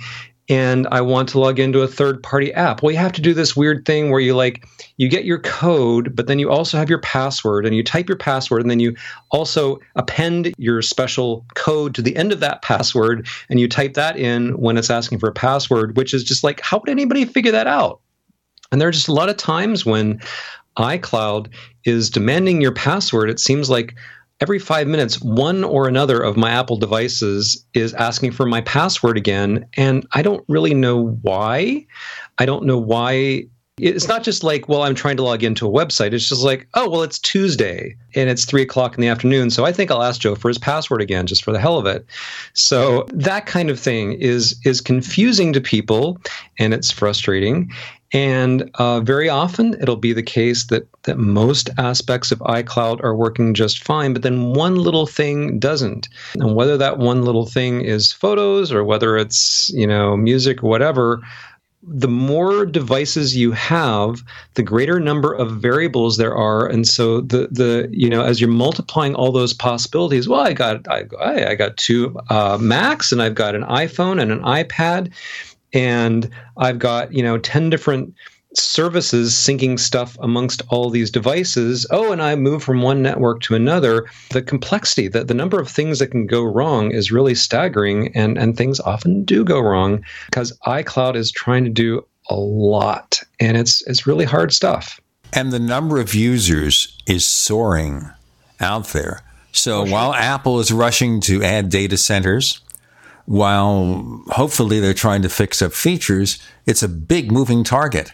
and I want to log into a third party app? Well, you have to do this weird thing where you like, you get your code, but then you also have your password and you type your password and then you also append your special code to the end of that password and you type that in when it's asking for a password, which is just like, how would anybody figure that out? And there are just a lot of times when iCloud is demanding your password. It seems like every five minutes, one or another of my Apple devices is asking for my password again. And I don't really know why. I don't know why. It's not just like, well, I'm trying to log into a website. It's just like, oh, well, it's Tuesday and it's three o'clock in the afternoon. So I think I'll ask Joe for his password again, just for the hell of it. So that kind of thing is is confusing to people, and it's frustrating. And uh, very often it'll be the case that, that most aspects of iCloud are working just fine, but then one little thing doesn't. And whether that one little thing is photos or whether it's, you know, music or whatever, the more devices you have, the greater number of variables there are, and so the the you know as you're multiplying all those possibilities, well, I got I, I got two uh, Macs and I've got an iPhone and an iPad, and I've got you know ten different services syncing stuff amongst all these devices. Oh, and I move from one network to another. The complexity, the, the number of things that can go wrong is really staggering, and, and things often do go wrong because iCloud is trying to do a lot, and it's it's really hard stuff. And the number of users is soaring out there. So oh, while Apple is rushing to add data centers, while hopefully they're trying to fix up features, it's a big moving target.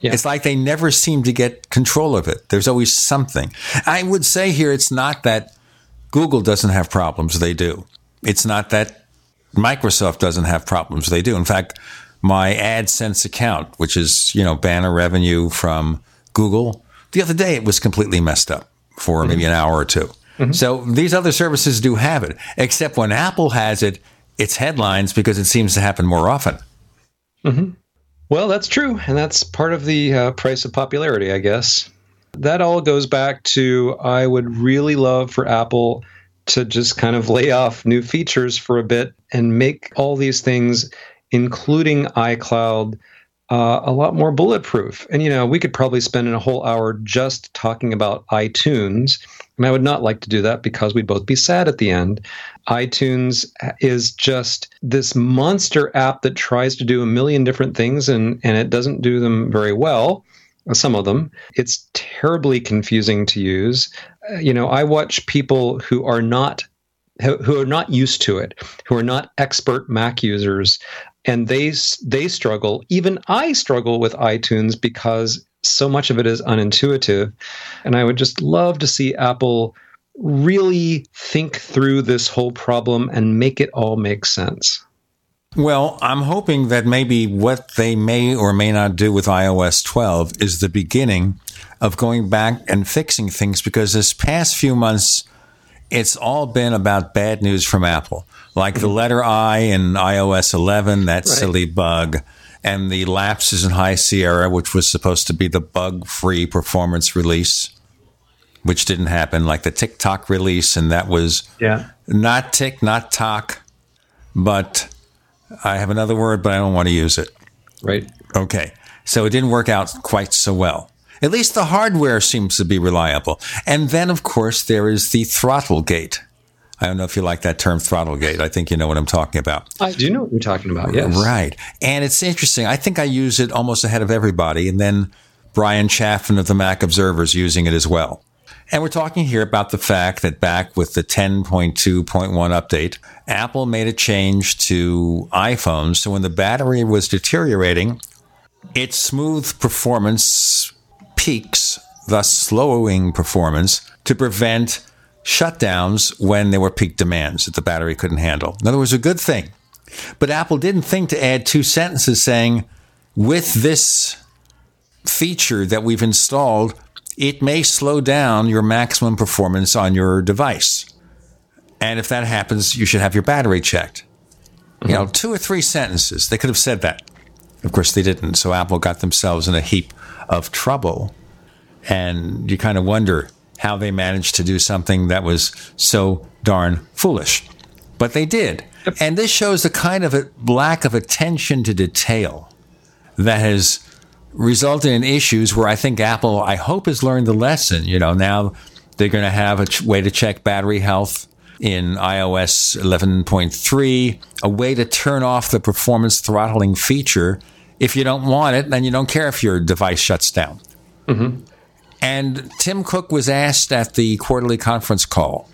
Yeah. It's like they never seem to get control of it. There's always something. I would say here it's not that Google doesn't have problems, they do. It's not that Microsoft doesn't have problems, they do. In fact, my AdSense account, which is, you know, banner revenue from Google, the other day it was completely messed up for mm-hmm. maybe an hour or 2 mm-hmm. So these other services do have it, except when Apple has it, it's headlines because it seems to happen more often. Mm-hmm. Well, that's true. And that's part of the uh, price of popularity, I guess. That all goes back to I would really love for Apple to just kind of lay off new features for a bit and make all these things, including iCloud, uh, a lot more bulletproof. And, you know, we could probably spend a whole hour just talking about iTunes. And I would not like to do that because we'd both be sad at the end iTunes is just this monster app that tries to do a million different things and, and it doesn't do them very well. Some of them. It's terribly confusing to use. Uh, you know, I watch people who are not who are not used to it, who are not expert Mac users, and they they struggle. Even I struggle with iTunes because so much of it is unintuitive, and I would just love to see Apple really think through this whole problem and make it all make sense? Well, I'm hoping that maybe what they may or may not do with iOS 12 is the beginning of going back and fixing things because this past few months, it's all been about bad news from Apple, like the letter I in iOS 11, that right. silly bug, and the lapses in High Sierra, which was supposed to be the bug free performance release which didn't happen, like the TikTok release, and that was yeah not tick, not talk, but I have another word, but I don't want to use it. Right. Okay. So it didn't work out quite so well. At least the hardware seems to be reliable. And then, of course, there is the throttle gate. I don't know if you like that term throttle gate. I think you know what I'm talking about. I do know what you're talking about, yes. Right. And it's interesting. I think I use it almost ahead of everybody. And then Bryan Chaffin of the Mac Observer is using it as well. And we're talking here about the fact that back with the 10.2.1 update, Apple made a change to iPhones. So when the battery was deteriorating, its smooth performance peaks, thus slowing performance to prevent shutdowns when there were peak demands that the battery couldn't handle. In other words, a good thing. But Apple didn't think to add two sentences saying, with this feature that we've installed, it may slow down your maximum performance on your device. And if that happens, you should have your battery checked. Mm-hmm. You know, two or three sentences. They could have said that. Of course, they didn't. So Apple got themselves in a heap of trouble. And you kind of wonder how they managed to do something that was so darn foolish. But they did. And this shows the kind of a lack of attention to detail that has resulted in issues where I think Apple, I hope, has learned the lesson. You know, now they're going to have a ch- way to check battery health in iOS 11.3, a way to turn off the performance throttling feature if you don't want it, then you don't care if your device shuts down. Mm-hmm. And Tim Cook was asked at the quarterly conference call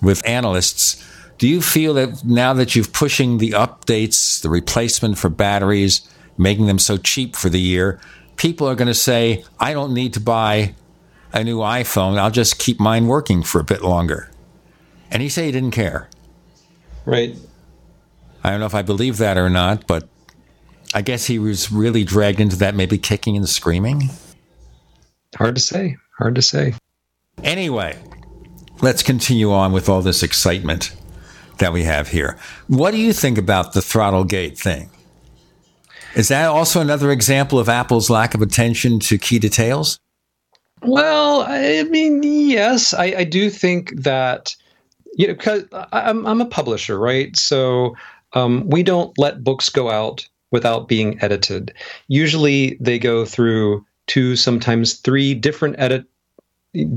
with analysts do you feel that now that you've pushing the updates, the replacement for batteries, making them so cheap for the year, people are going to say, I don't need to buy a new iPhone. I'll just keep mine working for a bit longer. And he said he didn't care. Right. I don't know if I believe that or not, but I guess he was really dragged into that, maybe kicking and screaming. Hard to say. Hard to say. Anyway, let's continue on with all this excitement that we have here. What do you think about the throttle gate thing? Is that also another example of Apple's lack of attention to key details? Well, I mean, yes, I, I do think that you know because I'm I'm a publisher, right? So um, we don't let books go out without being edited. Usually, they go through two, sometimes three different edit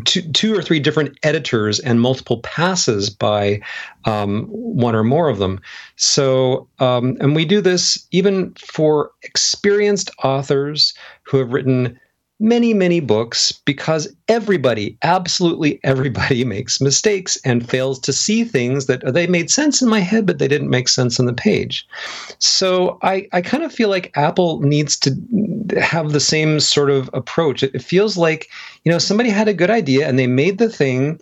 two, two or three different editors and multiple passes by um, one or more of them. So, um, and we do this even for experienced authors who have written many, many books because everybody, absolutely everybody, [LAUGHS] makes mistakes and fails to see things that they made sense in my head, but they didn't make sense on the page. So I, I kind of feel like Apple needs to have the same sort of approach. It, it feels like, you know, somebody had a good idea and they made the thing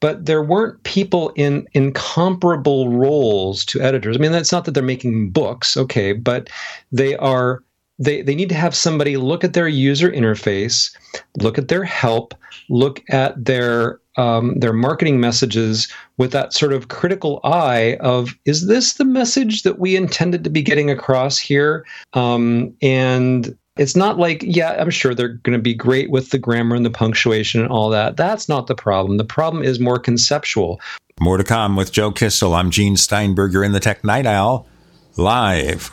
but there weren't people in incomparable roles to editors. I mean, that's not that they're making books, okay, but they are they, they need to have somebody look at their user interface, look at their help, look at their um, their marketing messages with that sort of critical eye of is this the message that we intended to be getting across here? Um, and it's not like, yeah, I'm sure they're going to be great with the grammar and the punctuation and all that. That's not the problem. The problem is more conceptual. More to come with Joe Kissell. I'm Gene Steinberg in the Tech Night Owl live.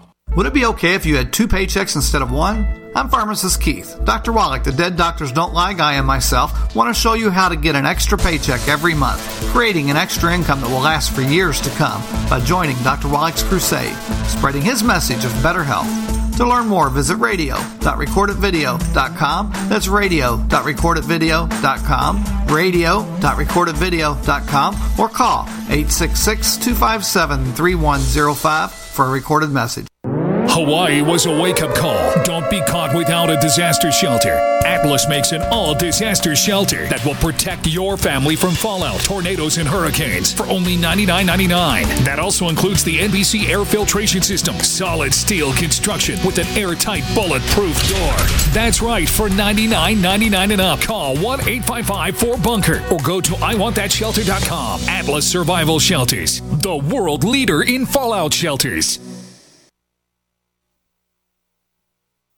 Would it be okay if you had two paychecks instead of one? I'm pharmacist Keith. Dr. Wallach, the Dead Doctors Don't Lie guy, and myself want to show you how to get an extra paycheck every month, creating an extra income that will last for years to come by joining Dr. Wallach's crusade, spreading his message of better health. To learn more, visit radio.recordedvideo.com. That's radio.recordedvideo.com, radio.recordedvideo.com, or call 866 257 3105 for a recorded message. Hawaii was a wake up call. Don't be caught without a disaster shelter. Atlas makes an all disaster shelter that will protect your family from fallout, tornadoes, and hurricanes for only $99.99. That also includes the NBC air filtration system, solid steel construction with an airtight bulletproof door. That's right, for $99.99 and up. Call 1 855 4 Bunker or go to IWantThatShelter.com. Atlas Survival Shelters, the world leader in fallout shelters.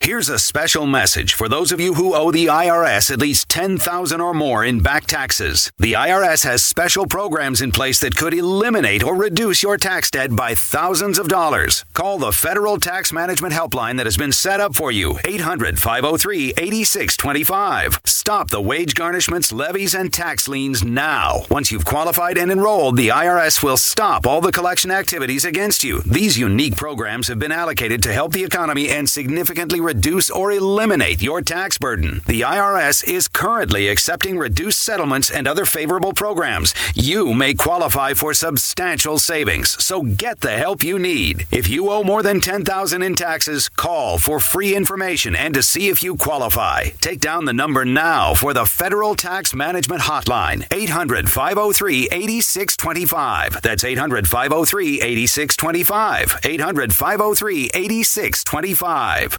Here's a special message for those of you who owe the IRS at least 10,000 or more in back taxes. The IRS has special programs in place that could eliminate or reduce your tax debt by thousands of dollars. Call the Federal Tax Management Helpline that has been set up for you. 800-503-8625. Stop the wage garnishments, levies and tax liens now. Once you've qualified and enrolled, the IRS will stop all the collection activities against you. These unique programs have been allocated to help the economy and significantly reduce or eliminate your tax burden. The IRS is currently accepting reduced settlements and other favorable programs. You may qualify for substantial savings, so get the help you need. If you owe more than 10000 in taxes, call for free information and to see if you qualify. Take down the number now for the Federal Tax Management Hotline, 800 503 8625. That's 800 503 8625. 800 503 8625.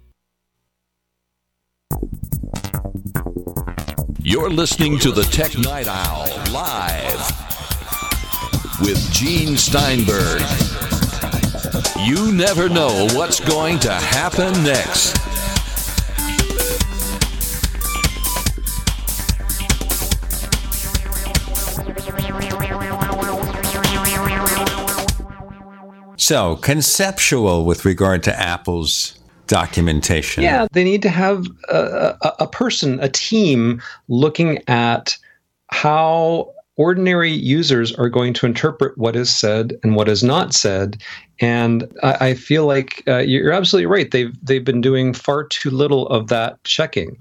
You're listening to the Tech Night Owl live with Gene Steinberg. You never know what's going to happen next. So, conceptual with regard to Apple's documentation. Yeah, they need to have a, a, a person, a team looking at how ordinary users are going to interpret what is said and what is not said. And I, I feel like uh, you're absolutely right. They've they've been doing far too little of that checking.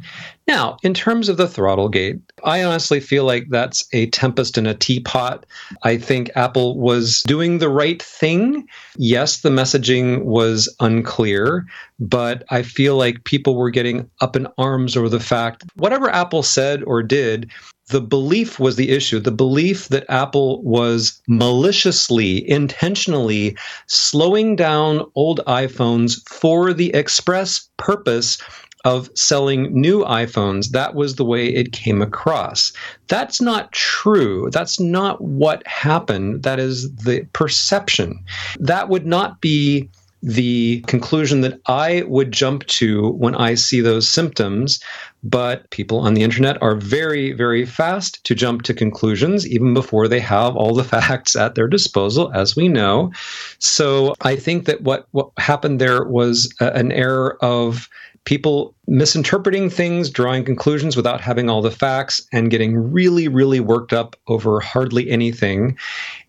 Now, in terms of the throttle gate, I honestly feel like that's a tempest in a teapot. I think Apple was doing the right thing. Yes, the messaging was unclear, but I feel like people were getting up in arms over the fact whatever Apple said or did, the belief was the issue. The belief that Apple was maliciously, intentionally slowing down old iPhones for the express purpose of selling new iPhones. That was the way it came across. That's not true. That's not what happened. That is the perception. That would not be the conclusion that I would jump to when I see those symptoms. But people on the internet are very, very fast to jump to conclusions even before they have all the [LAUGHS] facts at their disposal, as we know. So I think that what, what happened there was a, an error of people misinterpreting things, drawing conclusions without having all the facts, and getting really, really worked up over hardly anything.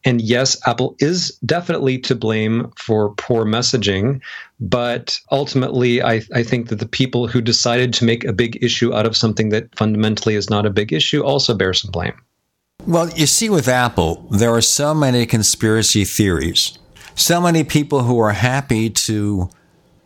And yes, Apple is definitely to blame for poor messaging. But ultimately, I, I, think that the people who decided to make a big issue out of something that fundamentally is not a big issue also bear some blame. Well, you see, with Apple, there are so many conspiracy theories, so many people who are happy to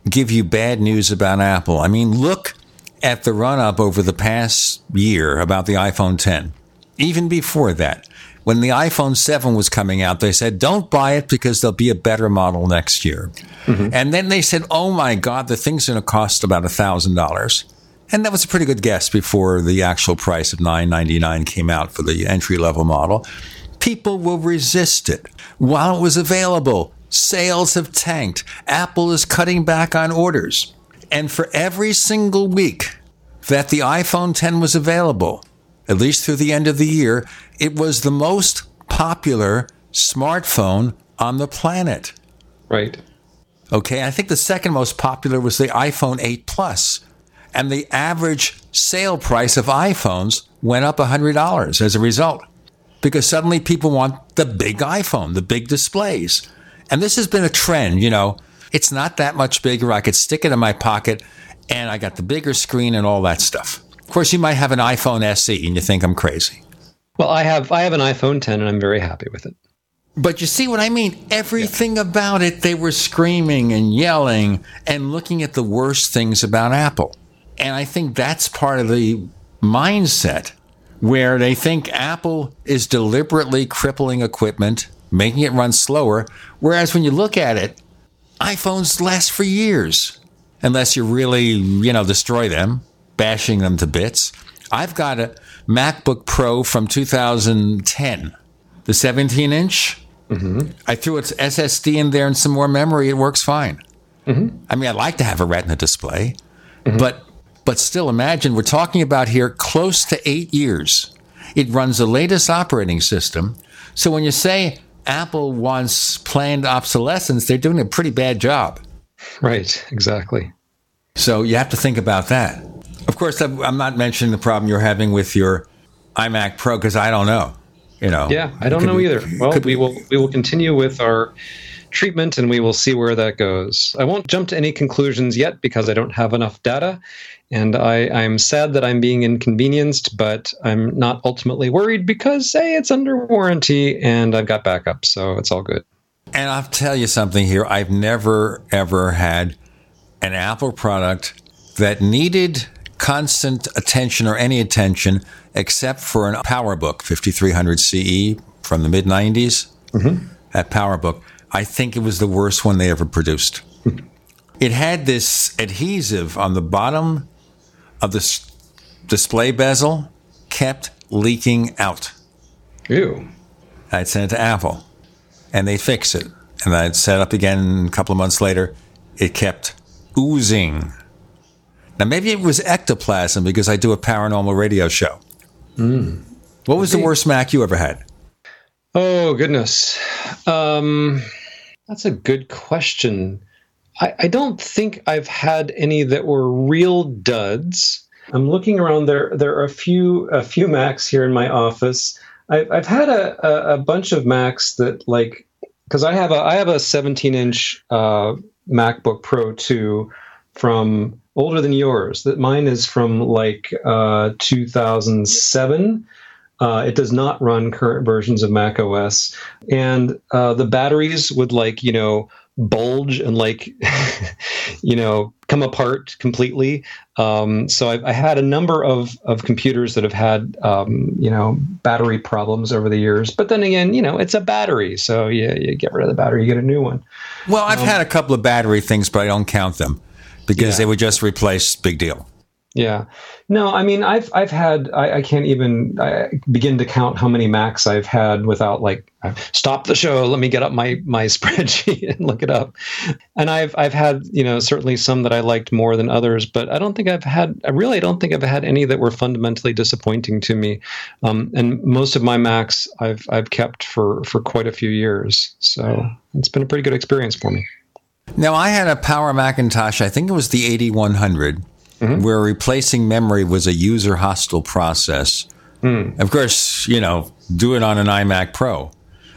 give you bad news about Apple. I mean, look at the run up over the past year about the iPhone 10. Even before that, when the iPhone 7 was coming out, they said, don't buy it because there'll be a better model next year. Mm-hmm. And then they said, oh my God, the thing's going to cost about $1,000. And that was a pretty good guess before the actual price of 999 came out for the entry level model. People will resist it while it was available. Sales have tanked. Apple is cutting back on orders. And for every single week that the iPhone 10 was available, at least through the end of the year, it was the most popular smartphone on the planet. Right. Okay, I think the second most popular was the iPhone 8 Plus. And the average sale price of iPhones went up $100 as a result. Because suddenly people want the big iPhone, the big displays. And this has been a trend, you know, it's not that much bigger. I could stick it in my pocket and I got the bigger screen and all that stuff. Of course, you might have an iPhone SE and you think I'm crazy. Well, I have I have an iPhone 10 and I'm very happy with it. But you see what I mean? Everything yeah. about it, they were screaming and yelling and looking at the worst things about Apple. And I think that's part of the mindset where they think Apple is deliberately crippling equipment making it run slower. Whereas when you look at it, iPhones last for years, unless you really, you know, destroy them, bashing them to bits. I've got a MacBook Pro from 2010, the 17 inch. Mm-hmm. I threw its SSD in there and some more memory. It works fine. Mm-hmm. I mean, I'd like to have a Retina display, But but still, imagine we're talking about here close to eight years. It runs the latest operating system. So when you say Apple wants planned obsolescence, they're doing a pretty bad job. Right, exactly. So you have to think about that. Of course, I'm not mentioning the problem you're having with your iMac Pro because I don't know. You know. Yeah, I don't know be- either. Well, we will we will continue with our treatment and we will see where that goes. I won't jump to any conclusions yet because I don't have enough data. And I, I'm sad that I'm being inconvenienced, but I'm not ultimately worried because hey, it's under warranty and I've got backup, so it's all good. And I'll tell you something here. I've never, ever had an Apple product that needed constant attention or any attention except for an PowerBook 5300 CE from the mid 90s. Mm-hmm. That PowerBook. I think it was the worst one they ever produced. it had this adhesive on the bottom of the s- display bezel, kept leaking out. Ew. I'd send it to Apple and they fix it. And I'd set it up again a couple of months later. It kept oozing. Now, maybe it was ectoplasm because I do a paranormal radio show. Mm. What was the worst Mac you ever had? Oh goodness, um, that's a good question. I, I don't think I've had any that were real duds. I'm looking around there. There are a few a few Macs here in my office. I've, I've had a, a, a bunch of Macs that like because I have a I have a 17 inch uh, MacBook Pro 2 from older than yours. That mine is from like uh, 2007. Uh, it does not run current versions of Mac OS, and uh, the batteries would like you know bulge and like [LAUGHS] you know come apart completely. Um, so I've, I had a number of of computers that have had um, you know battery problems over the years. But then again, you know it's a battery, so you, you get rid of the battery, you get a new one. Well, I've had a couple of battery things, but I don't count them because they were just replaced. Big deal. Yeah. No, I mean, I've I've had I, I can't even I begin to count how many Macs I've had without like uh, stop the show. Let me get up my my [LAUGHS] spreadsheet and look it up. And I've I've had you know certainly some that I liked more than others, but I don't think I've had I really don't think I've had any that were fundamentally disappointing to me. Um, and most of my Macs I've I've kept for for quite a few years, so it's been a pretty good experience for me. Now, I had a Power Macintosh, I think it was the 8100, where replacing memory was a user hostile process. Of course, you know, do it on an iMac Pro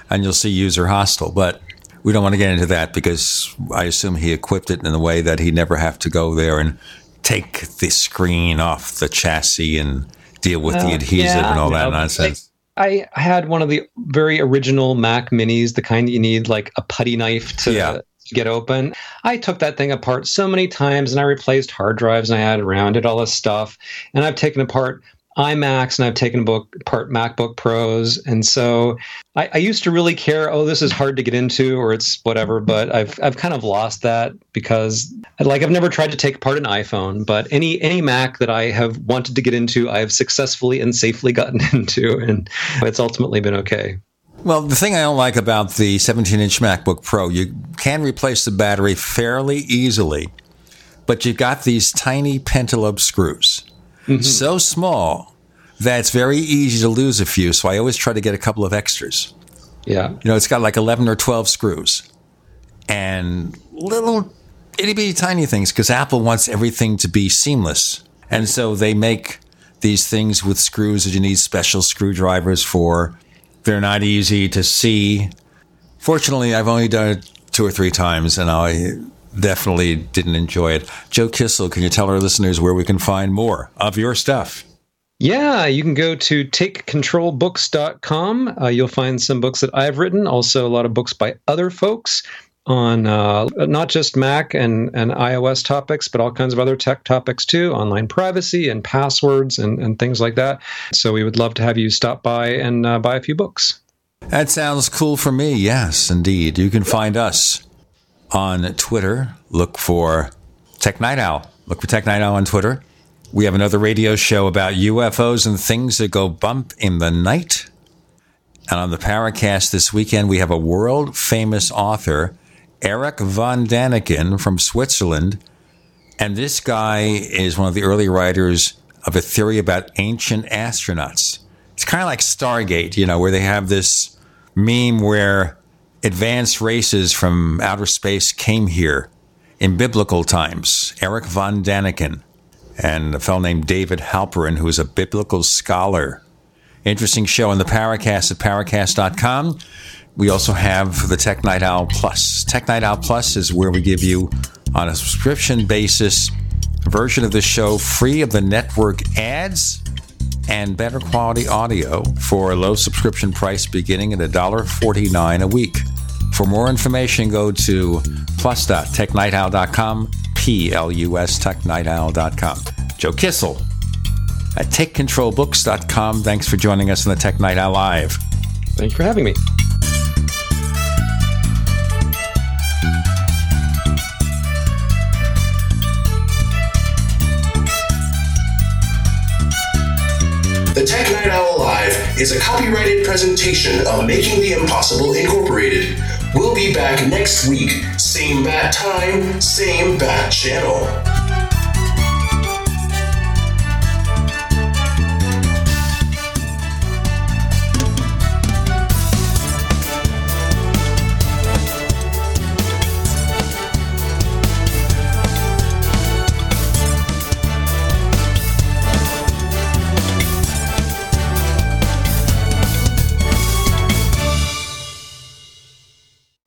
and you'll see user hostile, but we don't want to get into that because I assume he equipped it in a way that he'd never have to go there and take the screen off the chassis and deal with the Uh, adhesive yeah, and all that nonsense. I had one of the very original Mac Minis, the kind that you need like a putty knife to, to get open. I took that thing apart so many times and I replaced hard drives and I added around it all this stuff. And I've taken apart iMacs and I've taken book, apart MacBook Pros. And so I, I used to really care, oh, this is hard to get into or it's whatever, but I've I've kind of lost that because like I've never tried to take apart an iPhone, but any any Mac that I have wanted to get into, I've successfully and safely gotten [LAUGHS] into and it's ultimately been okay. Well, the thing I don't like about the 17 inch MacBook Pro, you can replace the battery fairly easily, but you've got these tiny pentalobe screws. Mm-hmm. So small that it's very easy to lose a few. So I always try to get a couple of extras. Yeah. You know, it's got like 11 or 12 screws and little itty bitty tiny things because Apple wants everything to be seamless. And so they make these things with screws that you need special screwdrivers for. They're not easy to see. Fortunately, I've only done it two or three times and I definitely didn't enjoy it. Joe Kissell, can you tell our listeners where we can find more of your stuff? Yeah, you can go to takecontrolbooks.com. Uh, you'll find some books that I've written, also a lot of books by other folks on uh, not just Mac and, and iOS topics, but all kinds of other tech topics too, online privacy and passwords and, and things like that. So we would love to have you stop by and uh, buy a few books. That sounds cool for me. Yes, indeed. You can find us on Twitter. Look for Tech Night Owl. Look for Tech Night Owl on Twitter. We have another radio show about UFOs and things that go bump in the night. And on the Paracast this weekend, we have a world famous author, Eric von Daniken from Switzerland, And this guy is one of the early writers of a theory about ancient astronauts. It's kind of like Stargate, you know, where they have this meme where advanced races from outer space came here in biblical times. Eric von Daniken and a fellow named David Halperin, who is a biblical scholar. Interesting show on the Paracast at paracast.com. We also have the Tech Night Owl Plus. Tech Night Owl Plus is where we give you, on a subscription basis, a version of the show free of the network ads and better quality audio for a low subscription price beginning at $1.49 a week. For more information, go to plus.technightowl.com, P-L-U-S, technightowl.com. Joe Kissell at takecontrolbooks.com. Thanks for joining us on the Tech Night Owl Live. Thanks for having me. Is a copyrighted presentation of Making the Impossible Incorporated. We'll be back next week, same bat time, same bat channel.